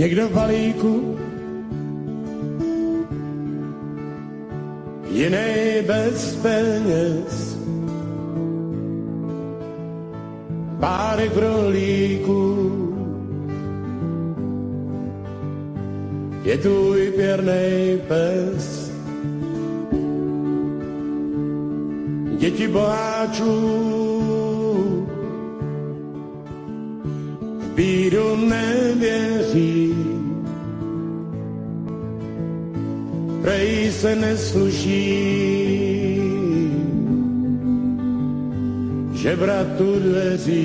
někdo v balíku, jiný bez peněz. Párek rolíků, je tvůj pěrnej pes. Děti boháčů v bídu nevěří, se nesluší, že bratu dveří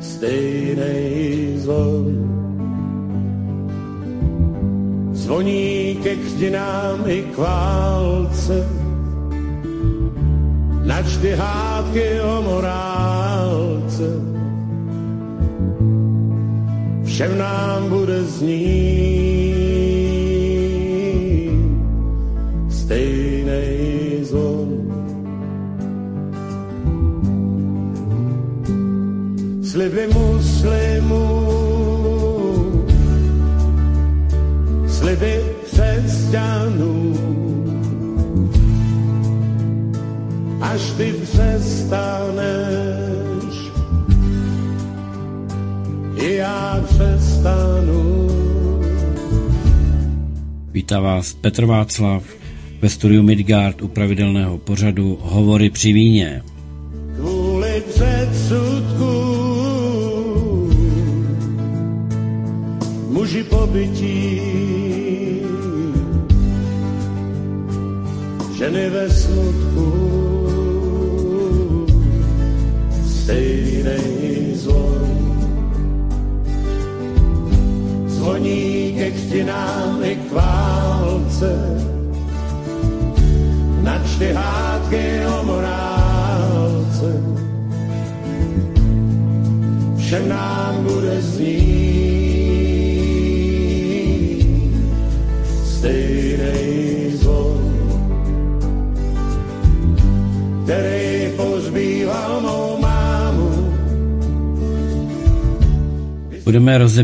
stejnej zvon. Zvoní ke křtinám i k válce, načty hádky o morálce. Všem nám bude znít přestaneš, i já přestanu. Vítá vás Petr Václav ve studiu Midgard u pravidelného pořadu Hovory při víně.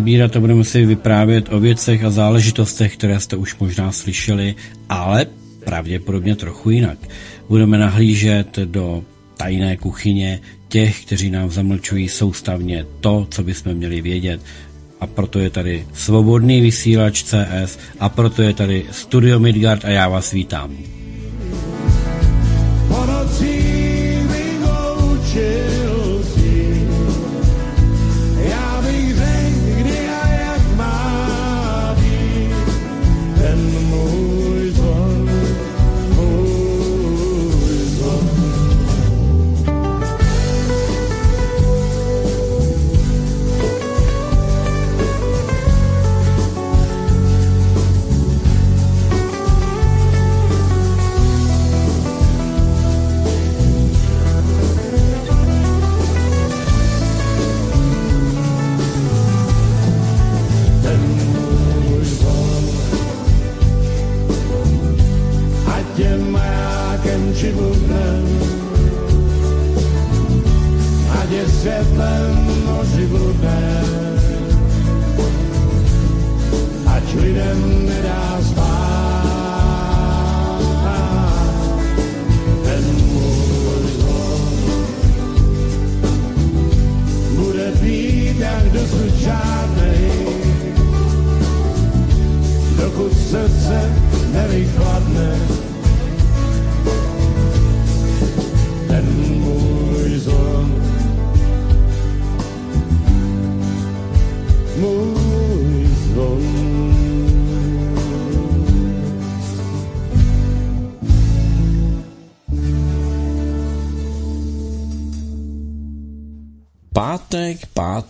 Rozebírat a budeme si vyprávět o věcech a záležitostech, které jste už možná slyšeli, ale pravděpodobně trochu jinak. Budeme nahlížet do tajné kuchyně těch, kteří nám zamlčují soustavně to, co bychom měli vědět. A proto je tady svobodný vysílač CS a proto je tady Studio Midgard a já vás vítám. Majákem či bubnem, ať je světlem noci bludnem, ať lidem nedá spát. Ten můj zvon bude být jak dosud žádnej, dokud srdce nevychladne. Můj zvon. Pátek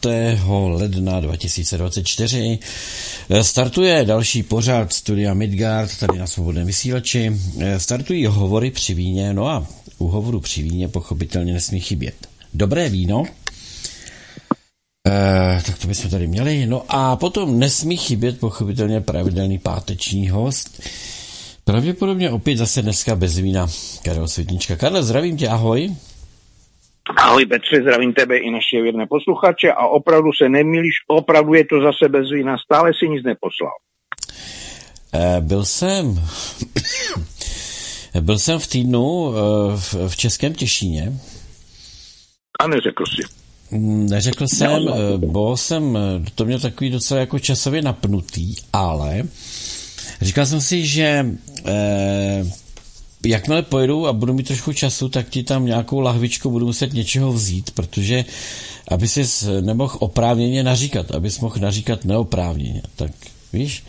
5. ledna 2024 startuje další pořad Studia Midgard tady na svobodném vysílači. Startují hovory při víně, no a u hovoru při víně pochopitelně nesmí chybět. Dobré víno, Eh, tak to bychom tady měli. No a potom nesmí chybět pochopitelně pravidelný páteční host. Pravděpodobně opět zase dneska bez vína Karel Světnička. Karel, zdravím tě, ahoj. Ahoj Petře, zdravím tebe i naše věrné posluchače a opravdu se nemýlíš, opravdu je to zase bez vína, stále si nic neposlal. Eh, byl jsem, byl jsem v týdnu eh, v Českém Těšíně. A neřekl si. Mm, neřekl jsem, eh, bo jsem, to měl takový docela jako časově napnutý, ale říkal jsem si, že eh, jakmile pojedu a budu mít trošku času, tak ti tam nějakou lahvičku budu muset něčeho vzít, protože aby si nemohl oprávněně naříkat, abys mohl naříkat neoprávněně. Tak víš,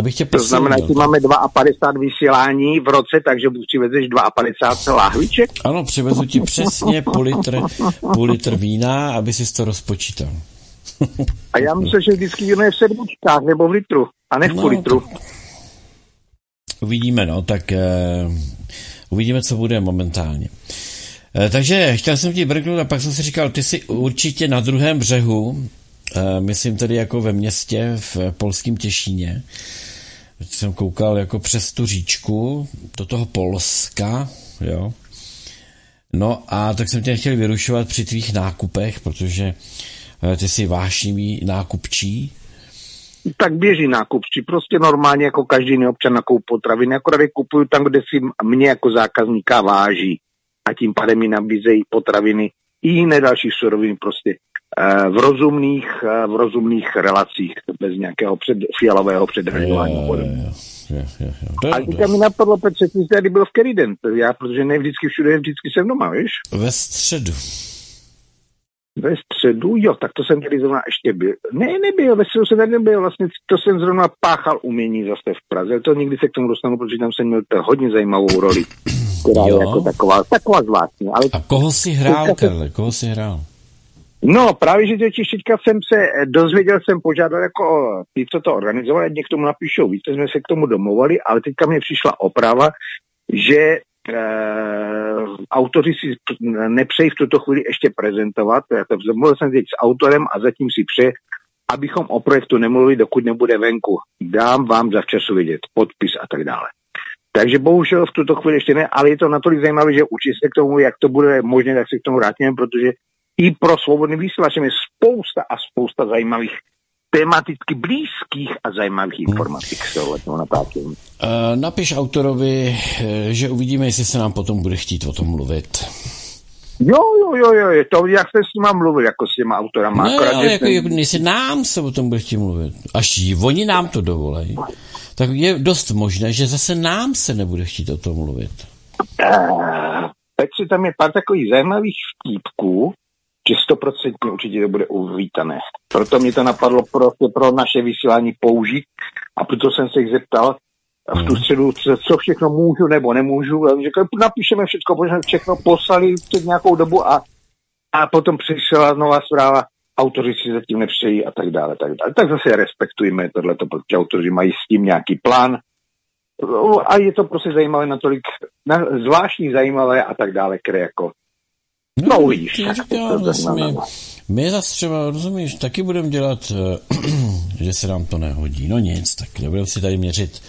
Abych tě to znamená, že máme 52 vysílání v roce, takže přivezeš 52 lahviček? Ano, přivezu ti přesně půl litr, půl litr vína, aby si to rozpočítal. a já myslím, že vždycky víno je v sedmičkách nebo v litru, a ne v no, půl litru. Tak... Uvidíme, no, tak uh, uvidíme, co bude momentálně. Uh, takže chtěl jsem ti brknout a pak jsem si říkal, ty jsi určitě na druhém břehu, uh, myslím tedy jako ve městě v polském Těšíně, jsem koukal jako přes tu říčku do toho Polska, jo. No a tak jsem tě nechtěl vyrušovat při tvých nákupech, protože ty jsi vášnivý nákupčí, tak běží nákupčí, prostě normálně jako každý jiný občan nakoup potraviny, akorát kupuju tam, kde si mě jako zákazníka váží. A tím pádem mi nabízejí potraviny i jiné další suroviny prostě. eh, v rozumných, eh, v rozumných relacích, bez nějakého před, fialového předražování. A teďka mi napadlo, Petře, ty jsi tady byl v který den? Já, protože ne vždycky všude, vždycky jsem doma, víš? Ve středu. Ve středu, jo, tak to jsem tady zrovna ještě byl. Ne, nebyl, ve středu jsem tady nebyl, vlastně to jsem zrovna páchal umění zase v Praze. To nikdy se k tomu dostanu, protože tam jsem měl hodně zajímavou roli, která jo. je jako taková, taková zvláštní. Ale A koho si hrál, Karle, koho si hrál? No, právě, že teď teďka jsem se dozvěděl, jsem požádal jako ty, co to organizovali, mě k tomu napíšou víte, jsme se k tomu domluvali, ale teďka mě přišla oprava, že Uh, autoři si nepřejí v tuto chvíli ještě prezentovat. Já to mluvil jsem teď s autorem a zatím si přeje, abychom o projektu nemluvili, dokud nebude venku. Dám vám zavčasu vidět podpis a tak dále. Takže bohužel v tuto chvíli ještě ne, ale je to natolik zajímavé, že učí se k tomu, jak to bude možné, tak se k tomu vrátíme, protože i pro svobodný vysílač je spousta a spousta zajímavých tematicky blízkých a zajímavých hmm. informací k tohoto natáčení. Uh, napiš autorovi, eh, že uvidíme, jestli se nám potom bude chtít o tom mluvit. Jo, jo, jo, jo, to jak se s nima mluvil, jako s těma autorama. No, akorát, ale jako, jako, jestli nám se o tom bude chtít mluvit, až oni nám to dovolí, tak je dost možné, že zase nám se nebude chtít o tom mluvit. Uh, Petři, tam je pár takových zajímavých vtípků, že stoprocentně určitě to bude uvítané. Proto mě to napadlo prostě pro naše vysílání použít a proto jsem se jich zeptal v tu hmm. středu, co všechno můžu nebo nemůžu. Řekl, napíšeme všechno, protože všechno poslali před nějakou dobu a, a potom přišla nová zpráva, autoři si zatím nepřejí a tak dále, tak dále. Tak zase respektujeme tohleto, protože autoři mají s tím nějaký plán, a je to prostě zajímavé natolik, na, zvláštní zajímavé a tak dále, které jako No, no uvidíš. Říkám, my, my zase třeba, rozumíš, taky budeme dělat, eh, že se nám to nehodí. No nic, tak nebudeme si tady měřit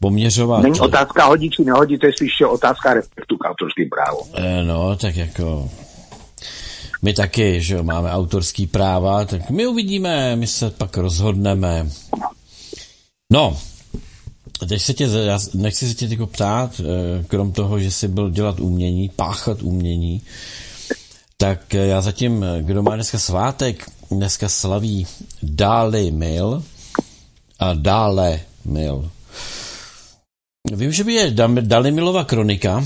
poměřovat. Není otázka hodí či nehodí, to je spíš otázka respektu k autorským právu. E, no, tak jako my taky, že máme autorský práva, tak my uvidíme, my se pak rozhodneme. No, teď se tě, nechci se tě jako ptát, eh, krom toho, že jsi byl dělat umění, páchat umění, tak eh, já zatím, eh, kdo má dneska svátek, dneska slaví Dáli Mil a Dále Mil. Vím, že by je Dalimilova kronika,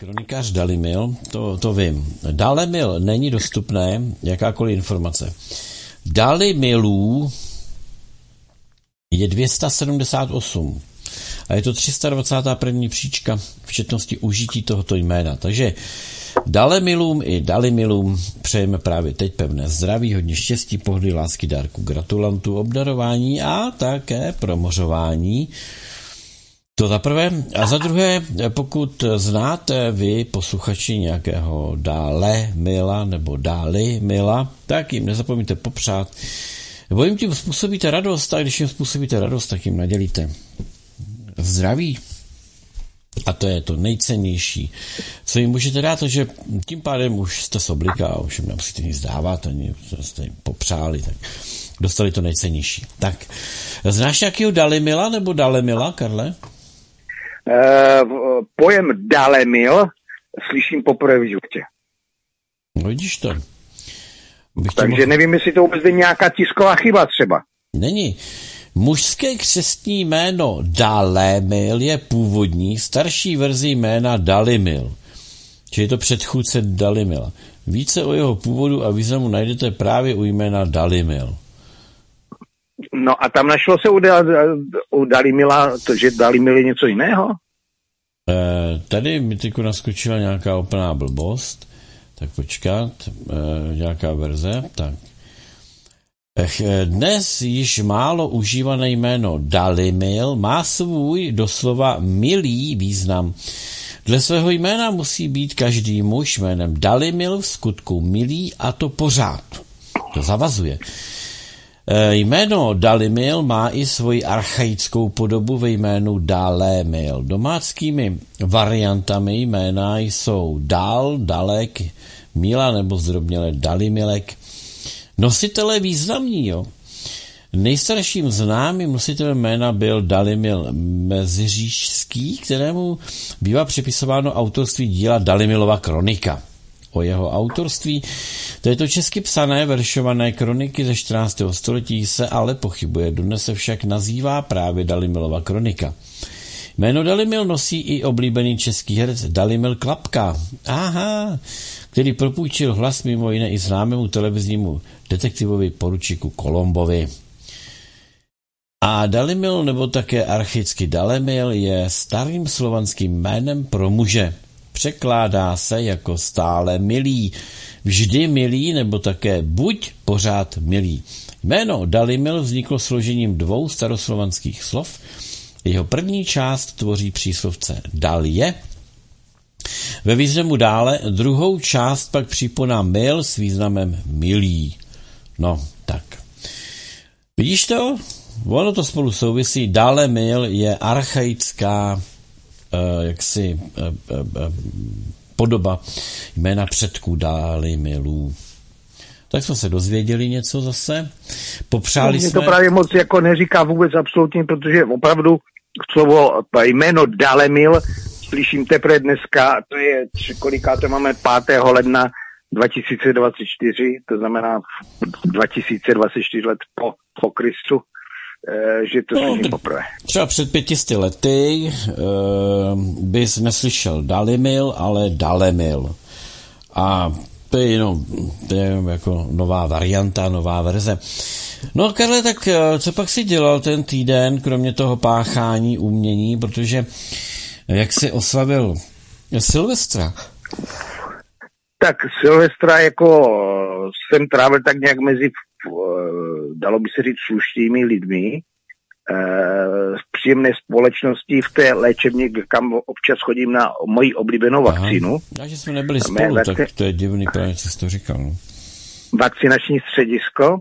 kronikář Dalimil, to, to vím. Dalimil není dostupné, jakákoliv informace. Dalimilů je 278 a je to 321. příčka v četnosti užití tohoto jména. Takže milům i milům přejeme právě teď pevné zdraví, hodně štěstí, pohody, lásky, dárku, gratulantů, obdarování a také promořování. To za prvé. A za druhé, pokud znáte vy, posluchači nějakého dále Mila nebo dáli Mila, tak jim nezapomeňte popřát. Nebo jim tím způsobíte radost a když jim způsobíte radost, tak jim nadělíte zdraví A to je to nejcennější. Co jim můžete dát, to, že tím pádem už jste z oblika, už jim nemusíte nic dávat, ani jste jim popřáli, tak dostali to nejcennější. Tak, znáš nějakého Dalimila nebo Dalemila, Karle? Uh, pojem Dalemil slyším poprvé v životě. No vidíš to. Bych Takže mohl... nevím, jestli to vůbec je nějaká tisková chyba třeba. Není. Mužské křestní jméno Dalemil je původní, starší verzi jména Dalimil. Čili je to předchůdce Dalimila. Více o jeho původu a významu najdete právě u jména Dalimil. No a tam našlo se u, u Dalimila, to, že Dalimil je něco jiného? E, tady mi teď naskočila nějaká úplná blbost. Tak počkat, e, nějaká verze, tak. Eh, dnes již málo užívané jméno Dalimil má svůj doslova milý význam. Dle svého jména musí být každý muž jménem Dalimil v skutku milý a to pořád. To zavazuje. E, jméno Dalimil má i svoji archaickou podobu ve jménu Dalemil. Domáckými variantami jména jsou Dal, Dalek, Mila nebo zdrobněle Dalimilek. Nositelé významní, jo. Nejstarším známým nositelem jména byl Dalimil Meziřížský, kterému bývá připisováno autorství díla Dalimilova kronika. O jeho autorství této česky psané veršované kroniky ze 14. století se ale pochybuje, dnes se však nazývá právě Dalimilova kronika. Jméno Dalimil nosí i oblíbený český herec Dalimil Klapka. Aha, který propůjčil hlas mimo jiné i známému televiznímu detektivovi poručiku Kolombovi. A Dalimil nebo také archicky Dalemil je starým slovanským jménem pro muže. Překládá se jako stále milý, vždy milý nebo také buď pořád milý. Jméno Dalimil vzniklo složením dvou staroslovanských slov. Jeho první část tvoří příslovce Dalie, ve významu dále druhou část pak připoná mil s významem milý. No, tak. Vidíš to? Ono to spolu souvisí. Dále mil je archaická uh, jaksi uh, uh, podoba jména předků dáli milů. Tak jsme se dozvěděli něco zase. Popřáli no, jsme... to právě moc jako neříká vůbec absolutně, protože opravdu slovo jméno Dalemil slyším teprve dneska, to je, koliká to máme 5. ledna 2024, to znamená 2024 let po, po Kristu, e, že to no, slyším poprvé. Třeba před pětisty lety e, bys neslyšel Dalimil, ale Dalemil. A to je jenom, to je jenom jako nová varianta, nová verze. No Karle, tak eh, co pak si dělal ten týden, kromě toho páchání umění, protože jak si oslavil Silvestra? Tak Silvestra jako jsem trávil tak nějak mezi, dalo by se říct, slušnými lidmi, v příjemné společnosti v té léčebně, kam občas chodím na moji oblíbenou Aha. vakcínu. Já, že jsme nebyli spolu, tak to je divný právě, co jsi to říkal. No. Vakcinační středisko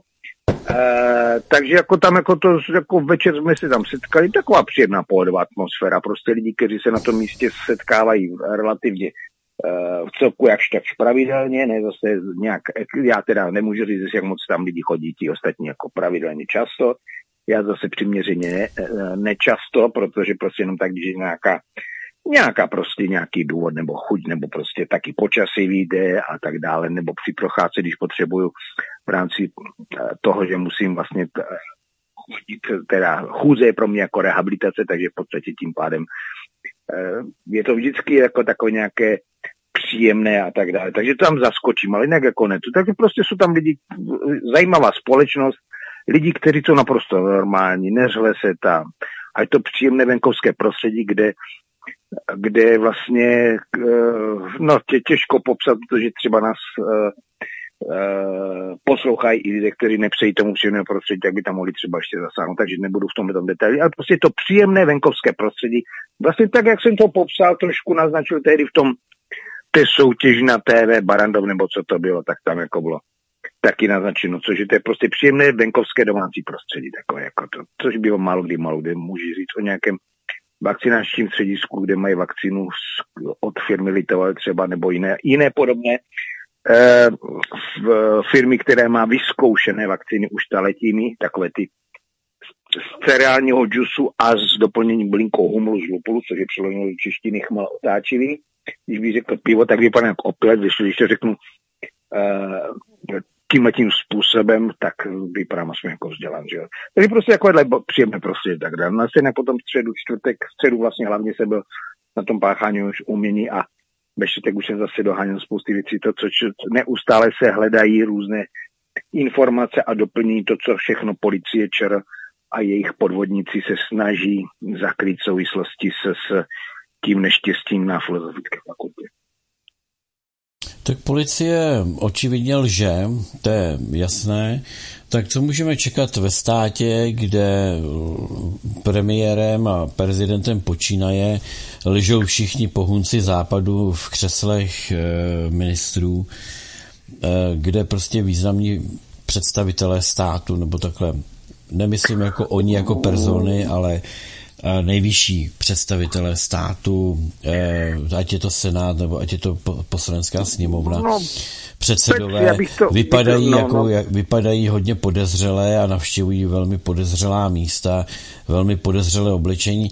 Eh, takže jako tam jako to, jako večer jsme se tam setkali, taková příjemná pohodová atmosféra, prostě lidi, kteří se na tom místě setkávají relativně uh, v celku jakž tak pravidelně, ne zase nějak, já teda nemůžu říct, jak moc tam lidi chodí, ti ostatní jako pravidelně často, já zase přiměřeně eh, nečasto, protože prostě jenom tak, když je nějaká nějaká prostě nějaký důvod nebo chuť, nebo prostě taky počasí vyjde a tak dále, nebo při procházce, když potřebuju v rámci eh, toho, že musím vlastně eh, chodit, teda chůze je pro mě jako rehabilitace, takže v podstatě tím pádem je to vždycky jako takové nějaké příjemné a tak dále. Takže tam zaskočím, ale jinak jako ne. Takže prostě jsou tam lidi, zajímavá společnost, lidi, kteří jsou naprosto normální, neřle se tam. A je to příjemné venkovské prostředí, kde kde vlastně, eh, no tě, těžko popsat, protože třeba nás uh, uh, poslouchají i lidé, kteří nepřejí tomu příjemnému prostředí, tak by tam mohli třeba ještě zasáhnout, takže nebudu v tom tom detailu, ale prostě to příjemné venkovské prostředí, vlastně tak, jak jsem to popsal, trošku naznačil tehdy v tom té soutěži na TV Barandov, nebo co to bylo, tak tam jako bylo taky naznačeno, což je to je prostě příjemné venkovské domácí prostředí, takové jako to, což bylo málo kdy, málo kdy můžu říct o nějakém vakcinačním středisku, kde mají vakcínu od firmy Litovel třeba nebo jiné, jiné podobné eh, v firmy, které má vyzkoušené vakcíny už staletími, takové ty z cereálního džusu a s doplněním blinkou humlu z lupulu, což je přeloženo do češtiny chmal otáčivý. Když bych řekl pivo, tak vypadá jako opilec, když, když to řeknu uh, tímhle tím způsobem, tak vypadám aspoň jako vzdělan. Že jo. Takže prostě takovéhle příjemné prostě tak dále. Na stejně potom středu, čtvrtek, středu vlastně hlavně se byl na tom páchání už umění a ve čtvrtek už jsem zase doháněl spousty věcí, to, co neustále se hledají různé informace a doplní to, co všechno policie ČR a jejich podvodníci se snaží zakrýt souvislosti se s tím neštěstím na filozofické fakultě. Tak policie očividně lže, to je jasné. Tak co můžeme čekat ve státě, kde premiérem a prezidentem počínaje lžou všichni pohunci západu v křeslech e, ministrů, e, kde prostě významní představitelé státu, nebo takhle, nemyslím jako oni jako persony, ale nejvyšší představitelé státu, eh, ať je to Senát nebo ať je to poslanecká sněmovna, no, předsedové to, vypadají, no, jako, no. Jak, vypadají hodně podezřelé a navštěvují velmi podezřelá místa, velmi podezřelé oblečení.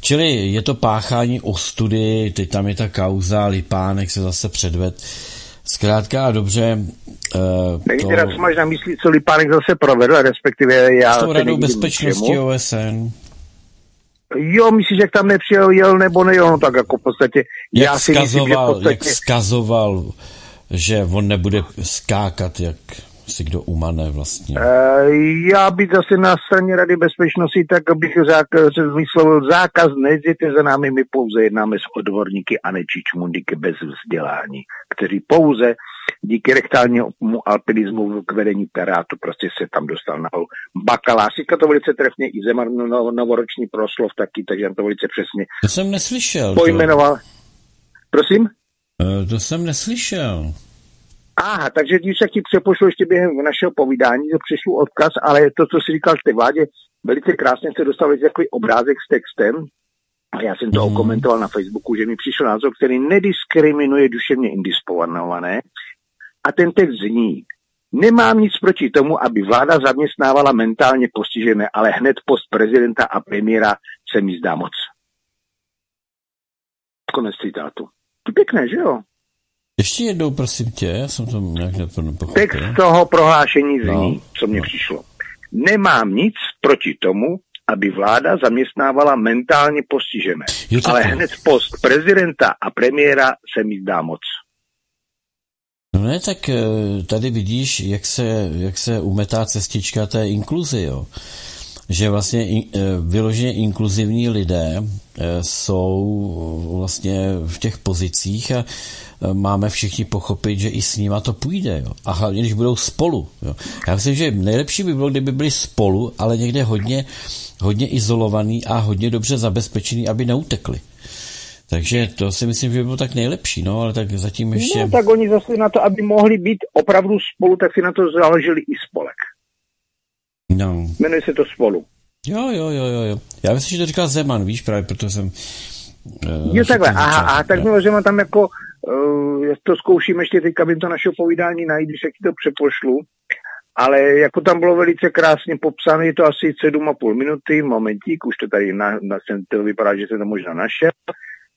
Čili je to páchání ostudy, teď tam je ta kauza, Lipánek se zase předved. Zkrátka a dobře. Uh, Nevíte, to... co máš na mysli, co Lipánek zase provedl, respektive já... S tou radou bezpečnosti OSN. Jo, myslíš, že tam nepřijel, jel nebo nejel, no tak jako v podstatě... Jak já si skazoval, myslím, že v podstatě... jak skazoval, že on nebude skákat, jak si kdo umane vlastně? Uh, já být zase na straně Rady bezpečnosti, tak bych zákaz, vyslovil zákaz, nejděte za námi, my pouze jednáme s odborníky a nečičmundiky bez vzdělání, kteří pouze díky rektálnímu alpinismu k vedení Pirátu prostě se tam dostal nahoru. Bakalář, to velice trefně, i Zeman no, no, novoroční proslov taky, takže to velice přesně. To jsem neslyšel. Pojmenoval. To... Prosím? Uh, to jsem neslyšel. Aha, takže když se ti přepošlu ještě během našeho povídání, to přišlu odkaz, ale to, co jsi říkal ty vládě, velice krásně se dostal takový obrázek s textem, a já jsem to mm. okomentoval na Facebooku, že mi přišel názor, který nediskriminuje duševně indisponované, a ten text zní, nemám nic proti tomu, aby vláda zaměstnávala mentálně postižené, ale hned post prezidenta a premiéra se mi zdá moc. Konec citátu. To pěkné, že jo? Ještě jednou, prosím tě, já jsem to nějak nepochopil. Text toho prohlášení zní, no, co mně no. přišlo. Nemám nic proti tomu, aby vláda zaměstnávala mentálně postižené. Jo, ale hned post prezidenta a premiéra se mi zdá moc. No ne, tak eh, tady vidíš, jak se, jak se umetá cestička té inkluzi, jo. Že vlastně eh, vyloženě inkluzivní lidé eh, jsou vlastně v těch pozicích a máme všichni pochopit, že i s nima to půjde. Jo. A hlavně, když budou spolu. Jo. Já myslím, že nejlepší by bylo, kdyby byli spolu, ale někde hodně, hodně izolovaný a hodně dobře zabezpečený, aby neutekli. Takže to si myslím, že by bylo tak nejlepší, no, ale tak zatím ještě... No, tak oni zase na to, aby mohli být opravdu spolu, tak si na to založili i spolek. No. Jmenuje se to spolu. Jo, jo, jo, jo, jo. Já myslím, že to říkal Zeman, víš, právě proto jsem... Uh, jo, takhle, aha, aha, tak bylo Zeman tam jako, uh, to zkouším ještě teďka, bym to našeho povídání najít, když se ti to přepošlu, ale jako tam bylo velice krásně popsané, je to asi 7,5 minuty, momentík, už to tady na, na to vypadá, že se to možná našel.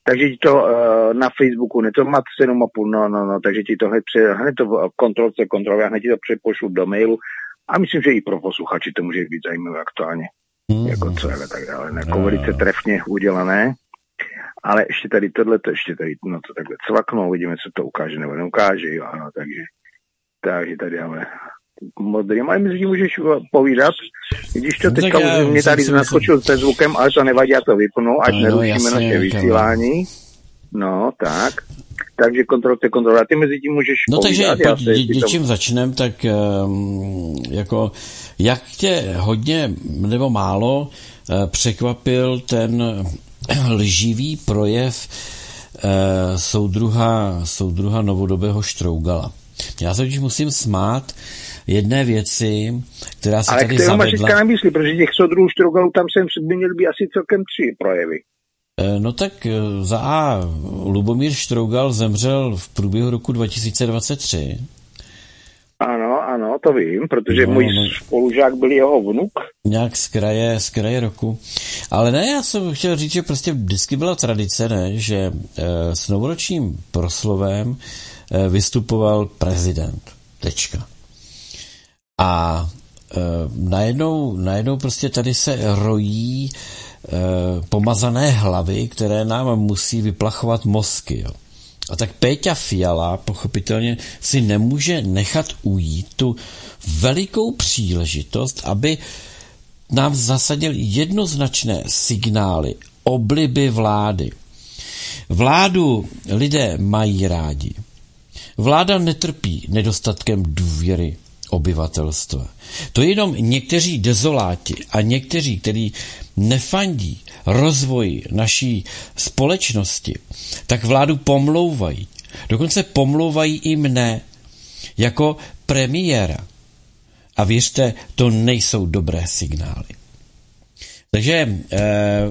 Takže ti to uh, na Facebooku, ne to má 7,5, no, no, no, takže ti to hned, pře, hned to kontrolce kontroluje, hned ti to přepošlu do mailu a myslím, že i pro posluchači to může být zajímavé aktuálně. Mm. Jako co je tak dále. Jako no, velice trefně udělané. Ale ještě tady tohle, to ještě tady, no to takhle cvaknou, uvidíme, co to ukáže nebo neukáže, jo, ano, takže, takže tady máme modrým, ale myslím, že můžeš povídat. Když to no, teďka už mě tady naskočil se zvukem, ale to nevadí, já to vypnu, ať no, nerušíme naše vysílání. No, tak. Takže kontrolujte kontrolu. A ty mezi tím můžeš No povídat, takže pojď, dě, začnem, tak um, jako jak tě hodně nebo málo uh, překvapil ten lživý projev uh, soudruha, soudruha novodobého Štrougala. Já se už musím smát, jedné věci, která se Ale tady zavedla... Ale Ale na mysli, protože těch soudruhů Štrogalů tam jsem by měl být asi celkem tři projevy. Eh, no tak za A. Lubomír Štrougal zemřel v průběhu roku 2023. Ano, ano, to vím, protože no, můj no, spolužák byl jeho vnuk. Nějak z kraje, z kraje roku. Ale ne, já jsem chtěl říct, že prostě vždycky byla tradice, ne, že e, s novoročním proslovem e, vystupoval prezident. Tečka. A e, najednou, najednou prostě tady se rojí e, pomazané hlavy, které nám musí vyplachovat mozky. Jo. A tak Péťa Fiala pochopitelně si nemůže nechat ujít tu velikou příležitost, aby nám zasadil jednoznačné signály obliby vlády. Vládu lidé mají rádi. Vláda netrpí nedostatkem důvěry obyvatelstva. To jenom někteří dezoláti a někteří, kteří nefandí rozvoji naší společnosti, tak vládu pomlouvají. Dokonce pomlouvají i mne jako premiéra. A věřte, to nejsou dobré signály. Takže eh,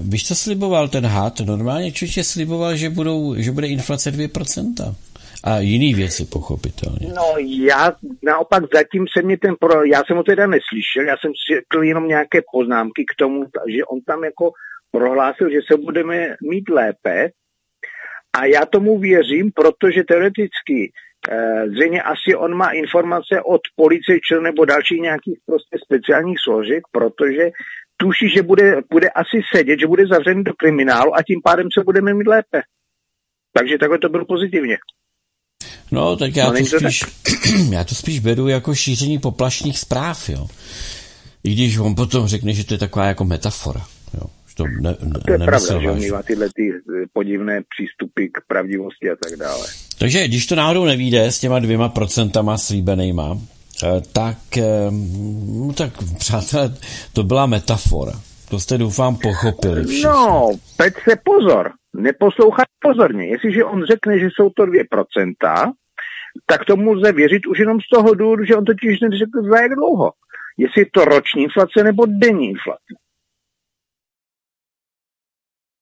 víš, co sliboval ten had? Normálně člověk sliboval, že, budou, že bude inflace 2% a jiný věci, pochopitelně. No já naopak zatím se mi ten, pro, já jsem ho teda neslyšel, já jsem si jenom nějaké poznámky k tomu, že on tam jako prohlásil, že se budeme mít lépe a já tomu věřím, protože teoreticky eh, zřejmě asi on má informace od policie či nebo dalších nějakých prostě speciálních složek, protože tuší, že bude, bude asi sedět, že bude zavřený do kriminálu a tím pádem se budeme mít lépe. Takže takhle to bylo pozitivně. No, tak já, no, to spíš, já to spíš beru jako šíření poplašných zpráv, jo. I když on potom řekne, že to je taková jako metafora, jo. Že to, ne, ne, to je pravda, že on má tyhle ty eh, podivné přístupy k pravdivosti a tak dále. Takže když to náhodou nevíde s těma dvěma procentama slíbenýma, eh, tak, no, tak přátelé, to byla metafora. To jste doufám pochopili všichni. No, teď se pozor, neposlouchat pozorně. Jestliže on řekne, že jsou to 2%, tak tomu lze věřit už jenom z toho důvodu, že on totiž neřekl za jak dlouho. Jestli je to roční inflace nebo denní inflace.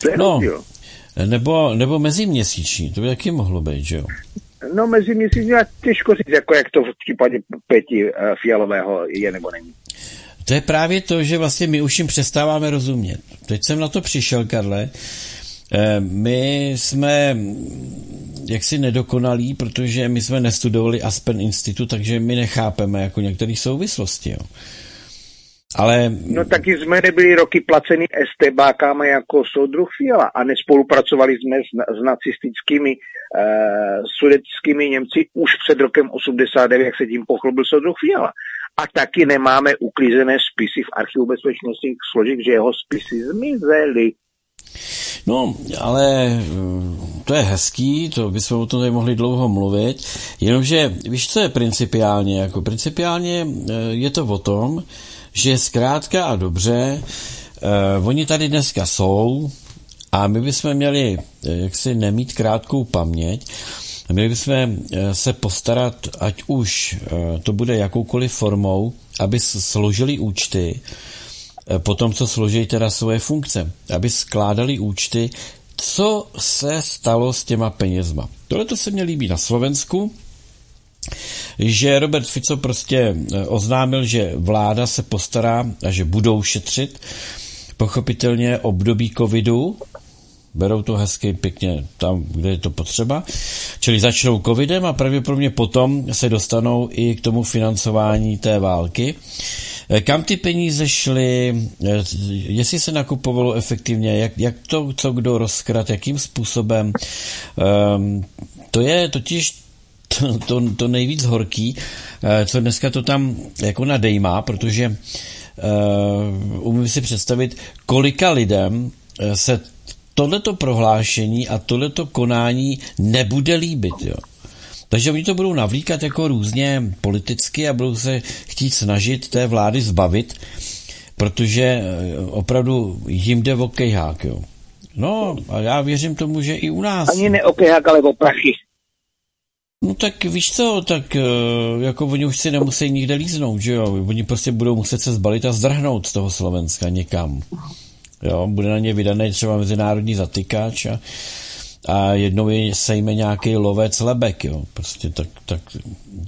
To je no, rozdíl. nebo, nebo meziměsíční, to by taky mohlo být, že jo? No meziměsíční, těžko říct, jako jak to v případě Peti uh, Fialového je nebo není. To je právě to, že vlastně my už jim přestáváme rozumět. Teď jsem na to přišel, Karle. Eh, my jsme jaksi nedokonalí, protože my jsme nestudovali Aspen Institut, takže my nechápeme jako některé souvislosti. Jo. Ale... No taky jsme nebyli roky placeni STBákama jako soudruh Fiala a nespolupracovali jsme s, s nacistickými uh, sudeckými Němci už před rokem 89, jak se tím pochlubil soudruh Fiala. A taky nemáme uklízené spisy v archivu bezpečnostních složek, že jeho spisy zmizely. No, ale eh, to je hezký, to bychom o tom tady mohli dlouho mluvit, jenomže víš, co je principiálně? Jako principiálně eh, je to o tom, že zkrátka a dobře, eh, oni tady dneska jsou a my bychom měli eh, jaksi nemít krátkou paměť, Měli bychom se postarat, ať už to bude jakoukoliv formou, aby složili účty, po tom, co složí teda svoje funkce, aby skládali účty, co se stalo s těma penězma. Tohle to se mě líbí na Slovensku, že Robert Fico prostě eh, oznámil, že vláda se postará a že budou šetřit. Pochopitelně období covidu, berou to hezky pěkně tam, kde je to potřeba. Čili začnou covidem a pravděpodobně potom se dostanou i k tomu financování té války. Eh, kam ty peníze šly, eh, jestli se nakupovalo efektivně, jak, jak to, co kdo rozkrat, jakým způsobem. Um, to je totiž to, to, to nejvíc horký, eh, co dneska to tam jako nadejmá, protože uh, umím si představit, kolika lidem se tohleto prohlášení a tohleto konání nebude líbit. Jo. Takže oni to budou navlíkat jako různě politicky a budou se chtít snažit té vlády zbavit, protože eh, opravdu jim jde o kejhák, jo. No a já věřím tomu, že i u nás. Ani ne o kejhák, ale o prachy. No tak víš co, tak eh, jako oni už si nemusí nikde líznout, že jo? Oni prostě budou muset se zbalit a zdrhnout z toho Slovenska někam. jo, bude na ně vydaný třeba mezinárodní zatykač a, a jednou je sejme nějaký lovec lebek, jo. Prostě tak, tak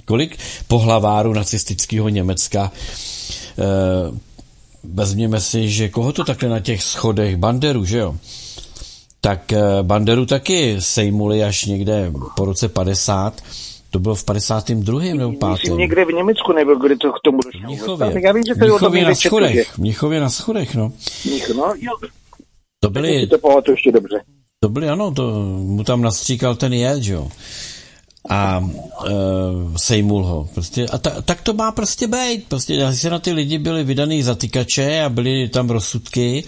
kolik pohlaváru nacistického Německa e, vezměme si, že koho to takhle na těch schodech, Banderu, že jo? Tak eh, Banderu taky sejmuli až někde po roce 50, to bylo v 52. nebo 5. Myslím, někde v Německu nebyl, kdy to k tomu došlo. Mnichově. Já vím, že to Mnichově na schodech. Mnichově na schodech, no. Mnich, no, jo. To byly... To to ještě dobře. To byly, ano, to mu tam nastříkal ten jed, jo. A e, sejmul ho. Prostě, a ta, tak to má prostě být. Prostě, se na ty lidi byly vydaný zatykače a byly tam rozsudky,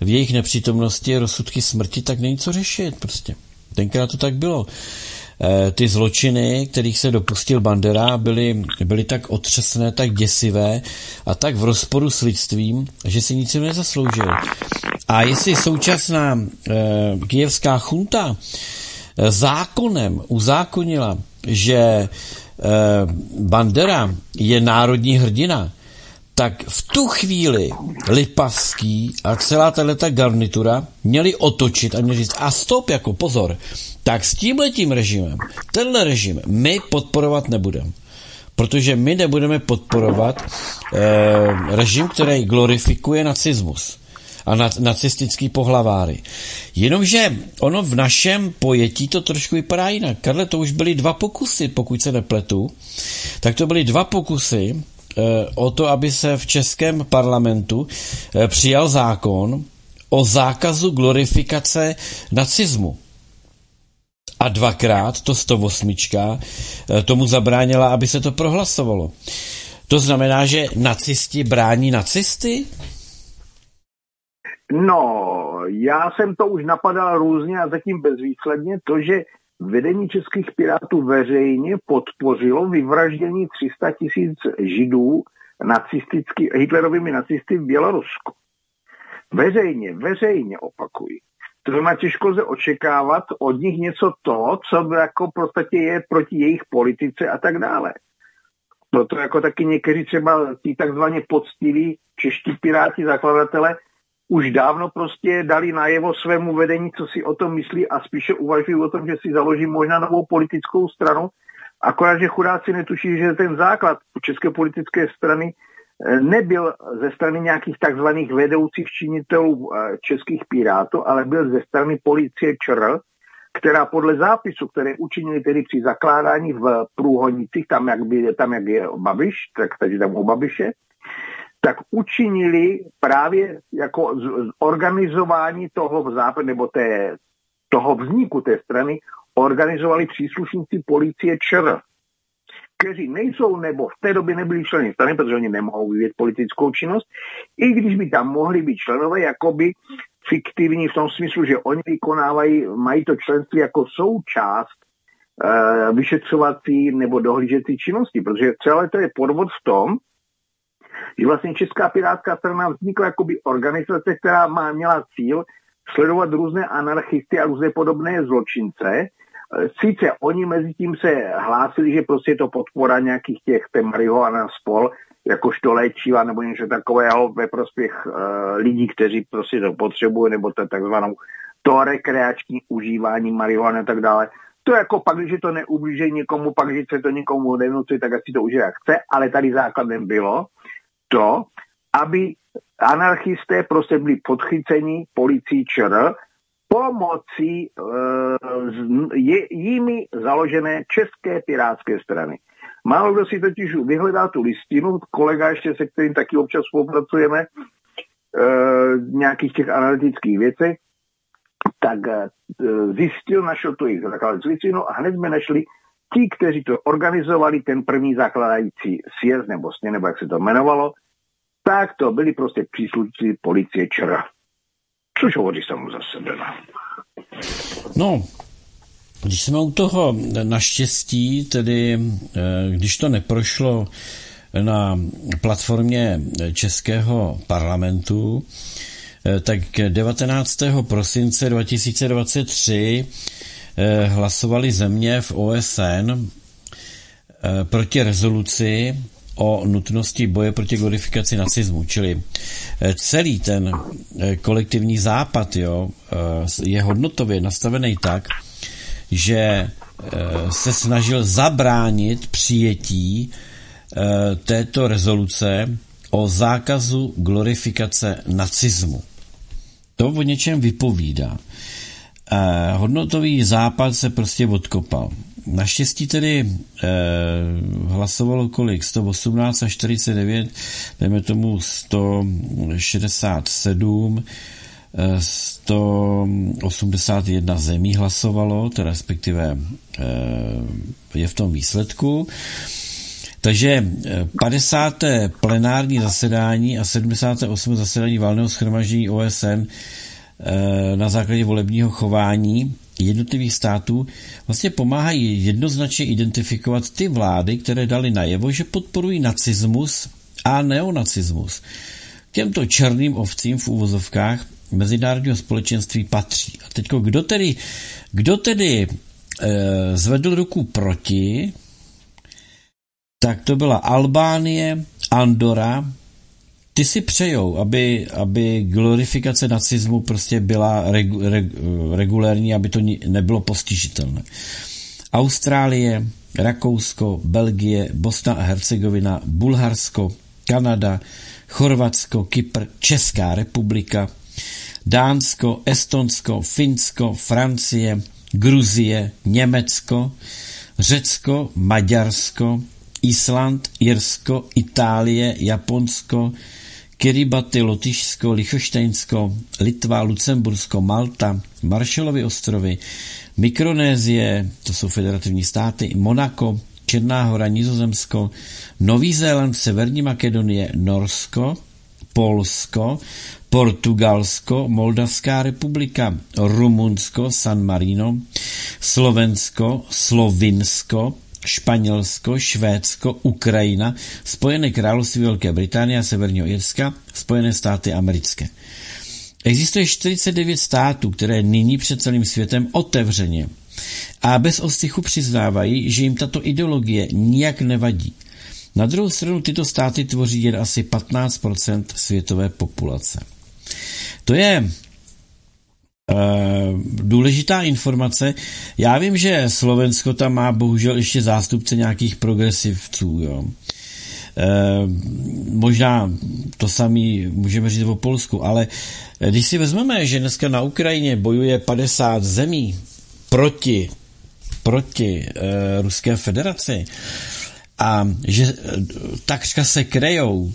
v jejich nepřítomnosti rozsudky smrti, tak není co řešit prostě. Tenkrát to tak bylo. E, ty zločiny, kterých se dopustil Bandera, byly, byly tak otřesné, tak děsivé a tak v rozporu s lidstvím, že si nic nezasloužil. A jestli současná e, kijevská chunta e, zákonem uzákonila, že e, Bandera je národní hrdina, tak v tu chvíli Lipavský a celá tato garnitura měli otočit a měli říct, a stop, jako pozor, tak s tímhletím režimem, tenhle režim my podporovat nebudeme. Protože my nebudeme podporovat eh, režim, který glorifikuje nacismus a nacistický pohlaváry. Jenomže ono v našem pojetí to trošku vypadá jinak. Karle, to už byly dva pokusy, pokud se nepletu, tak to byly dva pokusy o to, aby se v českém parlamentu eh, přijal zákon o zákazu glorifikace nacismu. A dvakrát to 108 eh, tomu zabránila, aby se to prohlasovalo. To znamená, že nacisti brání nacisty? No, já jsem to už napadal různě a zatím bezvýsledně to, že vedení českých pirátů veřejně podpořilo vyvraždění 300 tisíc židů nacistický, Hitlerovými nacisty v Bělorusku. Veřejně, veřejně opakuji. To znamená, těžko se očekávat od nich něco toho, co jako v podstatě je proti jejich politice a tak dále. Proto jako taky někteří třeba ti takzvaně poctiví čeští piráti, zakladatele, už dávno prostě dali najevo svému vedení, co si o tom myslí a spíše uvažují o tom, že si založí možná novou politickou stranu, akorát, že chudáci netuší, že ten základ české politické strany eh, nebyl ze strany nějakých takzvaných vedoucích činitelů eh, českých pirátů, ale byl ze strany policie ČR, která podle zápisu, které učinili tedy při zakládání v Průhonicích, tam jak, by, tam jak je Babiš, tak takže tam u Babiše, tak učinili právě jako organizování toho západ, nebo té, toho vzniku té strany, organizovali příslušníci policie ČR, kteří nejsou nebo v té době nebyli členy strany, protože oni nemohou vyvět politickou činnost, i když by tam mohli být členové jakoby fiktivní v tom smyslu, že oni vykonávají, mají to členství jako součást e, vyšetřovací nebo dohlížecí činnosti, protože celé to je podvod v tom, že vlastně Česká pirátská strana vznikla jakoby organizace, která má, měla cíl sledovat různé anarchisty a různé podobné zločince. Sice oni mezi tím se hlásili, že prostě je to podpora nějakých těch té marihuana spol, jakožto léčiva nebo něco takového ve prospěch uh, lidí, kteří prostě to potřebují, nebo to takzvanou to rekreační užívání marihuany a tak dále. To jako pak, když to neublíží někomu, pak, když se to někomu nenucí, tak asi to užije jak chce, ale tady základem bylo, to, aby anarchisté prostě byli podchyceni policií ČR pomocí e, jimi založené České pirátské strany. Málo kdo si totiž vyhledá tu listinu, kolega ještě, se kterým taky občas spolupracujeme, e, nějakých těch analytických věcech, tak e, zjistil, našel tu jejich zakladací listinu a hned jsme našli ti, kteří to organizovali, ten první zakladající sjezd nebo sně, nebo jak se to jmenovalo, tak to byli prostě příslušníci policie ČR. Což hovoří samo za sebe. No. no, když jsme u toho naštěstí, tedy eh, když to neprošlo na platformě Českého parlamentu, eh, tak 19. prosince 2023 eh, hlasovali země v OSN proti rezoluci o nutnosti boje proti glorifikaci nacismu, čili eh, celý ten eh, kolektivní západ jo, je hodnotově nastavený tak, že se snažil zabránit přijetí této rezoluce o zákazu glorifikace nacismu. To o něčem vypovídá. Hodnotový západ se prostě odkopal. Naštěstí tedy eh, hlasovalo kolik? 118 a 49, dejme tomu 167, 181 eh, zemí hlasovalo, to respektive eh, je v tom výsledku. Takže 50. Eh, plenární zasedání a 78. zasedání valného schromaždění OSN eh, na základě volebního chování jednotlivých států vlastně pomáhají jednoznačně identifikovat ty vlády, které dali najevo, že podporují nacismus a neonacismus. Těmto černým ovcím v úvozovkách mezinárodního společenství patří. A teď kdo tedy, kdo tedy e, zvedl ruku proti, tak to byla Albánie, Andora, ty si přejou, aby, aby glorifikace nacismu prostě byla regu, reg, regulérní, aby to nebylo postižitelné. Austrálie, Rakousko, Belgie, Bosna a Hercegovina, Bulharsko, Kanada, Chorvatsko, Kypr, Česká republika, Dánsko, Estonsko, Finsko, Francie, Gruzie, Německo, Řecko, Maďarsko, Island, Irsko, Itálie, Japonsko, Kiribati, Lotyšsko, Lichoštejnsko, Litva, Lucembursko, Malta, Maršalovy ostrovy, Mikronézie, to jsou federativní státy, Monako, Černá hora, Nizozemsko, Nový Zéland, Severní Makedonie, Norsko, Polsko, Portugalsko, Moldavská republika, Rumunsko, San Marino, Slovensko, Slovinsko, Španělsko, Švédsko, Ukrajina, Spojené království Velké Británie a Severního Jirska, Spojené státy americké. Existuje 49 států, které nyní před celým světem otevřeně a bez ostychu přiznávají, že jim tato ideologie nijak nevadí. Na druhou stranu tyto státy tvoří jen asi 15% světové populace. To je důležitá informace. Já vím, že Slovensko tam má bohužel ještě zástupce nějakých progresivců. Jo. Uh, možná to samý můžeme říct o Polsku, ale když si vezmeme, že dneska na Ukrajině bojuje 50 zemí proti, proti uh, Ruské federaci a že takřka se krejou,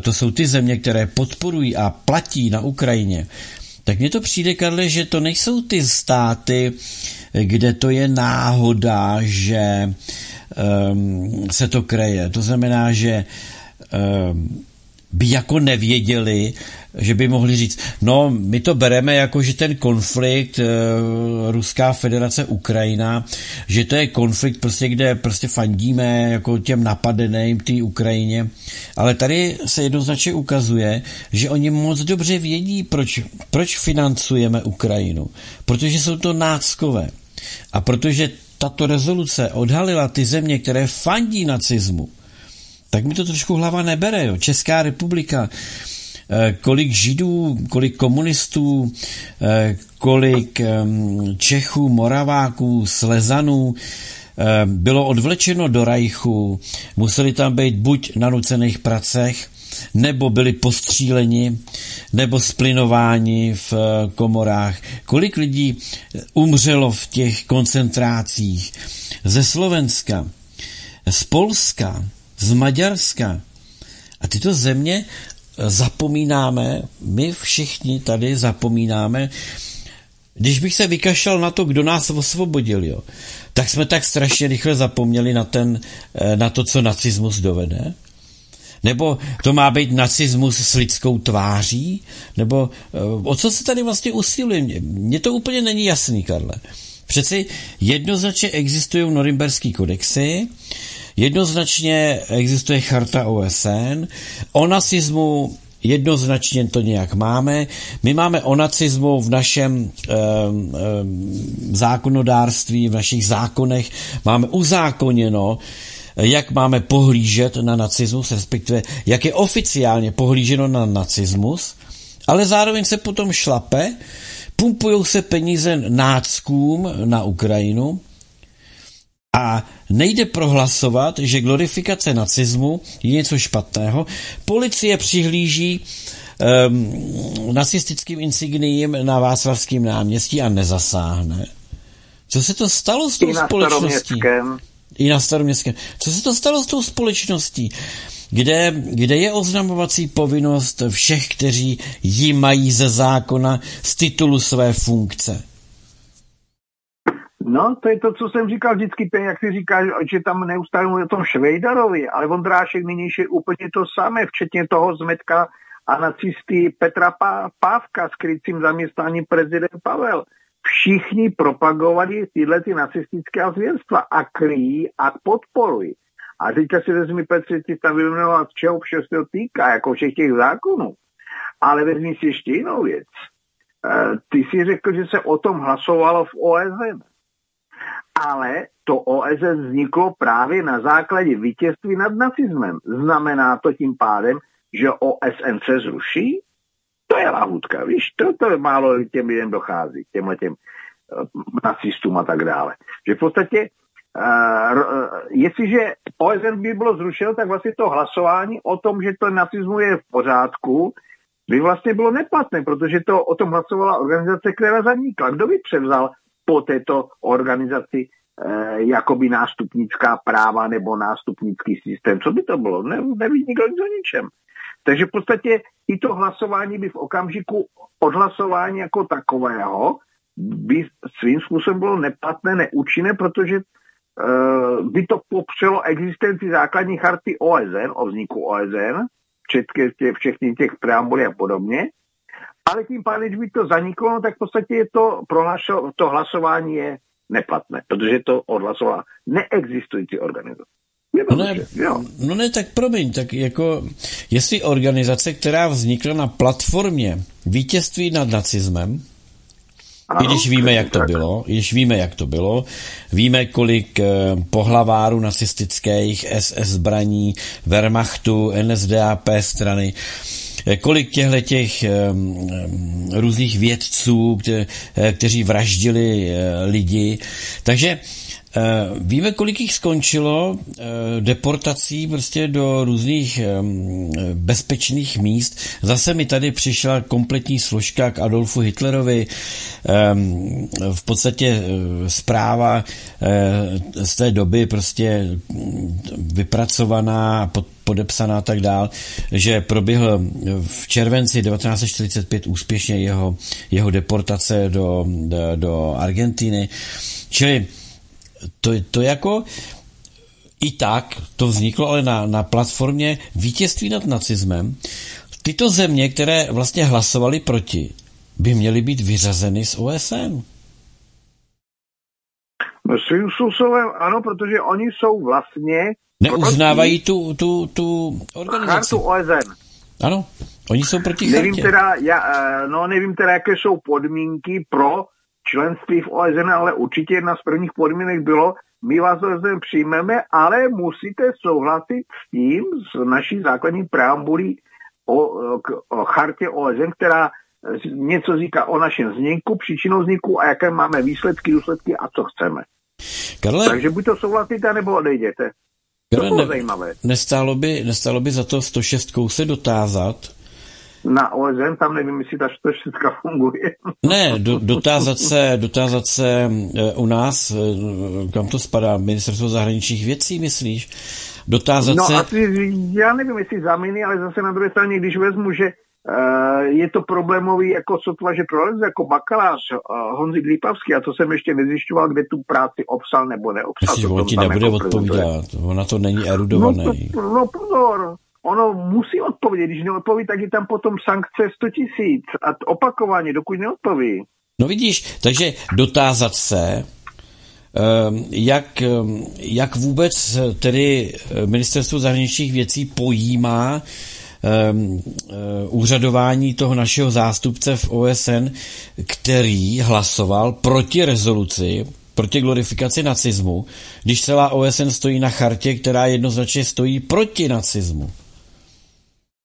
to jsou ty země, které podporují a platí na Ukrajině, tak mně to přijde, Karle, že to nejsou ty státy, kde to je náhoda, že um, se to kreje. To znamená, že um, by jako nevěděli, že by mohli říct, no my to bereme jako, že ten konflikt e, Ruská federace Ukrajina, že to je konflikt prostě, kde prostě fandíme jako těm napadeným té Ukrajině, ale tady se jednoznačně ukazuje, že oni moc dobře vědí, proč, proč financujeme Ukrajinu, protože jsou to náckové. A protože tato rezoluce odhalila ty země, které fandí nacismu, tak mi to trošku hlava nebere. Jo. Česká republika, eh, kolik židů, kolik komunistů, eh, kolik Čechů, Moraváků, Slezanů eh, bylo odvlečeno do Rajchu, museli tam být buď na nucených pracech, nebo byli postříleni, nebo splinováni v komorách. Kolik lidí umřelo v těch koncentrácích ze Slovenska, z Polska, z Maďarska. A tyto země eh, zapomínáme, my všichni tady zapomínáme, když bych se vykašlal na to, kdo nás osvobodil, jo, tak jsme tak strašně rychle zapomněli na, ten, eh, na to, co nacismus dovede. Nebo to má být nacismus s lidskou tváří? Nebo eh, o co se tady vlastně usiluje? Mně to úplně není jasný, Karle. Přeci jednoznačně existují norimberský kodexy, Jednoznačně existuje charta OSN, o nacismu jednoznačně to nějak máme. My máme o nacismu v našem um, zákonodárství, v našich zákonech, máme uzákoněno, jak máme pohlížet na nacismus, respektive jak je oficiálně pohlíženo na nacismus, ale zároveň se potom šlape, pumpují se peníze náckům na Ukrajinu a nejde prohlasovat, že glorifikace nacismu je něco špatného. Policie přihlíží um, nacistickým insigniím na Václavském náměstí a nezasáhne. Co se to stalo s tou společností? I na staroměstském. Co se to stalo s tou společností? Kde, kde je oznamovací povinnost všech, kteří ji mají ze zákona z titulu své funkce? No, to je to, co jsem říkal vždycky, jak si říkáš, že tam neustále mluví o tom Švejdarovi, ale Vondrášek nyní je úplně to samé, včetně toho zmetka a nacisty Petra Pávka s krycím zaměstnáním prezident Pavel všichni propagovali tyhle ty nacistické zvěrstva a kryjí a podporují. A teďka si vezmi, Petře, ty tam vyjmenovat, čeho vše se týká, jako všech těch zákonů. Ale vezmi si ještě jinou věc. E, ty si řekl, že se o tom hlasovalo v OSN. Ale to OSN vzniklo právě na základě vítězství nad nacismem. Znamená to tím pádem, že OSN se zruší? To je lahůdka, víš, to, to málo těm lidem dochází, těmhle těm uh, nacistům a tak dále. Že v podstatě, uh, uh, jestliže OSN by bylo zrušeno, tak vlastně to hlasování o tom, že to nacismu je v pořádku, by vlastně bylo neplatné, protože to o tom hlasovala organizace, která zanikla. Kdo by převzal po této organizaci eh, jakoby nástupnická práva nebo nástupnický systém? Co by to bylo? Ne, neví nikdo nic o ničem. Takže v podstatě i to hlasování by v okamžiku odhlasování jako takového by svým způsobem bylo neplatné, neúčinné, protože uh, by to popřelo existenci základní charty OSN, o vzniku OSN, včetně těch, všechny těch preambulí a podobně, ale tím pádem, když by to zaniklo, no, tak v podstatě je to, prohlašo, to hlasování je neplatné, protože to odhlasovala neexistující organizace. No ne, no ne, tak promiň, tak jako jestli organizace, která vznikla na platformě vítězství nad nacismem, ano, i když víme, jak to tak. bylo, když víme, jak to bylo, víme, kolik eh, pohlaváru nacistických SS zbraní, Wehrmachtu, NSDAP strany, eh, kolik těchto těch um, různých vědců, kte, kteří vraždili lidi. Takže Eh, víme, kolik jich skončilo eh, deportací prostě do různých bezpečných míst. Zase mi tady přišla kompletní složka k Adolfu Hitlerovi. V podstatě eh, zpráva z té doby prostě mm, vypracovaná, podepsaná a tak dál, že proběhl v červenci 1945 úspěšně jeho, jeho deportace do, do, do Argentiny. Čili to, to jako i tak to vzniklo, ale na, na platformě vítězství nad nacismem. Tyto země, které vlastně hlasovaly proti, by měly být vyřazeny z OSN. No svým způsobem ano, protože oni jsou vlastně... Neuznávají tu, tu, tu organizaci. Chartu OSN. Ano, oni jsou proti nevím teda, já, eh, no nevím teda, jaké jsou podmínky pro členství v OSN, ale určitě jedna z prvních podmínek bylo, my vás OSN přijmeme, ale musíte souhlasit s tím, s naší základní preambulí o, o chartě OSN, která něco říká o našem vzniku, příčinou vzniku a jaké máme výsledky, důsledky a co chceme. Karle, Takže buď to souhlasíte, nebo odejděte. Karle, to bylo ne, zajímavé. Nestálo by, nestálo by za to 106 se dotázat, na OSN, tam nevím, jestli ta štoštická funguje. Ne, do, dotázat se, dotázat se e, u nás, e, kam to spadá, ministerstvo zahraničních věcí, myslíš? Dotázat no, se... asi, já nevím, jestli zaminy, ale zase na druhé straně, když vezmu, že Uh, je to problémový jako sotva, že proleze jako bakalář uh, Honzi Glípavský a to jsem ještě nezjišťoval, kde tu práci obsal nebo neobsal. Myslíš, on ti nebude jako odpovídat, ona to není erudovaný. No, to, no pozor, ono musí odpovědět. Když neodpoví, tak je tam potom sankce 100 tisíc a opakovaně, dokud neodpoví. No vidíš, takže dotázat se, ehm, jak, ehm, jak vůbec tedy eh, ministerstvo zahraničních věcí pojímá um, úřadování toho našeho zástupce v OSN, který hlasoval proti rezoluci proti glorifikaci nacismu, když celá OSN stojí na chartě, která jednoznačně stojí proti nacismu?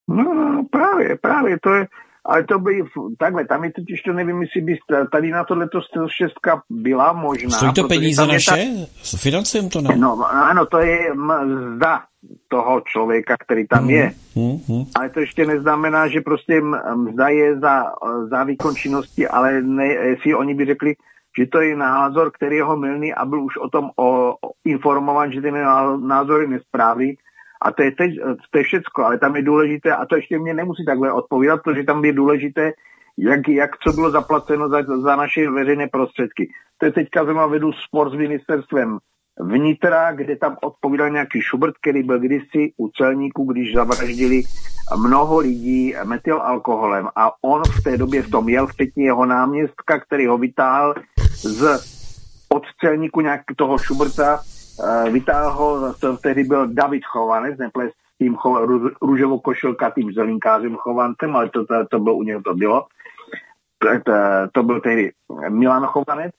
No, no, no právě, právě, to je, ale to by, takhle, tam je totiž to nevím, jestli by tady na tohle to šestka byla možná. Stojí to peníze naše? Ta... Financujeme to, ne? No, ano, to je mzda toho člověka, který tam je. Hmm, hmm. Ale to ještě neznamená, že prostě mzda je za, za výkon činnosti, ale ne, jestli oni by řekli, že to je názor, který je ho milný a byl už o tom o, o informován, že ten názor je nesprávný, a to je, teď, to je všecko, ale tam je důležité, a to ještě mě nemusí takhle odpovídat, protože tam je důležité, jak, jak co bylo zaplaceno za, za naše veřejné prostředky. To je teďka zrovna vedu spor s ministerstvem vnitra, kde tam odpovídal nějaký Schubert, který byl kdysi u celníků, když zavraždili mnoho lidí metylalkoholem a on v té době v tom jel, včetně jeho náměstka, který ho vytáhl z od celníku nějak toho Schuberta, vytáhl ho, to tehdy byl David Chovanec, neple s tím růžovou košilkatým zelinkářem Chovancem, ale to, to, to bylo u něho to bylo. To, to, byl tehdy Milan Chovanec.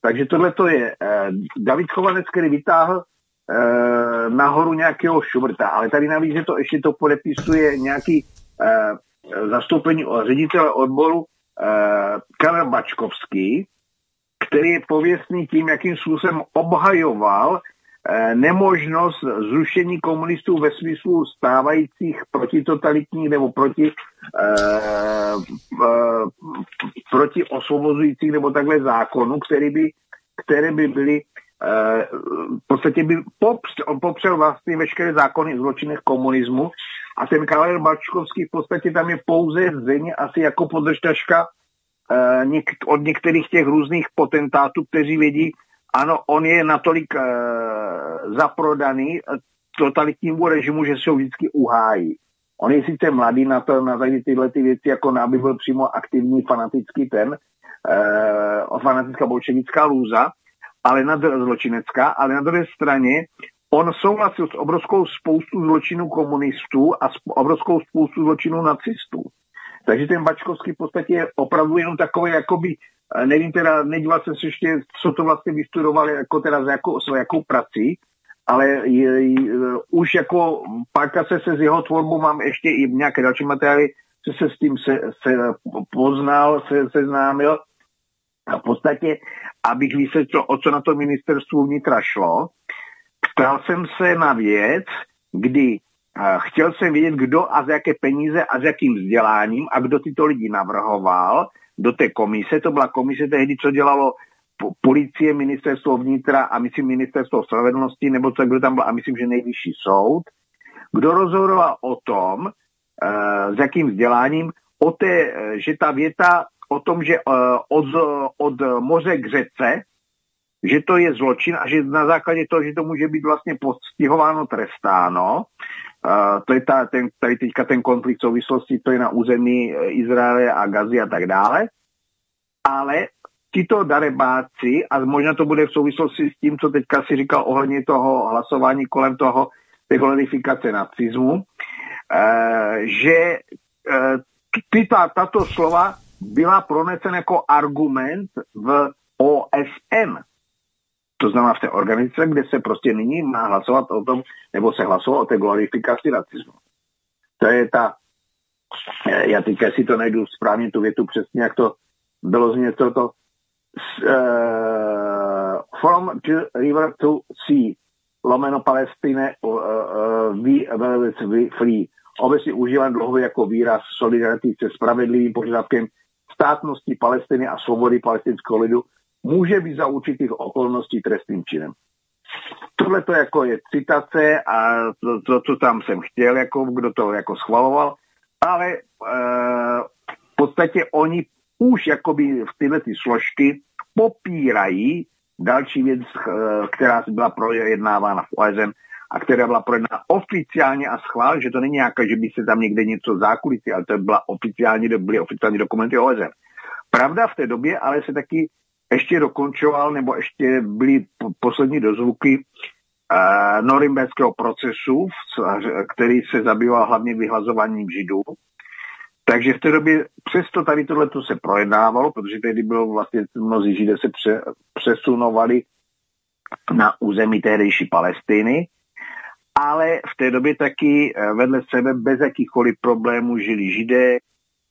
Takže tohle to je uh, David Chovanec, který vytáhl uh, nahoru nějakého Schuberta, ale tady navíc, že to ještě to podepisuje nějaký zastoupení ředitele odboru Karel Bačkovský, který je pověstný tím, jakým způsobem obhajoval Eh, nemožnost zrušení komunistů ve smyslu stávajících protitotalitních nebo proti, eh, eh, proti osvobozujících nebo takhle zákonů, které by, které by byly eh, v podstatě by popřel, on popřel vlastně veškeré zákony zločinech komunismu. A ten Karel Bačkovský v podstatě tam je pouze země asi jako podržtaška eh, od některých těch různých potentátů, kteří vědí, ano, on je natolik uh, zaprodaný eh, totalitnímu režimu, že se ho vždycky uhájí. On je sice mladý na to, na tyhle ty věci, jako aby byl přímo aktivní fanatický ten, uh, fanatická bolševická lůza, ale na zločinecká, ale na druhé straně on souhlasil s obrovskou spoustu zločinů komunistů a s obrovskou spoustu zločinů nacistů. Takže ten Bačkovský v podstatě je opravdu jenom takový jakoby Nevím teda, nedíval jsem se ještě, co to vlastně vystudovali, jako teda za jakou, s jakou prací, ale je, je, už jako párka se, se s jeho tvorbou mám ještě i nějaké další materiály, že se s tím se, se poznal, se seznámil. A v podstatě, abych vysvětlil, o co na to ministerstvu vnitra šlo, ptal jsem se na věc, kdy chtěl jsem vědět, kdo a za jaké peníze a s jakým vzděláním a kdo tyto lidi navrhoval do té komise. To byla komise tehdy, co dělalo policie, ministerstvo vnitra a myslím ministerstvo spravedlnosti, nebo co, kdo tam byl, a myslím, že nejvyšší soud, kdo rozhodoval o tom, uh, s jakým vzděláním, o té, uh, že ta věta o tom, že uh, od, od moře k řece, že to je zločin a že na základě toho, že to může být vlastně postihováno, trestáno, To je ta, ten, tady teďka ten konflikt souvislosti, to je na území e, Izraele a Gazy a tak dále. Ale tito darebáci, a možná to bude v souvislosti s tím, co teďka si říkal ohledně toho hlasování kolem toho, té glorifikace nacizmu, uh, že uh, tyto, tato slova byla pronesena jako argument v OSN to znamená v té organizaci, kde se prostě nyní má hlasovat o tom, nebo se hlasovat o té glorifikaci nacismu. To je ta, eh, já teďka si to najdu správně tu větu přesně, jak to bylo z něco to uh, from the river to sea, lomeno Palestine, uh, uh, we, we free. Obecně užíván dlouho jako výraz solidarity se spravedlivým požadavkem státnosti Palestiny a svobody palestinského lidu může být za určitých okolností trestným činem. Tohle to jako je citace a to, to, co tam jsem chtěl, jako kdo to jako schvaloval, ale e, v podstatě oni už jakoby v tyhle ty složky popírají další věc, eh, která byla projednávána v OSN a která byla projednána oficiálně a schvál, že to není nějaké, že by se tam někde něco zákulisí, ale to byla oficiální, byly oficiální dokumenty OSN. Pravda v té době ale se taky ještě dokončoval, nebo ještě byly poslední dozvuky uh, norimberského procesu, který se zabýval hlavně vyhlazováním židů. Takže v té době přesto tady tohle se projednávalo, protože tehdy bylo vlastně mnozí židé se pře, přesunovali na území tehdejší Palestiny, ale v té době taky eh, vedle sebe bez jakýchkoliv problémů žili židé,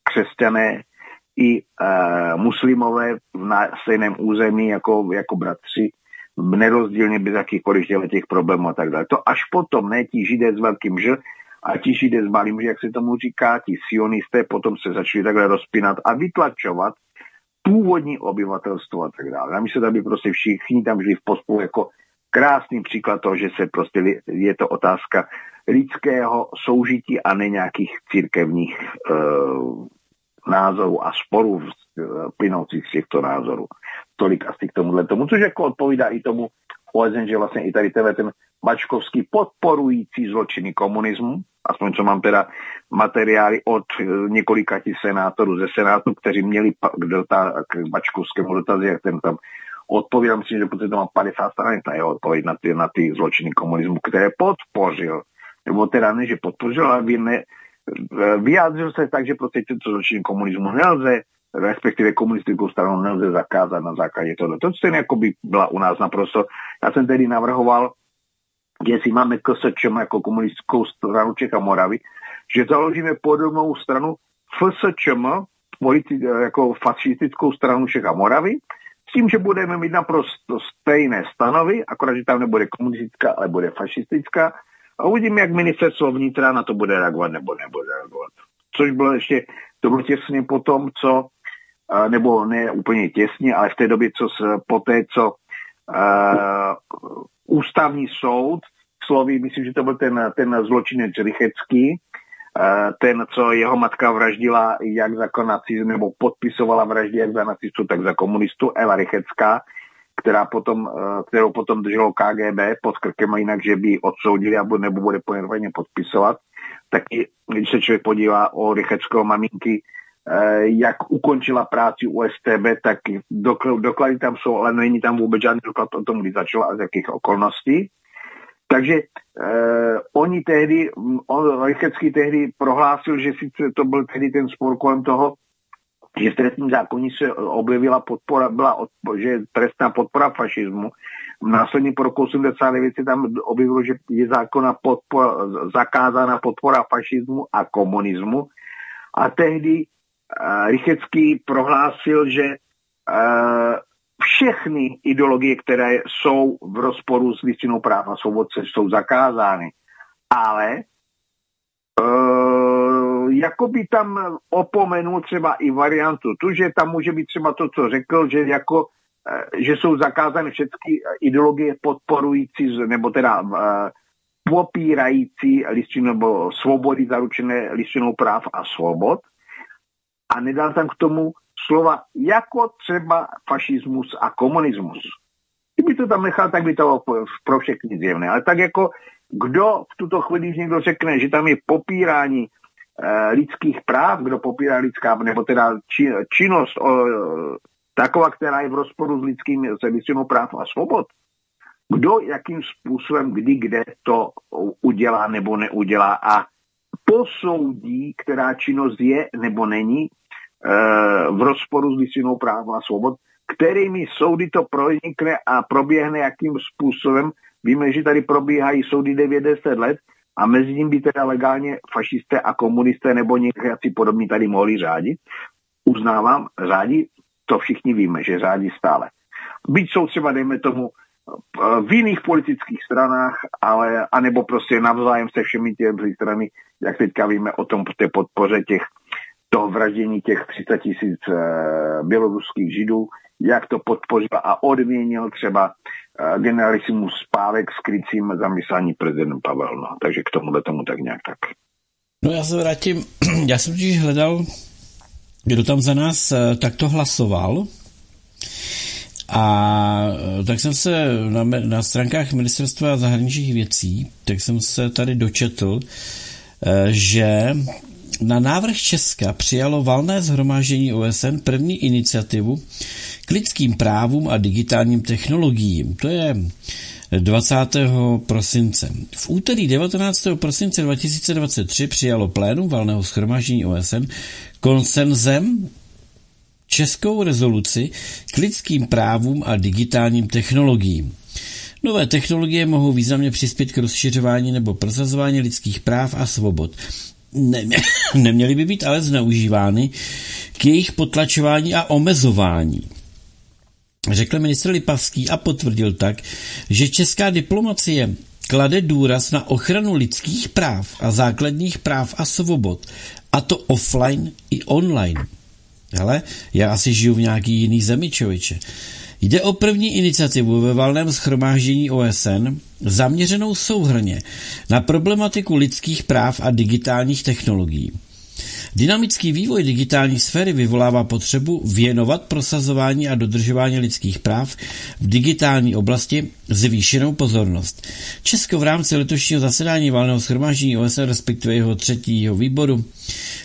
křesťané i uh, muslimové na stejném území jako, jako bratři, nerozdílně bez jakýchkoliv těch problémů a tak dále. To až potom, ne ti židé s velkým ž, a ti židé s malým, že jak se tomu říká, ti sionisté potom se začali takhle rozpínat a vytlačovat původní obyvatelstvo a tak dále. Já myslím, aby prostě všichni tam žili v pospolu jako krásný příklad toho, že se prostě je to otázka lidského soužití a ne nějakých církevních uh, názorů a sporů eh, plynoucích z těchto názorů. Tolik asi k tomuhle tomu, což jako odpovídá i tomu OSN, že vlastně i tady ten Bačkovský podporující zločiny komunismu, aspoň co mám teda materiály od eh, několika tí senátorů ze Senátu, kteří měli k Bačkovskému dotazy, jak ten tam odpověděl, myslím, že protože to má 50 stran, ta jeho odpověď na ty, na ty zločiny komunismu, které podpořil, nebo teda ne, že podpořil, ale ne, vyjádřil se tak, že prostě tyto zločiny komunismu nelze, respektive komunistickou stranu nelze zakázat na základě toho. To stejně jako by byla u nás naprosto. Já jsem tedy navrhoval, jestli máme KSČM jako komunistickou stranu Čech a Moravy, že založíme podobnou stranu FSČM, jako fašistickou stranu Čech a Moravy, s tím, že budeme mít naprosto stejné stanovy, akorát, že tam nebude komunistická, ale bude fašistická. A uvidíme, jak ministerstvo vnitra na to bude reagovat nebo nebude reagovat. Což bylo ještě, to bylo těsně po tom, co, nebo ne úplně těsně, ale v té době, co po té, co uh, ústavní soud, slovy, myslím, že to byl ten, ten zločinec Rychecký, ten, co jeho matka vraždila jak za nacistů, nebo podpisovala vraždy jak za nacistu, tak za komunistu, Eva Rychecká, která potom, eh, kterou potom drželo KGB pod krkem, jinak, že by ji odsoudili a nebo bude pojednovaně podpisovat. Tak i, když se člověk podívá o Rycheckého maminky, eh, jak ukončila práci u STB, tak doklady tam jsou, ale není tam vůbec žádný doklad o tom, kdy začala a z jakých okolností. Takže eh, oni tehdy, on, Rychecký tehdy prohlásil, že sice to byl tehdy ten spor kolem toho, že v trestním zákoně se objevila podpora, byla odpo, že trestná podpora fašismu. Následně po roku 89 se tam objevilo, že je zákona podpora, zakázána podpora fašismu a komunismu. A tehdy uh, Rychecký prohlásil, že uh, všechny ideologie, které jsou v rozporu s listinou práv a svobod, jsou zakázány. Ale jako by tam opomenul třeba i variantu tu, že tam může být třeba to, co řekl, že jako uh, že jsou zakázány všechny ideologie podporující, nebo teda uh, popírající listinu nebo svobody zaručené listinou práv a svobod. A nedal tam k tomu slova jako třeba fašismus a komunismus. Kdyby to tam nechal, tak by to pro všechny zjevné. Ale tak jako kdo v tuto chvíli, když někdo řekne, že tam je popírání lidských práv, kdo popírá lidská, nebo teda či, činnost o, taková, která je v rozporu s lidským se práv a svobod, kdo jakým způsobem, kdy, kde to udělá nebo neudělá a posoudí, která činnost je nebo není v rozporu s listinou práva a svobod, kterými soudy to pronikne a proběhne jakým způsobem. Víme, že tady probíhají soudy 90 let a mezi ním by teda legálně fašisté a komunisté nebo někteří podobní tady mohli řádit. Uznávám, řádí, to všichni víme, že řádí stále. Byť jsou třeba, dejme tomu, v jiných politických stranách, ale, anebo prostě navzájem se všemi těmi strany, jak teďka víme o tom té podpoře těch toho vraždění těch 300 tisíc e, běloruských židů, jak to podpořil a odměnil třeba e, generalissimus Pávek s krycím zaměstnání prezident Pavel. No, takže k tomuhle tomu tak nějak tak. No já se vrátím, já jsem totiž hledal, kdo tam za nás e, takto hlasoval, a tak jsem se na, na stránkách Ministerstva zahraničních věcí, tak jsem se tady dočetl, že na návrh Česka přijalo valné zhromáždění OSN první iniciativu k lidským právům a digitálním technologiím. To je 20. prosince. V úterý 19. prosince 2023 přijalo plénum valného schromáždění OSN konsenzem českou rezoluci k lidským právům a digitálním technologiím. Nové technologie mohou významně přispět k rozšiřování nebo prosazování lidských práv a svobod. Nemě, neměly by být ale zneužívány k jejich potlačování a omezování. Řekl ministr Lipavský a potvrdil tak, že česká diplomacie klade důraz na ochranu lidských práv a základních práv a svobod, a to offline i online. Ale já asi žiju v nějaký jiný zemi, člověče. Jde o první iniciativu ve valném schromáždění OSN zaměřenou souhrně na problematiku lidských práv a digitálních technologií. Dynamický vývoj digitální sféry vyvolává potřebu věnovat prosazování a dodržování lidských práv v digitální oblasti zvýšenou pozornost. Česko v rámci letošního zasedání valného schromáždění OSN, respektive jeho třetího výboru,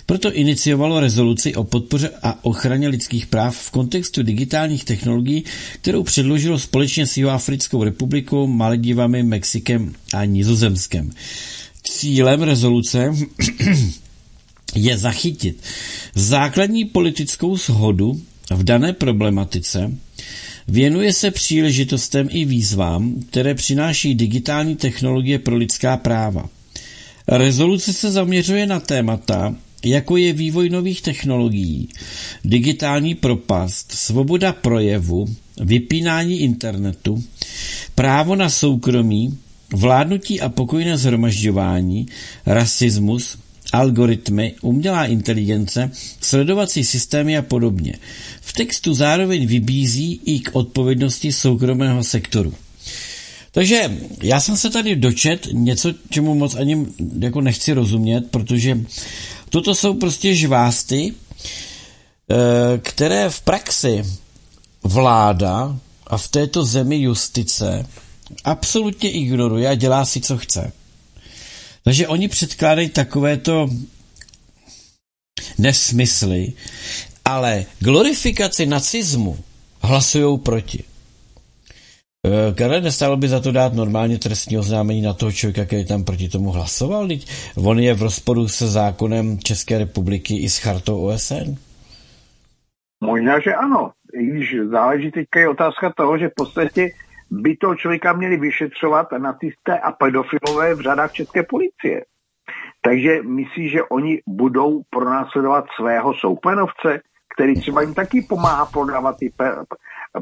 proto iniciovalo rezoluci o podpoře a ochraně lidských práv v kontextu digitálních technologií, kterou předložilo společně s Jihoafrickou republikou, Maledivami, Mexikem a Nizozemskem. Cílem rezoluce je zachytit základní politickou shodu v dané problematice, věnuje se příležitostem i výzvám, které přináší digitální technologie pro lidská práva. Rezoluce se zaměřuje na témata, jako je vývoj nových technologií, digitální propast, svoboda projevu, vypínání internetu, právo na soukromí, vládnutí a pokojné zhromažďování, rasismus, algoritmy, umělá inteligence, sledovací systémy a podobně. V textu zároveň vybízí i k odpovědnosti soukromého sektoru. Takže já jsem se tady dočet něco, čemu moc ani jako nechci rozumět, protože toto jsou prostě žvásty, eh, které v praxi vláda a v této zemi justice absolutně ignoruje a dělá si, co chce. Takže oni předkládají takovéto nesmysly, ale glorifikaci nacismu hlasují proti. Eh, Karel, nestálo by za to dát normálně trestní oznámení na toho člověka, který tam proti tomu hlasoval? On je v rozporu se zákonem České republiky i s chartou OSN? Možná, že ano. Když záleží teďka je otázka toho, že v podstatě by toho člověka měli vyšetřovat nacisté a pedofilové v řadách české policie. Takže myslí, že oni budou pronásledovat svého soupenovce, který třeba jim taky pomáhá prodávat ty pe-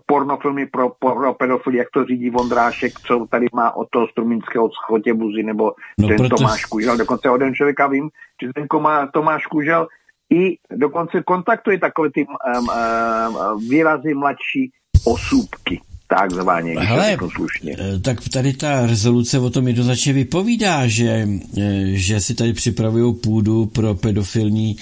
pornofilmy pro, pro pedofily, jak to řídí Vondrášek, co tady má od toho Strumínského schotě buzy, nebo no ten proto... Tomáš Kužel. Dokonce od jeden člověka vím, že ten Tomáš Kužel i dokonce kontaktuje takové ty um, um, výrazy mladší osůbky takzvaně, Hele, slušně. Eh, tak tady ta rezoluce o tom jednoznačně vypovídá, že, eh, že si tady připravují půdu pro pedofilní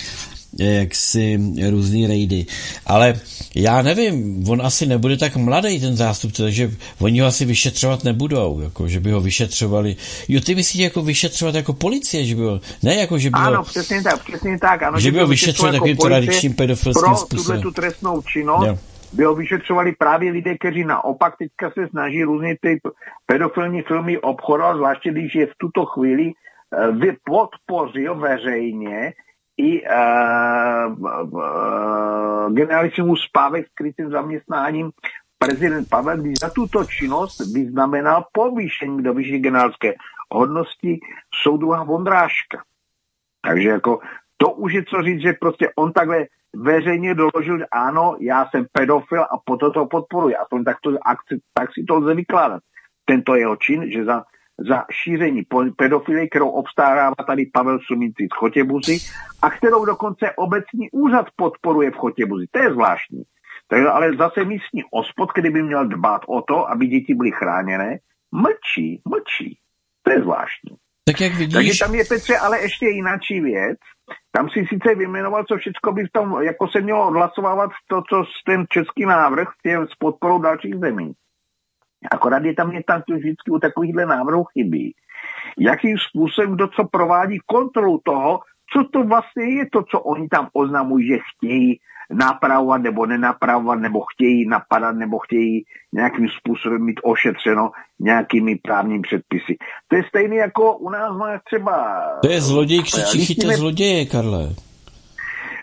eh, jaksi různý rejdy. Ale já nevím, on asi nebude tak mladý ten zástupce, takže oni ho asi vyšetřovat nebudou, jako že by ho vyšetřovali. Jo, ty myslíš jako vyšetřovat jako policie, že by ho, ne jako, že by ho... Ano, přesně tak, přesně tak. Ano, že, že by ho vyšetřovat takovým jako tradičním pedofilským způsobem. Pro tu trestnou činnost, jo by ho vyšetřovali právě lidé, kteří naopak teďka se snaží různě ty pedofilní filmy obchodovat, zvláště když je v tuto chvíli uh, podpořil veřejně i uh, uh, generálnímu spávek s krytým zaměstnáním prezident Pavel, když za tuto činnost vyznamenal povýšení do vyšší generálské hodnosti soudruha Vondráška. Takže jako to už je co říct, že prostě on takhle veřejně doložil, že ano, já jsem pedofil a potom to podporuji. A tak, to, tak si to lze vykládat. Tento jeho čin, že za, za šíření pedofilie, kterou obstarává tady Pavel Suminci z Chotěbuzy a kterou dokonce obecní úřad podporuje v Chotěbuzi. To je zvláštní. Takže ale zase místní ospod, který by měl dbát o to, aby děti byly chráněné, mlčí, mlčí. To je zvláštní. Tak jak vidíš... Takže tam je Petře ale ještě jináčí věc. Tam si sice vyjmenoval, co všechno by v tom, jako se mělo odhlasovávat to, co ten český návrh je s podporou dalších zemí. Akorát je tam je tam vždycky u takovýchhle návrhů chybí. Jakým způsobem, kdo co provádí kontrolu toho, co to vlastně je to, co oni tam oznamují, že chtějí napravovat nebo nenapravovat, nebo chtějí napadat, nebo chtějí nějakým způsobem mít ošetřeno nějakými právními předpisy. To je stejné jako u nás má třeba... To je zloděj křičí, chytě zloděje, Karle.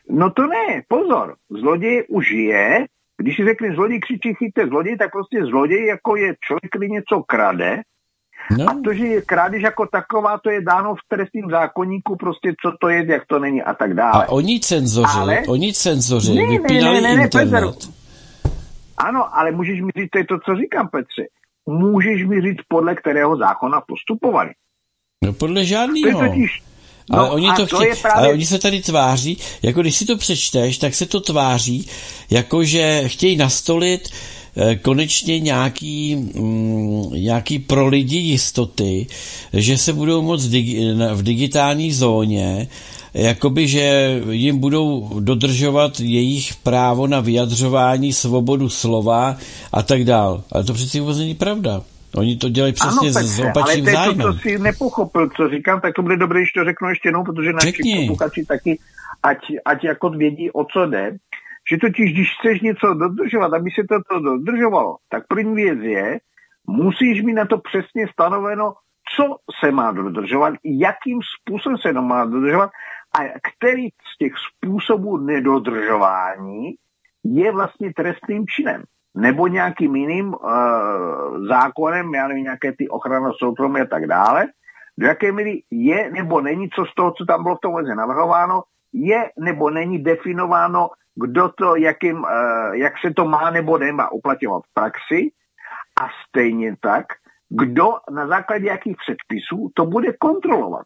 No to ne, pozor, zloděj už je, když si řekne zloděj křičí chyťte zloděj, tak prostě zloděj jako je člověk, který něco krade, No. A to, že je krádež jako taková, to je dáno v trestním zákonníku, prostě co to je, jak to není a tak dále. A oni cenzoři, ale... oni cenzoři ne, vypínali ne, ne, ne, internet. Petr, ano, ale můžeš mi říct, to je to, co říkám, Petře. Můžeš mi říct, podle kterého zákona postupovali. No podle žádného. Totiž, ale, no, oni to to chtějí, právě... ale oni se tady tváří, jako když si to přečteš, tak se to tváří, jako že chtějí nastolit Eh, konečně nějaký, mm, nějaký pro lidi jistoty, že se budou moct v digitální zóně jakoby, že jim budou dodržovat jejich právo na vyjadřování, svobodu slova a tak dál. Ale to přeci vůbec není pravda. Oni to dělají přesně ano, s opačným ale zájmem. Ale to, co si nepochopil, co říkám, tak to bude dobré, když to řeknu ještě jednou, protože naši posluchači taky, ať, ať jako vědí, o co jde. Že totiž, když chceš něco dodržovat, aby se to, dodržovalo, tak první věc je, musíš mít na to přesně stanoveno, co se má dodržovat, jakým způsobem se to má dodržovat a který z těch způsobů nedodržování je vlastně trestným činem. Nebo nějakým jiným uh, zákonem, já nevím, nějaké ty ochrana soukromí a tak dále, do jaké míry je nebo není, co z toho, co tam bylo v tom navrhováno, je nebo není definováno kdo to, jakým, uh, jak se to má nebo nemá uplatňovat v praxi. A stejně tak, kdo na základě jakých předpisů to bude kontrolovat.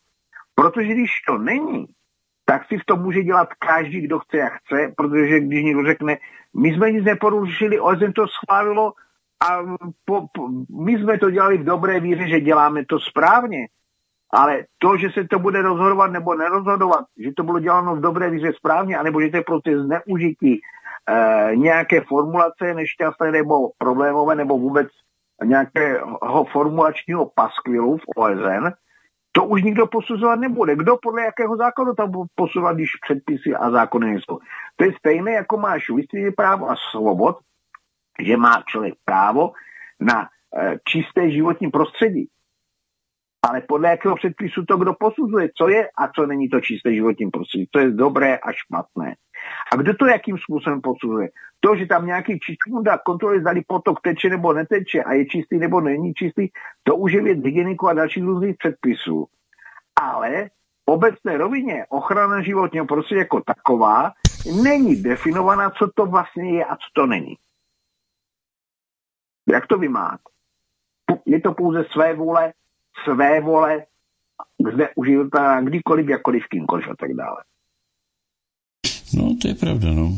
Protože když to není, tak si v tom může dělat každý, kdo chce a chce, protože když někdo řekne, my jsme nic neporušili, OSN to schválilo a po, po, my jsme to dělali v dobré víře, že děláme to správně, ale to, že se to bude rozhodovat nebo nerozhodovat, že to bylo děláno v dobré víře správně, anebo že to je prostě zneužití e, nějaké formulace nešťastné nebo problémové, nebo vůbec nějakého formulačního paskvilu v OSN, to už nikdo posuzovat nebude. Kdo podle jakého zákonu tam posuzovat, když předpisy a zákony nejsou. To je stejné, jako máš listině právo a svobod, že má člověk právo na e, čisté životní prostředí ale podle jakého předpisu to kdo posuzuje, co je a co není to čisté životním prostředí, co je dobré a špatné. A kdo to jakým způsobem posuzuje? To, že tam nějaký čičmunda kontroluje, zdali potok teče nebo neteče a je čistý nebo není čistý, to už je věc hygieniku a dalších různých předpisů. Ale v obecné rovině ochrana životního prostředí jako taková není definovaná, co to vlastně je a co to není. Jak to vymáhat? Je to pouze své vůle své vole, kde kdykoliv, jakkoliv, kýmkoliv a tak dále. No, to je pravda, no.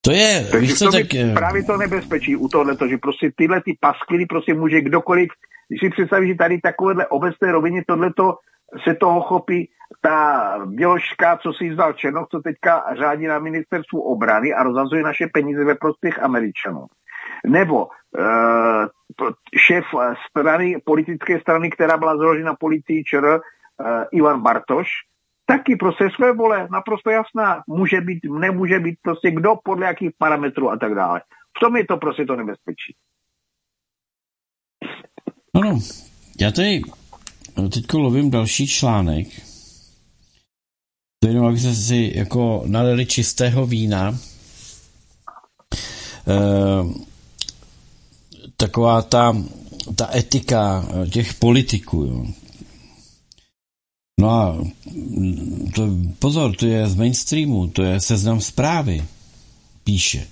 To je, Takže víš co, tak... Právě to nebezpečí u tohle, že prostě tyhle ty paskvily prostě může kdokoliv, když si představíš, že tady takovéhle obecné rovině tohleto se toho chopí ta běložka, co si zdal Černoch, co teďka řádí na ministerstvu obrany a rozhazuje naše peníze ve prospěch Američanů. Nebo uh, šéf strany, politické strany, která byla založena policii ČR, uh, Ivan Bartoš, taky prostě své vole, naprosto jasná, může být, nemůže být, prostě kdo, podle jakých parametrů a tak dále. V tom je to prostě to nebezpečí. Ano, já tady teď lovím další článek. To jenom, aby se si jako nalili čistého vína. Uh, taková ta, ta etika těch politiků. Jo. No a to, pozor, to je z mainstreamu, to je seznam zprávy, píše.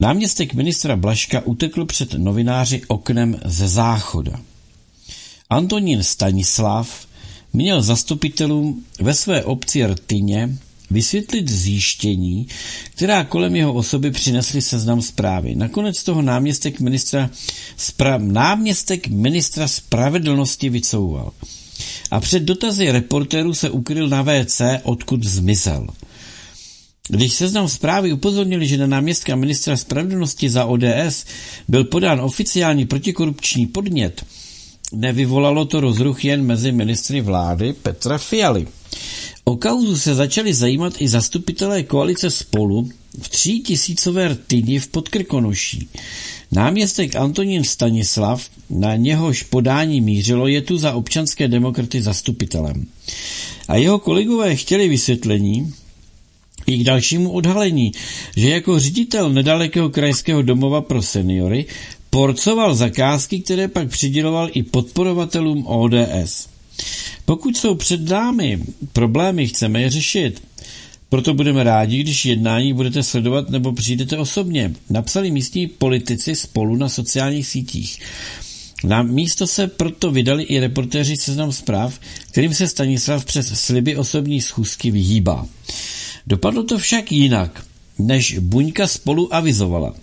Náměstek ministra Blaška utekl před novináři oknem ze záchoda. Antonín Stanislav měl zastupitelům ve své obci Rtyně vysvětlit zjištění, která kolem jeho osoby přinesly seznam zprávy. Nakonec toho náměstek ministra, spra- náměstek ministra spravedlnosti vycouval. A před dotazy reportérů se ukryl na WC, odkud zmizel. Když seznam zprávy upozornili, že na náměstka ministra spravedlnosti za ODS byl podán oficiální protikorupční podnět, nevyvolalo to rozruch jen mezi ministry vlády Petra Fialy. O kauzu se začali zajímat i zastupitelé koalice spolu v tří tisícové rtyni v Podkrkonoší. Náměstek Antonín Stanislav, na něhož podání mířilo, je tu za občanské demokraty zastupitelem. A jeho kolegové chtěli vysvětlení, i k dalšímu odhalení, že jako ředitel nedalekého krajského domova pro seniory porcoval zakázky, které pak přiděloval i podporovatelům ODS. Pokud jsou před námi problémy, chceme je řešit. Proto budeme rádi, když jednání budete sledovat nebo přijdete osobně. Napsali místní politici spolu na sociálních sítích. Na místo se proto vydali i reportéři seznam zpráv, kterým se Stanislav přes sliby osobní schůzky vyhýbá. Dopadlo to však jinak, než Buňka spolu avizovala.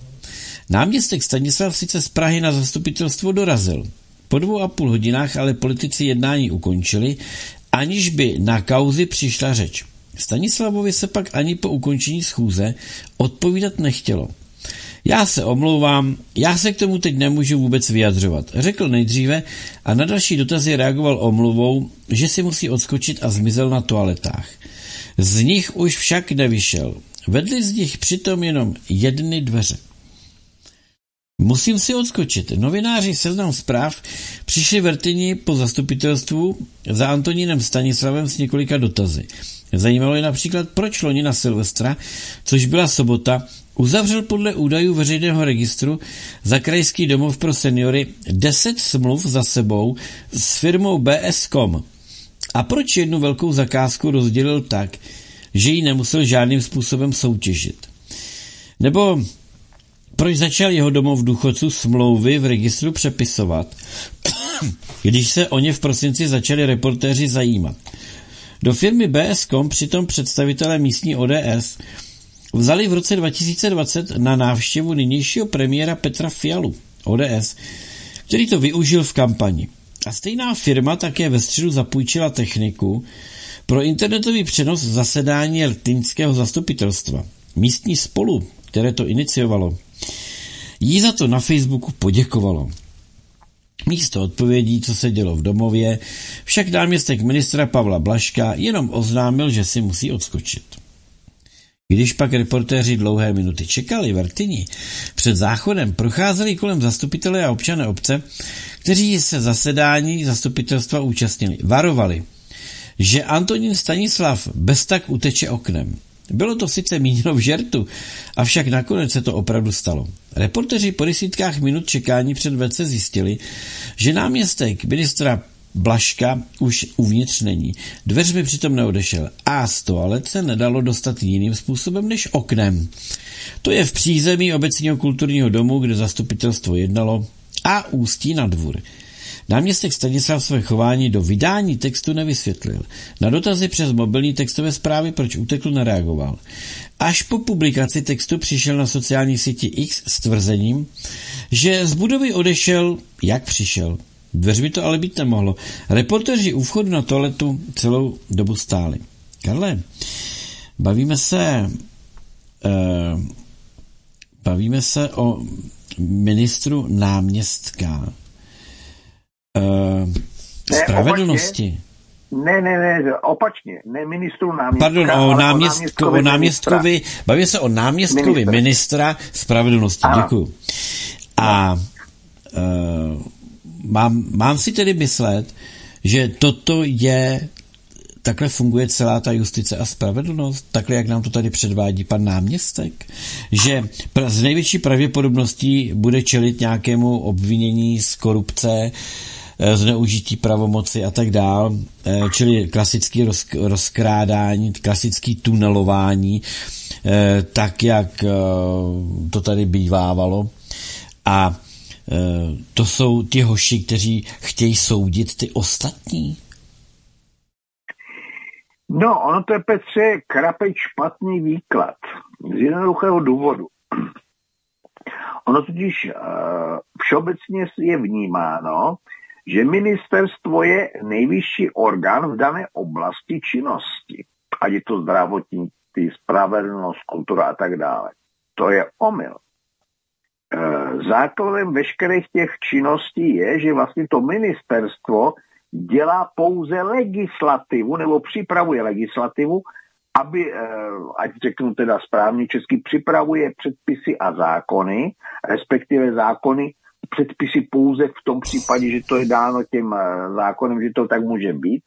Náměstek Stanislav sice z Prahy na zastupitelstvo dorazil. Po dvou a půl hodinách ale politici jednání ukončili, aniž by na kauzi přišla řeč. Stanislavovi se pak ani po ukončení schůze odpovídat nechtělo. Já se omlouvám, já se k tomu teď nemůžu vůbec vyjadřovat, řekl nejdříve a na další dotazy reagoval omluvou, že si musí odskočit a zmizel na toaletách. Z nich už však nevyšel. Vedli z nich přitom jenom jedny dveře. Musím si odskočit. Novináři seznam zpráv přišli vrtyni po zastupitelstvu za Antonínem Stanislavem s několika dotazy. Zajímalo je například, proč loni na Silvestra, což byla sobota, uzavřel podle údajů veřejného registru za krajský domov pro seniory 10 smluv za sebou s firmou BS.com. A proč jednu velkou zakázku rozdělil tak, že ji nemusel žádným způsobem soutěžit? Nebo proč začal jeho domov důchodců smlouvy v registru přepisovat, když se o ně v prosinci začali reportéři zajímat? Do firmy BS.com přitom představitelé místní ODS vzali v roce 2020 na návštěvu nynějšího premiéra Petra Fialu, ODS, který to využil v kampani. A stejná firma také ve středu zapůjčila techniku pro internetový přenos zasedání Rtynského zastupitelstva. Místní spolu, které to iniciovalo, jí za to na Facebooku poděkovalo. Místo odpovědí, co se dělo v domově, však náměstek ministra Pavla Blaška jenom oznámil, že si musí odskočit. Když pak reportéři dlouhé minuty čekali v Artini, před záchodem procházeli kolem zastupitelé a občané obce, kteří se zasedání zastupitelstva účastnili. Varovali, že Antonín Stanislav bez tak uteče oknem. Bylo to sice míněno v žertu, avšak nakonec se to opravdu stalo. Reporteři po desítkách minut čekání před VC zjistili, že náměstek ministra Blaška už uvnitř není. Dveřmi přitom neodešel a z toalet se nedalo dostat jiným způsobem než oknem. To je v přízemí obecního kulturního domu, kde zastupitelstvo jednalo a ústí na dvůr. Náměstek Stanislav své chování do vydání textu nevysvětlil. Na dotazy přes mobilní textové zprávy, proč utekl, nereagoval. Až po publikaci textu přišel na sociální síti X s tvrzením, že z budovy odešel, jak přišel. Dveřmi to ale být nemohlo. Reporteři u vchodu na toaletu celou dobu stáli. Karle, bavíme se uh, bavíme se o ministru náměstka uh, spravedlnosti. Ne, ne, ne, opačně, ne ministru náměstka. Pardon, o, náměstko, o náměstkovi, bavíme se o náměstkovi ministra, ministra spravedlnosti, ano. děkuji. A uh, mám, mám si tedy myslet, že toto je takhle funguje celá ta justice a spravedlnost, takhle jak nám to tady předvádí pan náměstek, že z největší pravděpodobností bude čelit nějakému obvinění z korupce, Eh, zneužití pravomoci a tak dál, eh, čili klasický roz, rozkrádání, klasický tunelování, eh, tak jak to tady bývávalo. A to jsou ti hoši, kteří chtějí soudit ty ostatní. No, ono to je Petře krapej špatný výklad. Z jednoduchého důvodu. Ono totiž uh, všeobecně je vnímáno, že ministerstvo je nejvyšší orgán v dané oblasti činnosti, ať je to zdravotnictví, spravedlnost, kultura a tak dále. To je omyl. E, základem veškerých těch činností je, že vlastně to ministerstvo dělá pouze legislativu nebo připravuje legislativu, aby, e, ať řeknu teda správně česky, připravuje předpisy a zákony, respektive zákony předpisy pouze v tom případě, že to je dáno těm eh, zákonem, že to tak může být,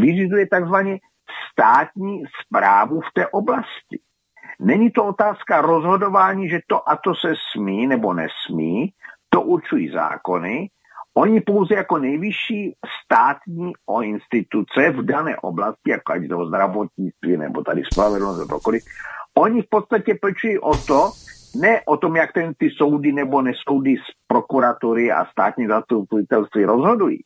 vyřizuje takzvaně státní zprávu v té oblasti. Není to otázka rozhodování, že to a to se smí nebo nesmí, to určují zákony. Oni pouze jako nejvyšší státní o instituce v dané oblasti, jako ať to zdravotnictví nebo tady spravedlnost nebo cokoliv, oni v podstatě pečují o to, ne o tom, jak ten ty soudy nebo nesoudy z prokuratury a státní zastupitelství rozhodují.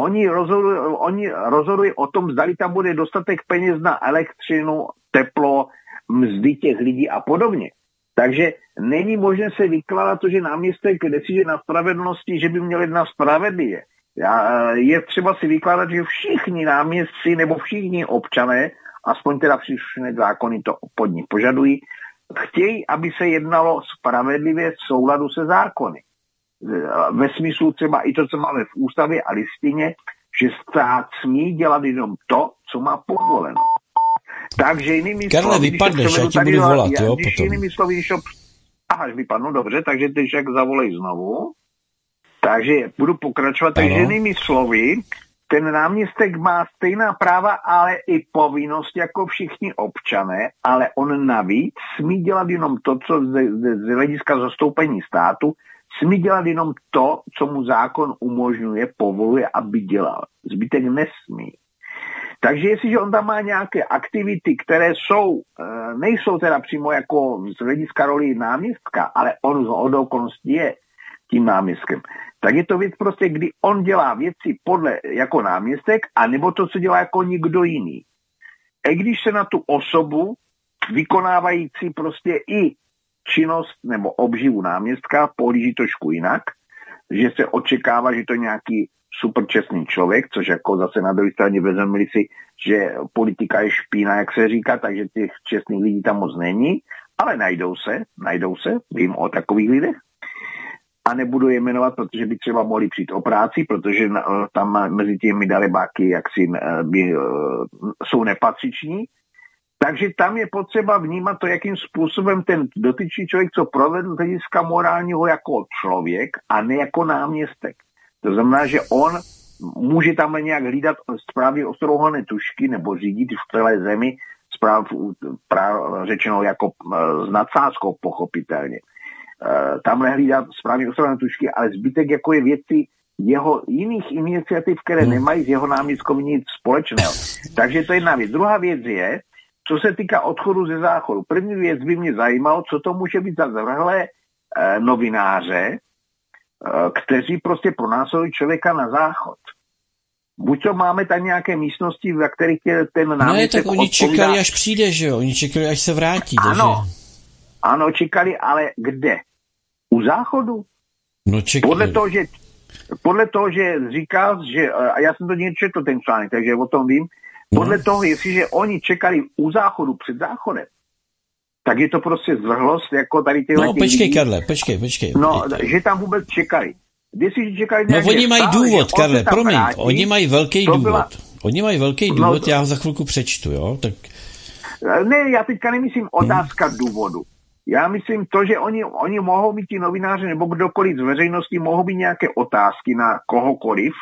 Oni rozhodují, oni rozhodují o tom, zda tam bude dostatek peněz na elektřinu, teplo, mzdy těch lidí a podobně. Takže není možné se vykládat to, že náměstek že na spravedlnosti, že by měl jednat spravedlivě. Je třeba si vykládat, že všichni náměstci nebo všichni občané, aspoň teda příslušné zákony to pod ní požadují, chtějí, aby se jednalo spravedlivě v souladu se zákony. Ve smyslu třeba i to, co máme v ústavě a listině, že stát smí dělat jenom to, co má povoleno. Takže jinými Karle, slovy, vypadneš, já ti budu volat, já, jo, když potom. Jinými slovy, když Aha, vypadnu, dobře, takže ty však zavolej znovu. Takže budu pokračovat. Takže jinými slovy, ten náměstek má stejná práva, ale i povinnost jako všichni občané, ale on navíc smí dělat jenom to, co z, z, z hlediska zastoupení státu, smí dělat jenom to, co mu zákon umožňuje, povoluje, aby dělal. Zbytek nesmí. Takže jestliže on tam má nějaké aktivity, které jsou, eh, nejsou teda přímo jako z hlediska roli náměstka, ale on z okolností je tím náměstkem, tak je to věc prostě, kdy on dělá věci podle jako náměstek, a nebo to, co dělá jako nikdo jiný. I když se na tu osobu vykonávající prostě i činnost nebo obživu náměstka pohlíží trošku jinak, že se očekává, že to nějaký super čestný člověk, což jako zase na druhé straně vezmeme si, že politika je špína, jak se říká, takže těch čestných lidí tam moc není, ale najdou se, najdou se, vím o takových lidech, a nebudu je jmenovat, protože by třeba mohli přijít o práci, protože tam mezi těmi dalebáky jaksi eh, by, eh, jsou nepatřiční. Takže tam je potřeba vnímat to, jakým způsobem ten dotyčný člověk, co provedl z hlediska morálního jako člověk a ne jako náměstek. To znamená, že on může tam nějak hlídat správně ostrouhané tušky nebo řídit v celé zemi správ, práv, řečeno jako s nadsázkou pochopitelně. E, tam nehlídat správně ostrouhané tušky, ale zbytek jako je věci jeho jiných iniciativ, které hmm. nemají s jeho náměstkom nic společného. Takže to je jedna věc. Druhá věc je, co se týká odchodu ze záchodu. První věc by mě zajímalo, co to může být za zvrhlé e, novináře, Eh, kteří prostě pronásledují člověka na záchod. Buď to máme tam nějaké místnosti, ve kterých je ten náměstek Ne, tak oni odpovídá... čekali, až přijde, že jo? Oni čekali, až se vrátí. Ano, takže... ano, čekali, ale kde? U záchodu? No čekali. Podle toho, že, podle toho, že říká, že, a já jsem to četl ten článek, takže o tom vím, podle no. toho, jestliže oni čekali u záchodu před záchodem, tak je to prostě zvrhlost, jako tady těhle No počkej, lidí. Karle, počkej, počkej. No, že tam vůbec čekali. Si čekali no oni mají stále, důvod, Karle, promiň, vrátí, oni mají velký důvod. Byla... Oni mají velký no, důvod, no, já ho za chvilku přečtu, jo? Tak... Ne, já teďka nemyslím otázka hmm. důvodu. Já myslím to, že oni, oni mohou být ti novináři nebo kdokoliv z veřejnosti, mohou být nějaké otázky na kohokoliv,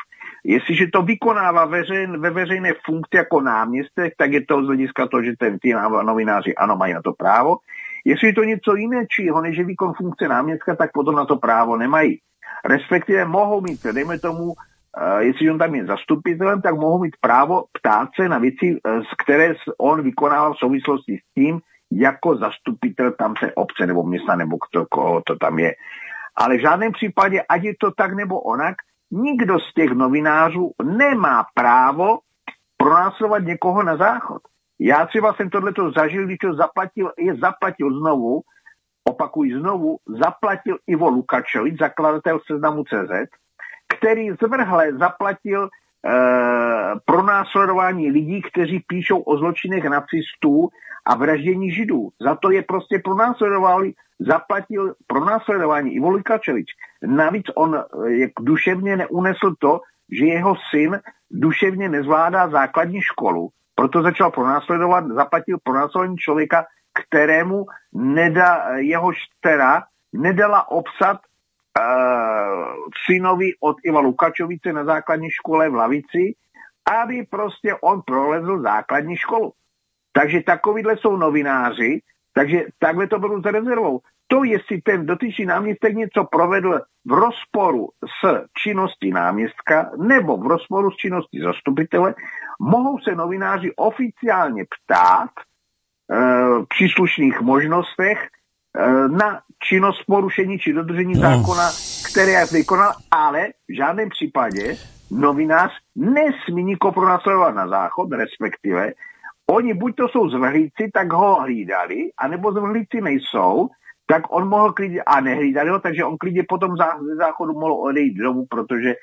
Jestliže to vykonává veřejn, ve veřejné funkci jako náměstek, tak je to z hlediska toho, že ten, ty novináři ano, mají na to právo. Jestli je to něco jiného, čího než je výkon funkce náměstka, tak potom na to právo nemají. Respektive mohou mít, dejme tomu, uh, jestli on tam je zastupitelem, tak mohou mít právo ptát se na věci, uh, které on vykonával v souvislosti s tím, jako zastupitel tam se obce nebo města nebo kdo, koho to tam je. Ale v žádném případě, ať je to tak nebo onak, nikdo z těch novinářů nemá právo pronásledovat někoho na záchod. Já třeba jsem tohleto zažil, když to zaplatil, je zaplatil znovu, opakuji znovu, zaplatil Ivo Lukačovič, zakladatel seznamu CZ, který zvrhle zaplatil e, pronásledování lidí, kteří píšou o zločinech nacistů a vraždění židů. Za to je prostě pronásledovali, zaplatil pronásledování Ivo Lukačevič. Navíc on eh, jak duševně neunesl to, že jeho syn duševně nezvládá základní školu, proto začal pronásledovat, zaplatil pronásledování člověka, kterému neda, jeho štera nedala obsat synovi od Iva Lukačovice na základní škole v Lavici, aby prostě on prolezl základní školu. Takže takovýhle jsou novináři, Takže takhle to bylo s rezervou. To, jestli ten dotyčný náměstek něco provedl v rozporu s činností náměstka nebo v rozporu s činností zastupitele, mohou se novináři oficiálně ptát e, příslušných možnostech na činnost porušení či dodržení no. zákona, které vykonal, ale v žádném případě novinář nesmí nikoho pronásledovat na záchod, respektive oni buď to jsou zvrhlíci, tak ho hlídali, anebo zvrhlíci nejsou, tak on mohl klidně, a nehlídali ho, takže on klidně potom ze záchodu mohl odejít domů, protože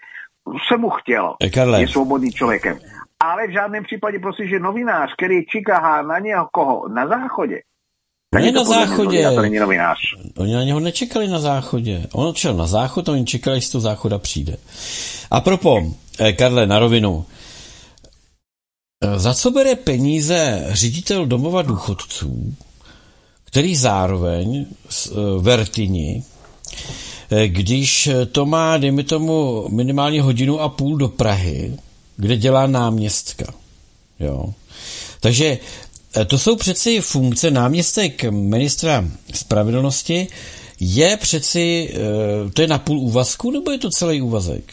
se mu chtělo. E, Karle. Je svobodný člověkem. Ale v žádném případě prostě, že novinář, který čeká na někoho na záchodě, ne na záchodě. To není novinář. Oni na něho nečekali na záchodě. On šel na záchod a oni čekali, jestli to záchoda přijde. A propo, eh, Karle, na rovinu. Eh, za co bere peníze ředitel domova důchodců, který zároveň eh, Vertini, když to má, dejme tomu, minimálně hodinu a půl do Prahy, kde dělá náměstka. Jo. Takže to jsou přeci funkce náměstek ministra spravedlnosti, je přeci, to je na půl úvazku, nebo je to celý úvazek?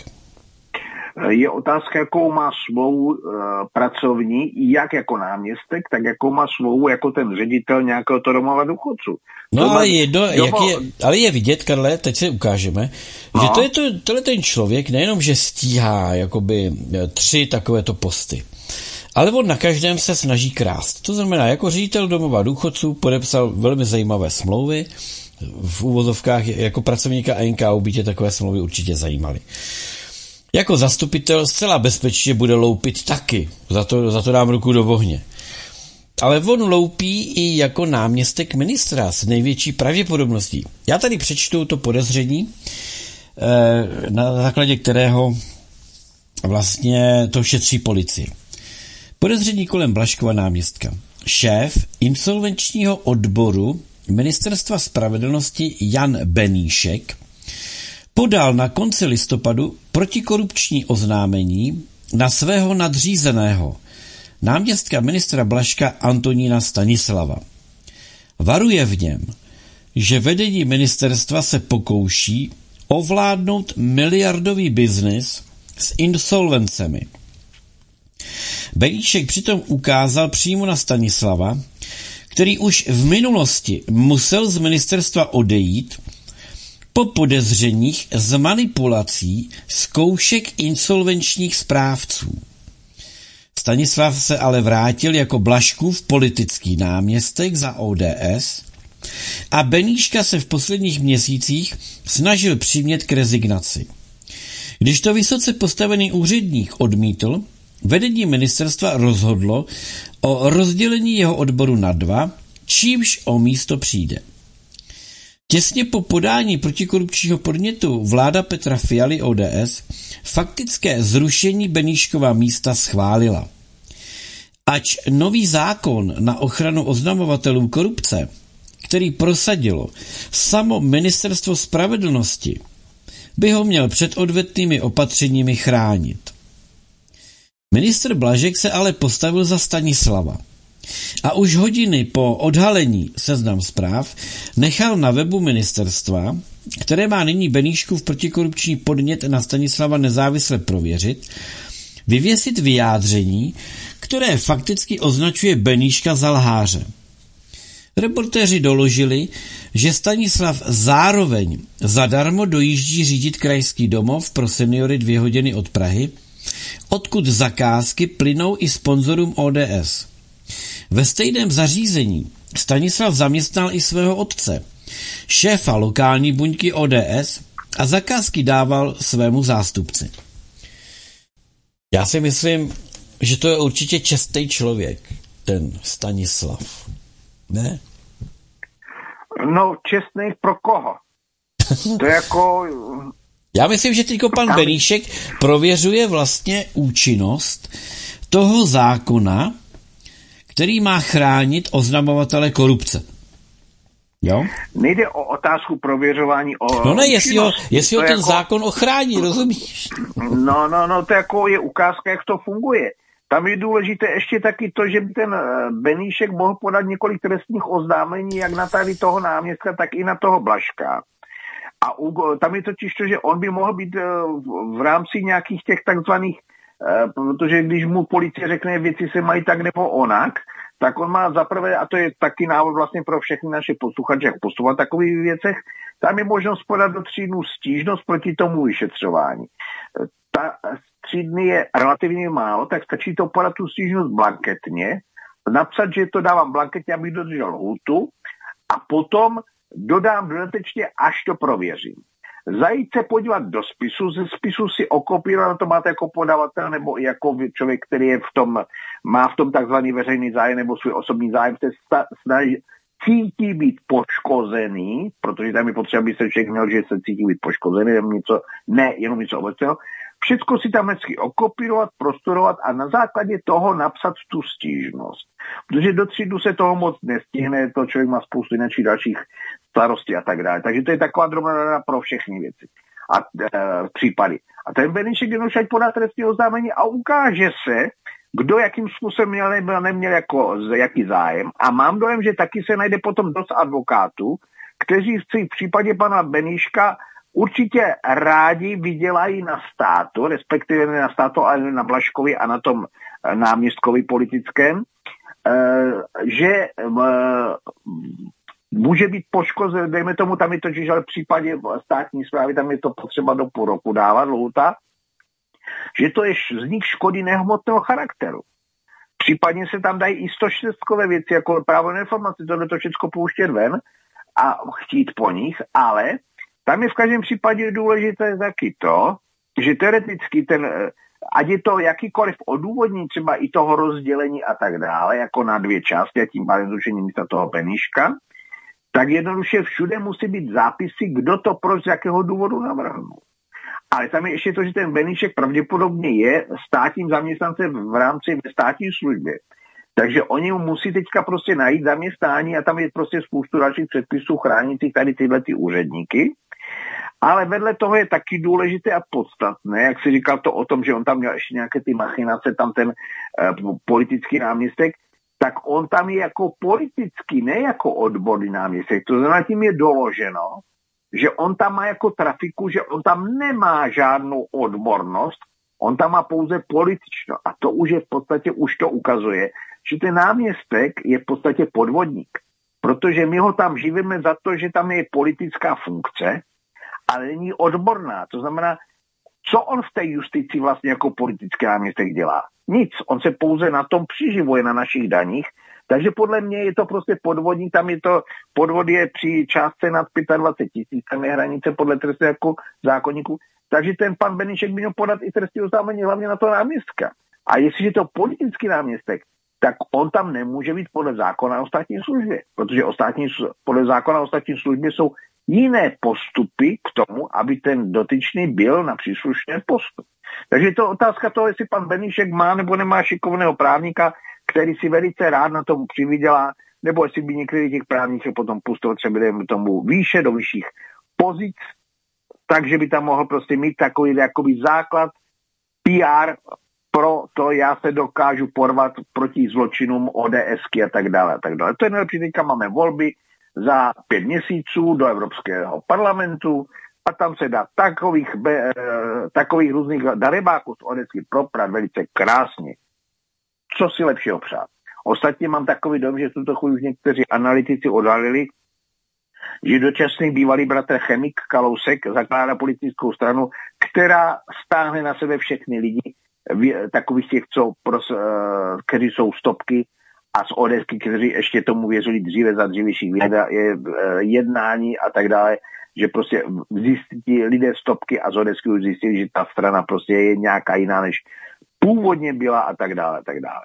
Je otázka, jakou má smlouvu e, pracovní, jak jako náměstek, tak jakou má smlouvu jako ten ředitel nějakého to domova důchodců. No to ale, je, do, jak je, ale je vidět, Karle, teď si ukážeme, no. že to je to, tohle ten člověk nejenom, že stíhá jakoby e, tři takovéto posty, ale on na každém se snaží krást. To znamená, jako ředitel domova důchodců podepsal velmi zajímavé smlouvy, v úvozovkách jako pracovníka NKU by tě takové smlouvy určitě zajímaly. Jako zastupitel zcela bezpečně bude loupit taky. Za to, za to dám ruku do ohně. Ale on loupí i jako náměstek ministra s největší pravděpodobností. Já tady přečtu to podezření, eh, na základě kterého vlastně to šetří policii. Podezření kolem Blaškova náměstka. Šéf insolvenčního odboru Ministerstva spravedlnosti Jan Beníšek podal na konci listopadu protikorupční oznámení na svého nadřízeného, náměstka ministra Blaška Antonína Stanislava. Varuje v něm, že vedení ministerstva se pokouší ovládnout miliardový biznis s insolvencemi. Beníšek přitom ukázal přímo na Stanislava, který už v minulosti musel z ministerstva odejít po podezřeních z manipulací zkoušek insolvenčních správců. Stanislav se ale vrátil jako Blaškův politický náměstek za ODS a Beníška se v posledních měsících snažil přimět k rezignaci. Když to vysoce postavený úředník odmítl, vedení ministerstva rozhodlo o rozdělení jeho odboru na dva, čímž o místo přijde. Těsně po podání protikorupčního podnětu vláda Petra Fialy ODS faktické zrušení Beníškova místa schválila. Ač nový zákon na ochranu oznamovatelů korupce, který prosadilo samo ministerstvo spravedlnosti, by ho měl před odvetnými opatřeními chránit. Minister Blažek se ale postavil za Stanislava – a už hodiny po odhalení seznam zpráv nechal na webu ministerstva, které má nyní Beníšku v protikorupční podnět na Stanislava nezávisle prověřit, vyvěsit vyjádření, které fakticky označuje Beníška za lháře. Reportéři doložili, že Stanislav zároveň zadarmo dojíždí řídit krajský domov pro seniory dvě hodiny od Prahy, odkud zakázky plynou i sponzorům ODS. Ve stejném zařízení Stanislav zaměstnal i svého otce, šéfa lokální buňky ODS a zakázky dával svému zástupci. Já si myslím, že to je určitě čestný člověk, ten Stanislav. Ne? No, čestný pro koho? To je jako... Já myslím, že teď pan Beníšek prověřuje vlastně účinnost toho zákona, který má chránit oznamovatele korupce. Jo? Nejde o otázku prověřování o... No ne, jestli ho, jestli ho ten jako... zákon ochrání, rozumíš? No, no, no, to jako je ukázka, jak to funguje. tam je důležité ještě taky to, že by ten eh, Beníšek mohl podat několik trestních oznámení, jak na tady toho náměstka, tak i na toho Blaška. A u, tam je totiž to, že on by mohl být eh, v rámci nějakých těch takzvaných, eh, protože když mu policie řekne, věci se mají tak nebo onak, tak on má zaprvé, a to je taky návod vlastně pro všechny naše posluchače, jak postupovat v takových věcech, tam je možnost podat do tří dnů stížnost proti tomu vyšetřování. Ta tři dny je relativně málo, tak stačí to podat tu stížnost blanketně, napsat, že to dávám blanketně, abych dodržel lhutu a potom dodám dodatečně, až to prověřím. Zajít se podívat do spisu, ze spisu si okopírovat, to máte jako podavatel nebo jako člověk, který je v tom, má v tom takzvaný veřejný zájem nebo svůj osobní zájem, se snaží, cítí být poškozený, protože tam je potřeba, aby se člověk měl, že se cítí být poškozený, jenom něco, ne jenom něco obecného, Všechno si tam hezky okopírovat, prostorovat a na základě toho napsat tu stížnost. Protože do třídu se toho moc nestihne, to člověk má spoustu jiných dalších starostí a tak dále. Takže to je taková drobná pro všechny věci a e, případy. A ten Benešek jenom podá trestní oznámení a ukáže se, kdo jakým způsobem měl nebo neměl jako, jaký zájem. A mám dojem, že taky se najde potom dost advokátů, kteří si v případě pana Beníška určitě rádi vydělají na státu, respektive ne na státu, ale na Blaškovi a na tom eh, náměstkovi politickém, eh, že eh, může být poškozen, dejme tomu, tam je totiž, ale v případě státní zprávy, tam je to potřeba do půl roku dávat, lhuta, že to je vznik škody nehmotného charakteru. Případně se tam dají i 106 věci, jako právo na informaci, tohle to všechno pouštět ven a chtít po nich, ale tam je v každém případě důležité taky to, že teoreticky ten, eh, ať je to jakýkoliv odůvodní, třeba i toho rozdělení a tak dále, jako na dvě části a tím pádem zrušení místa toho penížka, tak jednoduše všude musí být zápisy, kdo to proč z jakého důvodu navrhnul. Ale tam je ještě to, že ten Beníček pravděpodobně je státním zaměstnancem v rámci státní služby. Takže oni musí teďka prostě najít zaměstnání a tam je prostě spoustu dalších předpisů chránících tady tyhle ty úředníky. Ale vedle toho je taky důležité a podstatné, jak si říkal to o tom, že on tam měl ještě nějaké ty machinace, tam ten uh, politický náměstek, tak on tam je jako politický, ne jako odborný náměstek. To znamená, tím je doloženo, že on tam má jako trafiku, že on tam nemá žádnou odbornost, on tam má pouze politično. A to už je v podstatě, už to ukazuje, že ten náměstek je v podstatě podvodník. Protože my ho tam živíme za to, že tam je politická funkce, ale není odborná. To znamená, co on v té justici vlastně jako politický náměstek dělá? Nic. On se pouze na tom přiživuje na našich daních, takže podle mě je to prostě podvodní, tam je to, podvod je při částce nad 25 tisíc, tam je hranice podle trestního jako zákonníku, takže ten pan Benišek by měl podat i trestní oznámení hlavně na to náměstka. A jestliže to politický náměstek, tak on tam nemůže být podle zákona o státní službě, protože o státní, podle zákona o státní službě jsou jiné postupy k tomu, aby ten dotyčný byl na příslušné postup. Takže to otázka toho, jestli pan Beníšek má nebo nemá šikovného právníka, který si velice rád na tom přivydělá, nebo jestli by některý těch právníků potom pustil třeba tomu výše, do vyšších pozic, takže by tam mohl prostě mít takový jakoby základ PR pro to já se dokážu porvat proti zločinům ODSky a tak dále a tak dále. To je nejlepší, teďka máme volby, za pět měsíců do Evropského parlamentu a tam se dá takových, be, eh, takových různých darebáků z Odecky proprat velice krásně. Co si lepšího přát? Ostatně mám takový dom, že tuto chvíli už někteří analytici odhalili, že dočasný bývalý bratr chemik Kalousek zakládá politickou stranu, která stáhne na sebe všechny lidi, takových těch, co, pros, eh, kteří jsou stopky a z ODSky, kteří ještě tomu věřili dříve za dřívějších věda, je, e, jednání a tak dále, že prostě zjistí lidé stopky a z ODSky už zjistili, že ta strana prostě je nějaká jiná, než původně byla a tak dále, a tak dále.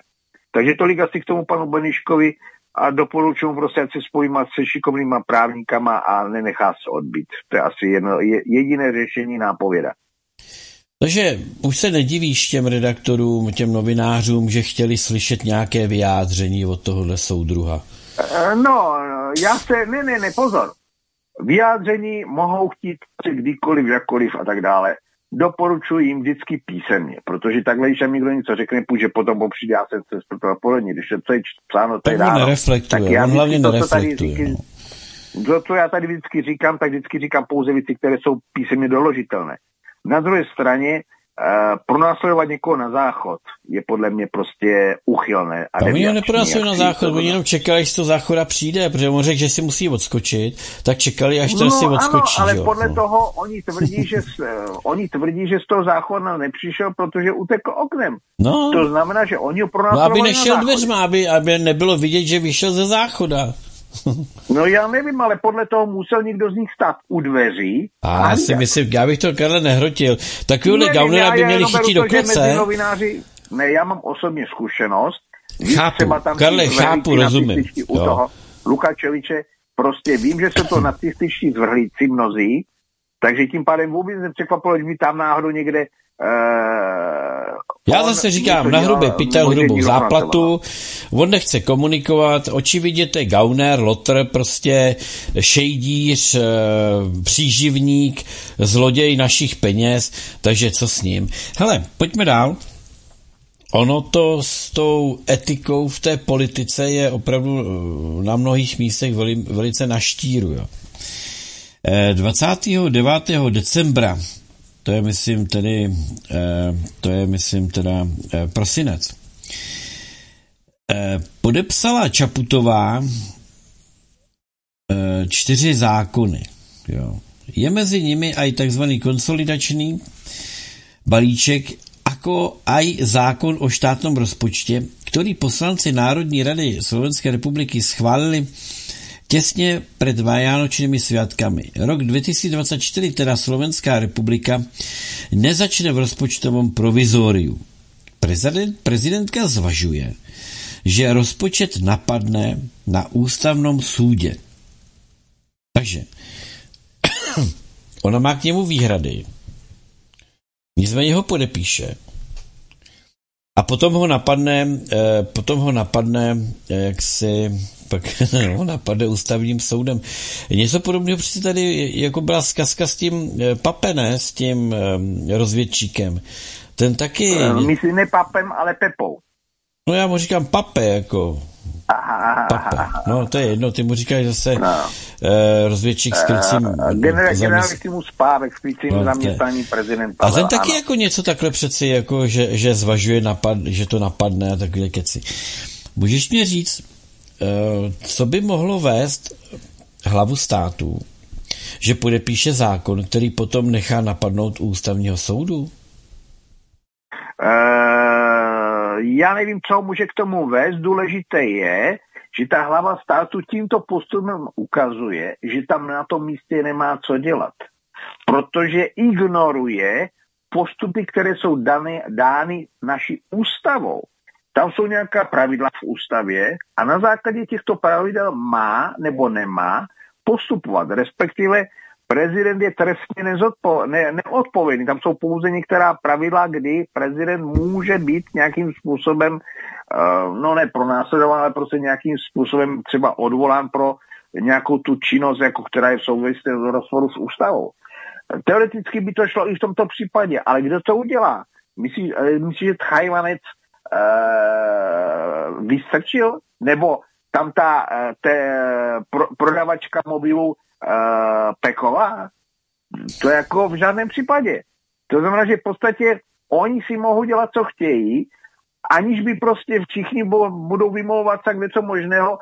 Takže tolik asi k tomu panu Beniškovi a doporučuji prostě, ať se spojím se šikovnýma právníkama a nenechá se odbít. To je asi jedno, jediné řešení nápověda. Takže už se nedivíš těm redaktorům, těm novinářům, že chtěli slyšet nějaké vyjádření od tohohle soudruha? Eh, no, já se, ne, ne, ne, pozor. Vyjádření mohou chtít kdykoliv, jakkoliv a tak dále. doporučuji jim vždycky písemně, protože takhle, když mi někdo něco řekne, půjde potom přijde, já jsem se polední, když to je psáno, to je nereflektuje, tak já on hlavně to, nereflektuje. Tady no. to, co já tady vždycky říkám, tak vždycky říkám pouze věci, které jsou písemně doložitelné. Na druhé straně Uh, pronásledovat někoho na záchod je podle mě prostě uchylné. A oni ho nepronásledují na záchod, oni jenom čekali, až to záchoda přijde, protože on řekl, že si musí odskočit, tak čekali, až ten no, si odskočí. Ano, ale jo. podle no. toho oni tvrdí, že z, oni tvrdí, že z toho záchoda nepřišel, protože utekl oknem. No. To znamená, že oni ho pronásledovali no, aby nešel dveřma, aby, aby nebylo vidět, že vyšel ze záchoda. No já nevím, ale podle toho musel někdo z nich stát u dveří. A já si myslím, já bych to Karle nehrotil. Takovýhle gaunera by měli chytit do klece. Ne, já mám osobně zkušenost. Chápu, tam Karle, chápu, rozumím. U toho Lukačeviče, prostě vím, že jsou to nacističtí zvrhlíci mnozí, takže tím pádem vůbec nepřekvapilo, že by tam náhodou někde Uh, Já zase říkám, na hrubě pytel hrubou záplatu, on nechce komunikovat, očividně to je gauner, lotr, prostě šejdíř, uh, příživník, zloděj našich peněz, takže co s ním? Hele, pojďme dál. Ono to s tou etikou v té politice je opravdu eh, na mnohých místech veli, velice na štíru. Jo. 29. decembra to je, myslím, tedy, eh, to je, myslím, teda eh, prosinec. Eh, podepsala Čaputová čtyři zákony. Jo. Je mezi nimi i takzvaný konsolidační balíček, jako aj zákon o štátnom rozpočte, který poslanci Národní rady Slovenské republiky schválili Těsně před Vánočními sviatkami. Rok 2024, teda Slovenská republika, nezačne v rozpočtovom provizóriu. Prezident, prezidentka zvažuje, že rozpočet napadne na ústavnom súde. Takže ona má k němu výhrady. Nicméně ho podepíše. A potom ho napadne, eh, potom ho napadne, eh, jak si pak no, napadne ústavním soudem. Něco podobného přece tady jako byla zkazka s tím eh, Papené, s tím eh, rozvědčíkem. Ten taky... Eh, myslím ne Papem, ale Pepou. No já mu říkám Pape, jako... Pape. No to je jedno, ty mu říkáš zase no. uh, rozvědčík s krycím... Uh, generálnímu spávek s krycím no, zaměstnání prezidenta. A ten taky ano. jako něco takhle přeci, jako že, že zvažuje, napad, že to napadne a takové keci. Můžeš mě říct, Eh, co by mohlo vést hlavu státu, že podepíše zákon, který potom nechá napadnout u ústavního soudu? Uh, já nevím, co může k tomu vést. Důležité je, že ta hlava státu tímto postupem ukazuje, že tam na tom místě nemá co dělat. Protože ignoruje postupy, které jsou dány, dány naší ústavou. Tam jsou nějaká pravidla v ústavě a na základě těchto pravidel má nebo nemá postupovat, respektive prezident je trestně nezodpo, ne, neodpovědný. Tam jsou pouze některá pravidla, kdy prezident může být nějakým způsobem, uh, no ne pronásledován, ale prostě nějakým způsobem třeba odvolán pro nějakou tu činnost, jako která je v souvislosti s rozporu s ústavou. Teoreticky by to šlo i v tomto případě, ale kdo to udělá? Myslíš, eh, myslí, že Tchajvanec uh, vystrčil, nebo tam ta uh, te, pro, prodavačka mobilu uh, Peková, to jako v žádném případě. To znamená, že v podstatě oni si mohou dělat, co chtějí, aniž by prostě všichni budou vymlouvat se něco možného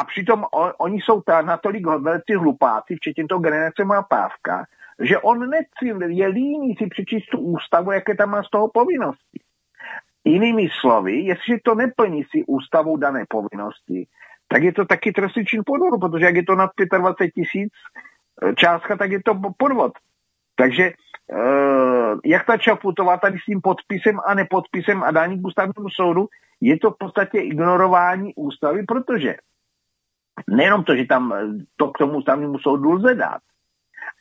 a přitom on, oni jsou ta, natolik velcí hlupáci, včetně toho generace má pávka, že on necíl, je líný si přečíst tu ústavu, jaké tam má z toho povinnosti. Jinými slovy, jestliže to neplní si ústavou dané povinnosti, tak je to taky trestný čin podvodu, protože jak je to nad 25 tisíc eh, částka, tak je to podvod. Takže uh, jak ta Čaputová tady s tím podpisem a nepodpisem a dání k ústavnímu soudu, je to v podstatě ignorování ústavy, protože nejenom to, že tam eh, to k tomu ústavnímu soudu lze dát,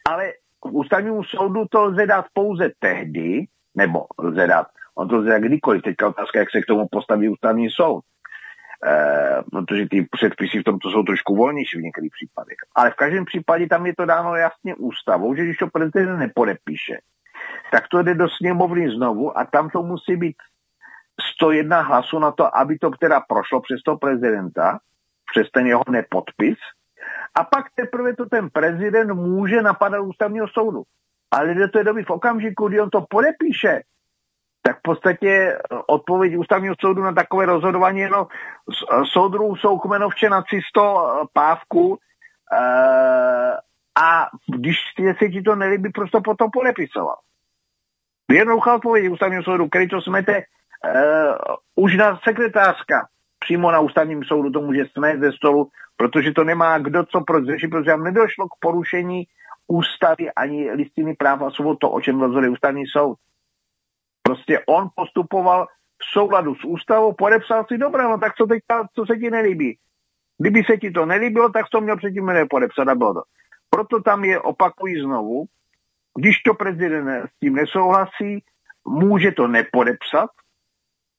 ale k ústavnímu soudu to lze dát pouze tehdy, nebo lze dát On to lze kdykoliv. Teďka otázka, jak se k tomu postaví ústavní soud. E, protože ty předpisy v tomto jsou trošku volnější v některých případech. Ale v každém případě tam je to dáno jasně ústavou, že když to prezident nepodepíše, tak to jde do sněmovny znovu a tam to musí být 101 hlasů na to, aby to teda prošlo přes toho prezidenta, přes ten jeho nepodpis. A pak teprve to ten prezident může napadat ústavního soudu. Ale jde to doby v okamžiku, kdy on to podepíše, tak v podstatě odpověď ústavního soudu na takové rozhodování no, soudrů jsou kmenovče nacisto pávku e, a když se ti to nelíbí, proč to potom podepisoval? Jednoduchá odpověď ústavního soudu, který to smete uh, už na sekretářka přímo na ústavním soudu to může smést ze stolu, protože to nemá kdo co proč řešit, protože tam nedošlo k porušení ústavy ani listiny práv a svobod, to, o čem rozhoduje ústavní soud. Prostě on postupoval v souladu s ústavou, podepsal si dobré, no tak co teďka, co se ti nelíbí? Kdyby se ti to nelíbilo, tak to měl předtím nepodepsat a bylo to. Proto tam je, opakují znovu, když to prezident s tím nesouhlasí, může to nepodepsat,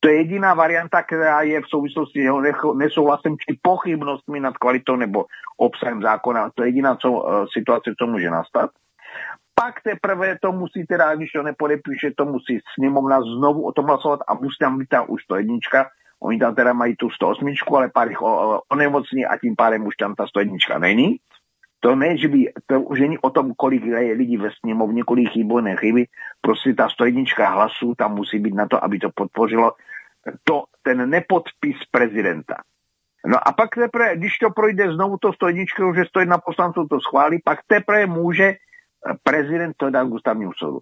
to je jediná varianta, která je v souvislosti s jeho nesouhlasem či pochybnostmi nad kvalitou nebo obsahem zákona. To je jediná co, uh, situace, co může nastat. Pak teprve to musí teda, když to nepodepíše, to musí sněmovna znovu o tom hlasovat a musí tam být tam už to jednička. Oni tam teda mají tu 108, ale pár jich onemocní a tím pádem už tam ta 101 není. To ne, že by, to už není o tom, kolik je lidí ve sněmovně, kolik chybů, nechybí. Prostě ta 101 hlasů tam musí být na to, aby to podpořilo to, ten nepodpis prezidenta. No a pak teprve, když to projde znovu to 101, že 101 poslanců to schválí, pak teprve může prezident to dát k ústavnímu soudu.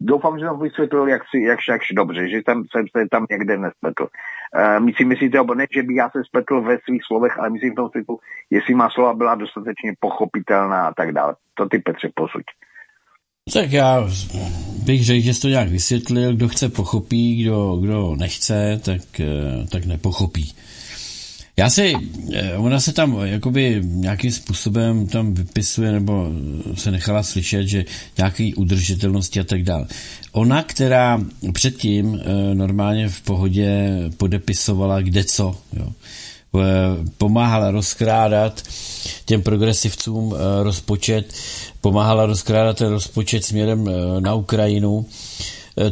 Doufám, že jsem vysvětlil, jak si, jak, jak dobře, že tam, jsem se tam někde nespletl. Uh, my si myslíte, ne, že by já se spletl ve svých slovech, ale myslím v tom smyslu, jestli má slova byla dostatečně pochopitelná a tak dále. To ty Petře posuď. Tak já bych řekl, že jsi to nějak vysvětlil, kdo chce pochopí, kdo, kdo nechce, tak, eh, tak nepochopí. Já si, eh, ona se tam jakoby nějakým způsobem tam vypisuje nebo se nechala slyšet, že nějaký udržitelnosti a tak dále. Ona, která předtím eh, normálně v pohodě podepisovala kde co, jo, pomáhala rozkrádat těm progresivcům rozpočet, pomáhala rozkrádat ten rozpočet směrem na Ukrajinu,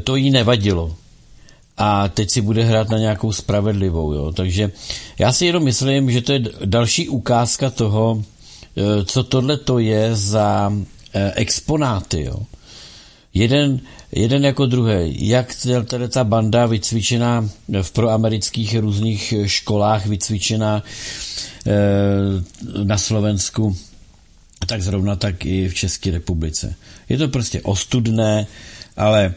to jí nevadilo a teď si bude hrát na nějakou spravedlivou. Jo. Takže já si jenom myslím, že to je další ukázka toho, eh, co tohle to je za eh, exponáty. Jo. Jeden, jeden jako druhý. Jak tady ta banda vycvičená v proamerických různých školách, vycvičená eh, na Slovensku, tak zrovna tak i v České republice. Je to prostě ostudné, ale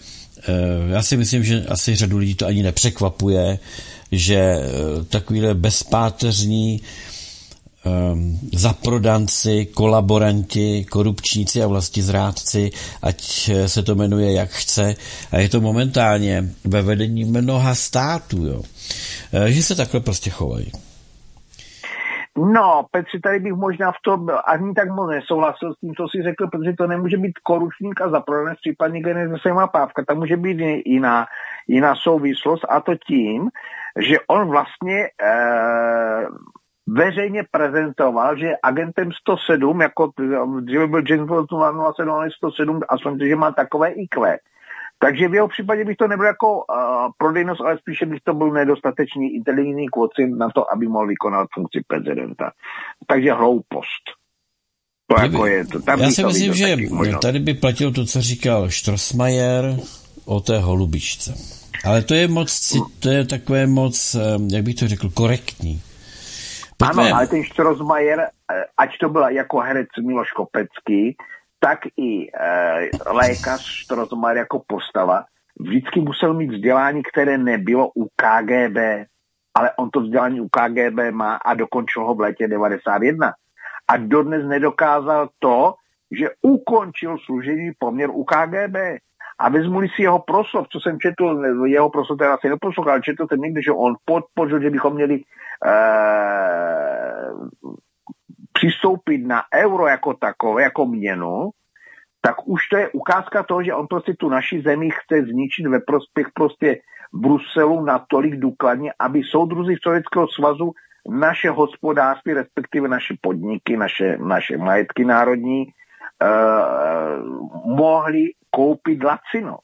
já si myslím, že asi řadu lidí to ani nepřekvapuje, že eh, takovýhle bezpáteřní um, zaprodanci, kolaboranti, korupčníci a vlastizrádci, ať se to jmenuje jak chce, a je to momentálně ve vedení mnoha států, jo, že se takhle prostě chovají. No, Petři, tady bych možná v tom ani tak moc nesouhlasil s tím, co si řekl, protože to nemůže být koručník a zaprodanec, případně má pávka. Tam může být jiná, jiná souvislost a to tím, že on vlastně eh, veřejně prezentoval, že agentem 107, jako dříve byl James Bond 007, ale 107, aspoň, že má takové IQ. Takže v jeho případě bych to nebyl jako uh, prodejnost, ale spíše bych to byl nedostatečný inteligentní kvocin na to, aby mohl vykonat funkci prezidenta. Takže hloupost. To tady jako je, to, tam já si myslím, že tady by platilo to, co říkal Štrosmajer o té holubičce. Ale to je moc, to je takové moc, jak bych to řekl, korektní. Pojďme. Ano, ale ten Štrosmajer, eh, ať to byla jako herec Miloš Kopecký, tak i e, lékař Štrozmar jako postava vždycky musel mít vzdělání, které nebylo u KGB, ale on to vzdělání u KGB má a dokončil ho v létě 91. A dodnes nedokázal to, že ukončil služební poměr u KGB. A vezmu si jeho proslov, co jsem četl, jeho proslov teda asi neposlouchal, četl jsem někde, že on podpořil, že bychom měli e, přistoupit na euro jako takové, jako měnu, tak už to je ukázka toho, že on prostě tu naši zemi chce zničit ve prospěch prostě Bruselu natolik důkladně, aby soudruzi Sovětského svazu naše hospodářství, respektive naše podniky, naše, naše majetky národní, eh, mohli koupit lacino.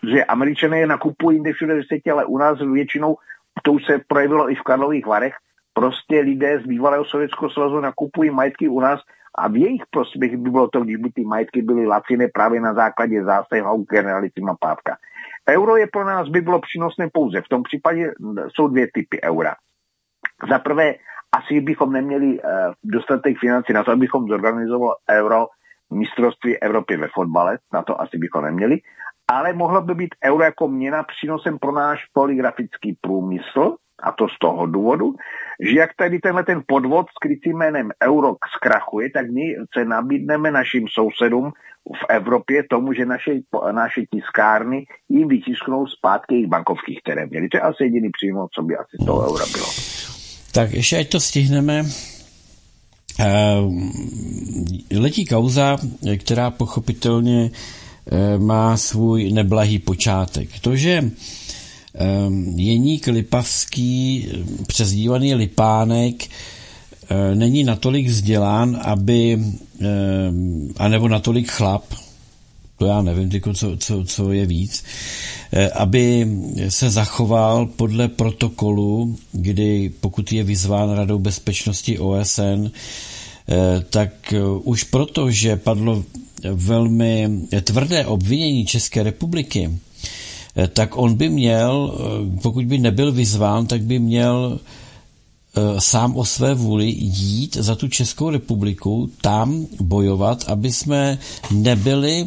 Protože američané je nakupují jinde všude ve ale u nás většinou, to už se projevilo i v Karlových Varech, prostě lidé z bývalého Sovětského svazu nakupují majetky u nás a v jejich prospěch by bylo to, když by ty majetky byly laciné právě na základě zásahu generalisima Pávka. Euro je pro nás by bylo přínosné pouze. V tom případě jsou dvě typy eura. Za prvé, asi bychom neměli uh, dostatek financí na to, abychom zorganizovali euro mistrovství Evropy ve fotbale, na to asi bychom neměli, ale mohlo by být euro jako měna přínosem pro náš poligrafický průmysl, a to z toho důvodu, že jak tady tenhle ten podvod skrytým jménem euro zkrachuje, tak my se nabídneme našim sousedům v Evropě tomu, že naše, naše tiskárny jim vytisknou zpátky jejich bankovských, které měli. To je asi jediný přímo, co by asi z toho eura bylo. Tak ještě ať to stihneme. Eh, letí kauza, která pochopitelně eh, má svůj neblahý počátek. To, že Jeník Lipavský, přezdívaný Lipánek, není natolik vzdělán, aby, anebo natolik chlap, to já nevím, co, co, co je víc, aby se zachoval podle protokolu, kdy pokud je vyzván Radou bezpečnosti OSN, tak už proto, že padlo velmi tvrdé obvinění České republiky, tak on by měl, pokud by nebyl vyzván, tak by měl sám o své vůli jít za tu Českou republiku, tam bojovat, aby jsme nebyli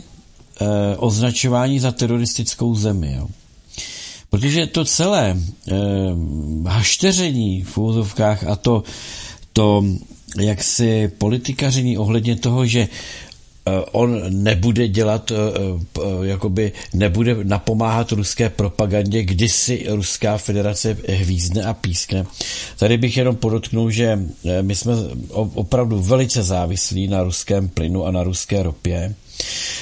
eh, označování za teroristickou zemi. Jo. Protože to celé eh, hašteření v úzovkách a to, to jaksi politikaření ohledně toho, že Eh, on nebude dělat, eh, eh, jakoby nebude napomáhat ruské propagandě, kdy si Ruská federace hvízdne a pískne. Tady bych jenom podotknul, že my jsme opravdu velice závislí na ruském plynu a na ruské ropě.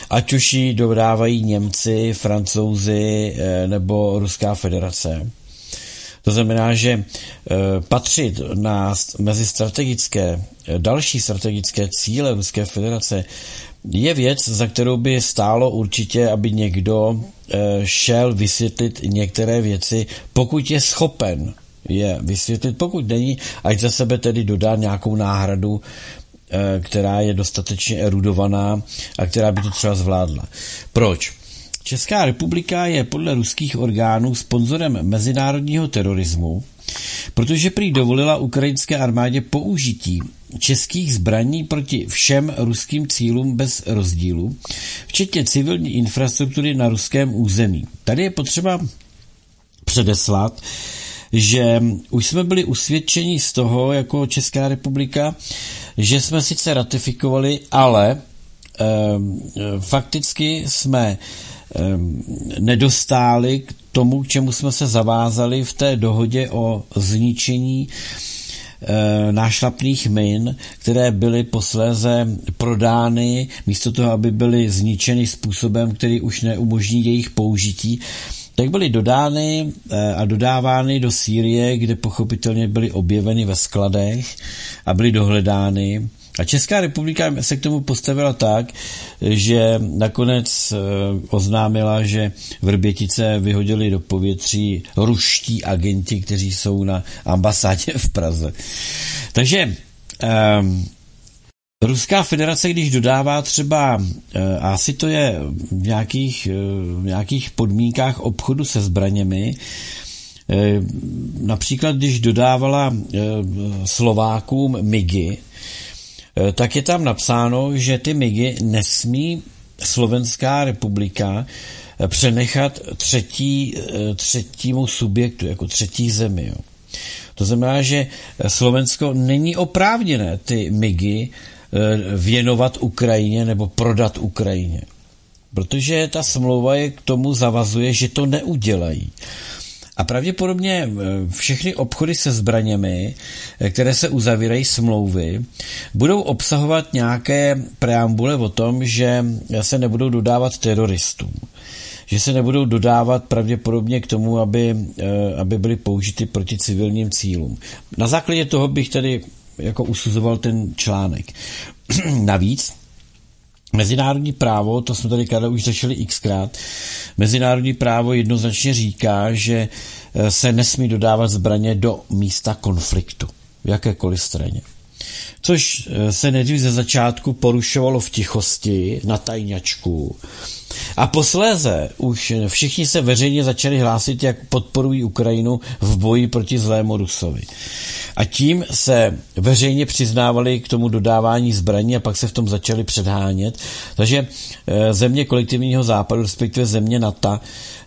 Ať už ji dodávají Němci, Francouzi nebo Ruská federace. To znamená, že patřit na, mezi strategické, další strategické cíle Ruské federace je věc, za kterou by stálo určitě, aby někdo eh, šel vysvětlit některé věci, pokud je schopen je vysvětlit, pokud není, ať za sebe tedy dodá nějakou náhradu, eh, která je dostatečně erudovaná a která by to třeba zvládla. Proč? Česká republika je podle ruských orgánů sponzorem mezinárodního terorismu, protože prý dovolila ukrajinské armádě použití českých zbraní proti všem ruským cílům bez rozdílu, včetně civilní infrastruktury na ruském území. Tady je potřeba předeslat, že už jsme byli usvědčeni z toho, jako Česká republika, že jsme sice ratifikovali, ale e, fakticky jsme e, nedostáli k tomu, k čemu jsme se zavázali v té dohodě o zničení nášlapných min, které byly posléze prodány, místo toho, aby byly zničeny způsobem, který už neumožní jejich použití, tak byly dodány e, a dodávány do Sýrie, kde pochopitelně byly objeveny ve skladech a byly dohledány a Česká republika se k tomu postavila tak, že nakonec eh, oznámila, že Vrbětice vyhodili do povětří ruští agenti, kteří jsou na ambasádě v Praze. Takže um, Ruská federace, když dodává třeba, eh, asi to je v nějakých, eh, v nějakých podmínkách obchodu se zbraněmi, například když dodávala Slovákům MIGy, tak je tam napsáno, že ty MIGy nesmí Slovenská republika eh, přenechat třetí, eh, třetímu subjektu, jako třetí zemi. Jo. To znamená, že Slovensko není oprávněné ty MIGy věnovat Ukrajině nebo prodat Ukrajině. Protože ta smlouva je k tomu zavazuje, že to neudělají. A pravděpodobně eh, všechny obchody se zbraněmi, eh, které se uzavírají smlouvy, budou obsahovat nějaké preambule o tom, že se nebudou dodávat teroristům že se nebudou dodávat pravděpodobně k tomu, aby, eh, aby byly použity proti civilním cílům. Na základě toho bych tedy jako usuzoval ten článek. Navíc Mezinárodní právo, to jsme tady Karel už začali xkrát, mezinárodní právo jednoznačně říká, že eh, se nesmí dodávat zbraně do místa konfliktu, v jakékoliv straně. Což eh, se nejdřív ze začátku porušovalo v tichosti, na tajňačku. A posléze už všichni se veřejně začali hlásit, jak podporují Ukrajinu v boji proti zlému Rusovi a tím se veřejně přiznávali k tomu dodávání zbraní a pak se v tom začali předhánět. Takže eh, země kolektivního západu, respektive země NATO,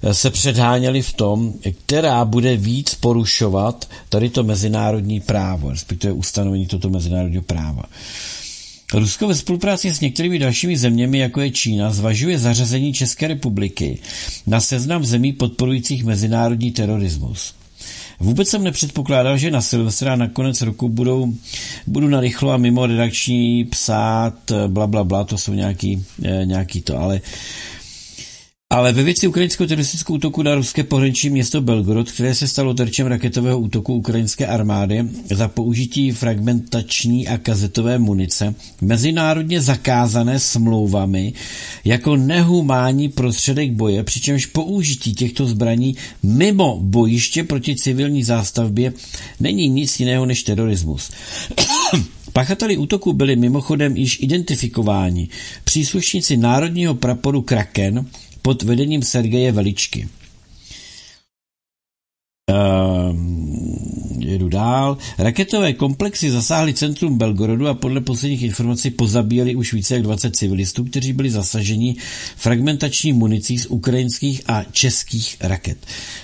eh, se předháněli v tom, která bude víc porušovat tady to mezinárodní právo, respektive ustanovení toto mezinárodního práva. Rusko ve spolupráci s některými dalšími zeměmi, jako je Čína, zvažuje zařazení České republiky na seznam zemí podporujících mezinárodní terorismus. Vůbec jsem nepředpokládal, že na Silvestra na konec roku budou, budu narychlo a mimo redakční psát bla, bla, bla, to jsou nějaký, eh, nějaký to, ale ale ve věci ukrajinského teroristického útoku na ruské pohraniční město Belgorod, které se stalo terčem raketového útoku ukrajinské armády za použití fragmentační a kazetové munice, mezinárodně zakázané smlouvami jako nehumánní prostředek boje, přičemž použití těchto zbraní mimo bojiště proti civilní zástavbě není nic jiného než terorismus. Pachateli útoku byli mimochodem již identifikováni příslušníci národního praporu Kraken, pod vedením Sergeje Veličky. Uh, jedu dál. Raketové komplexy zasáhly centrum Belgorodu a podle posledních informací pozabíjeli už více jak 20 civilistů, kteří byli zasaženi fragmentační municí z ukrajinských a českých raket.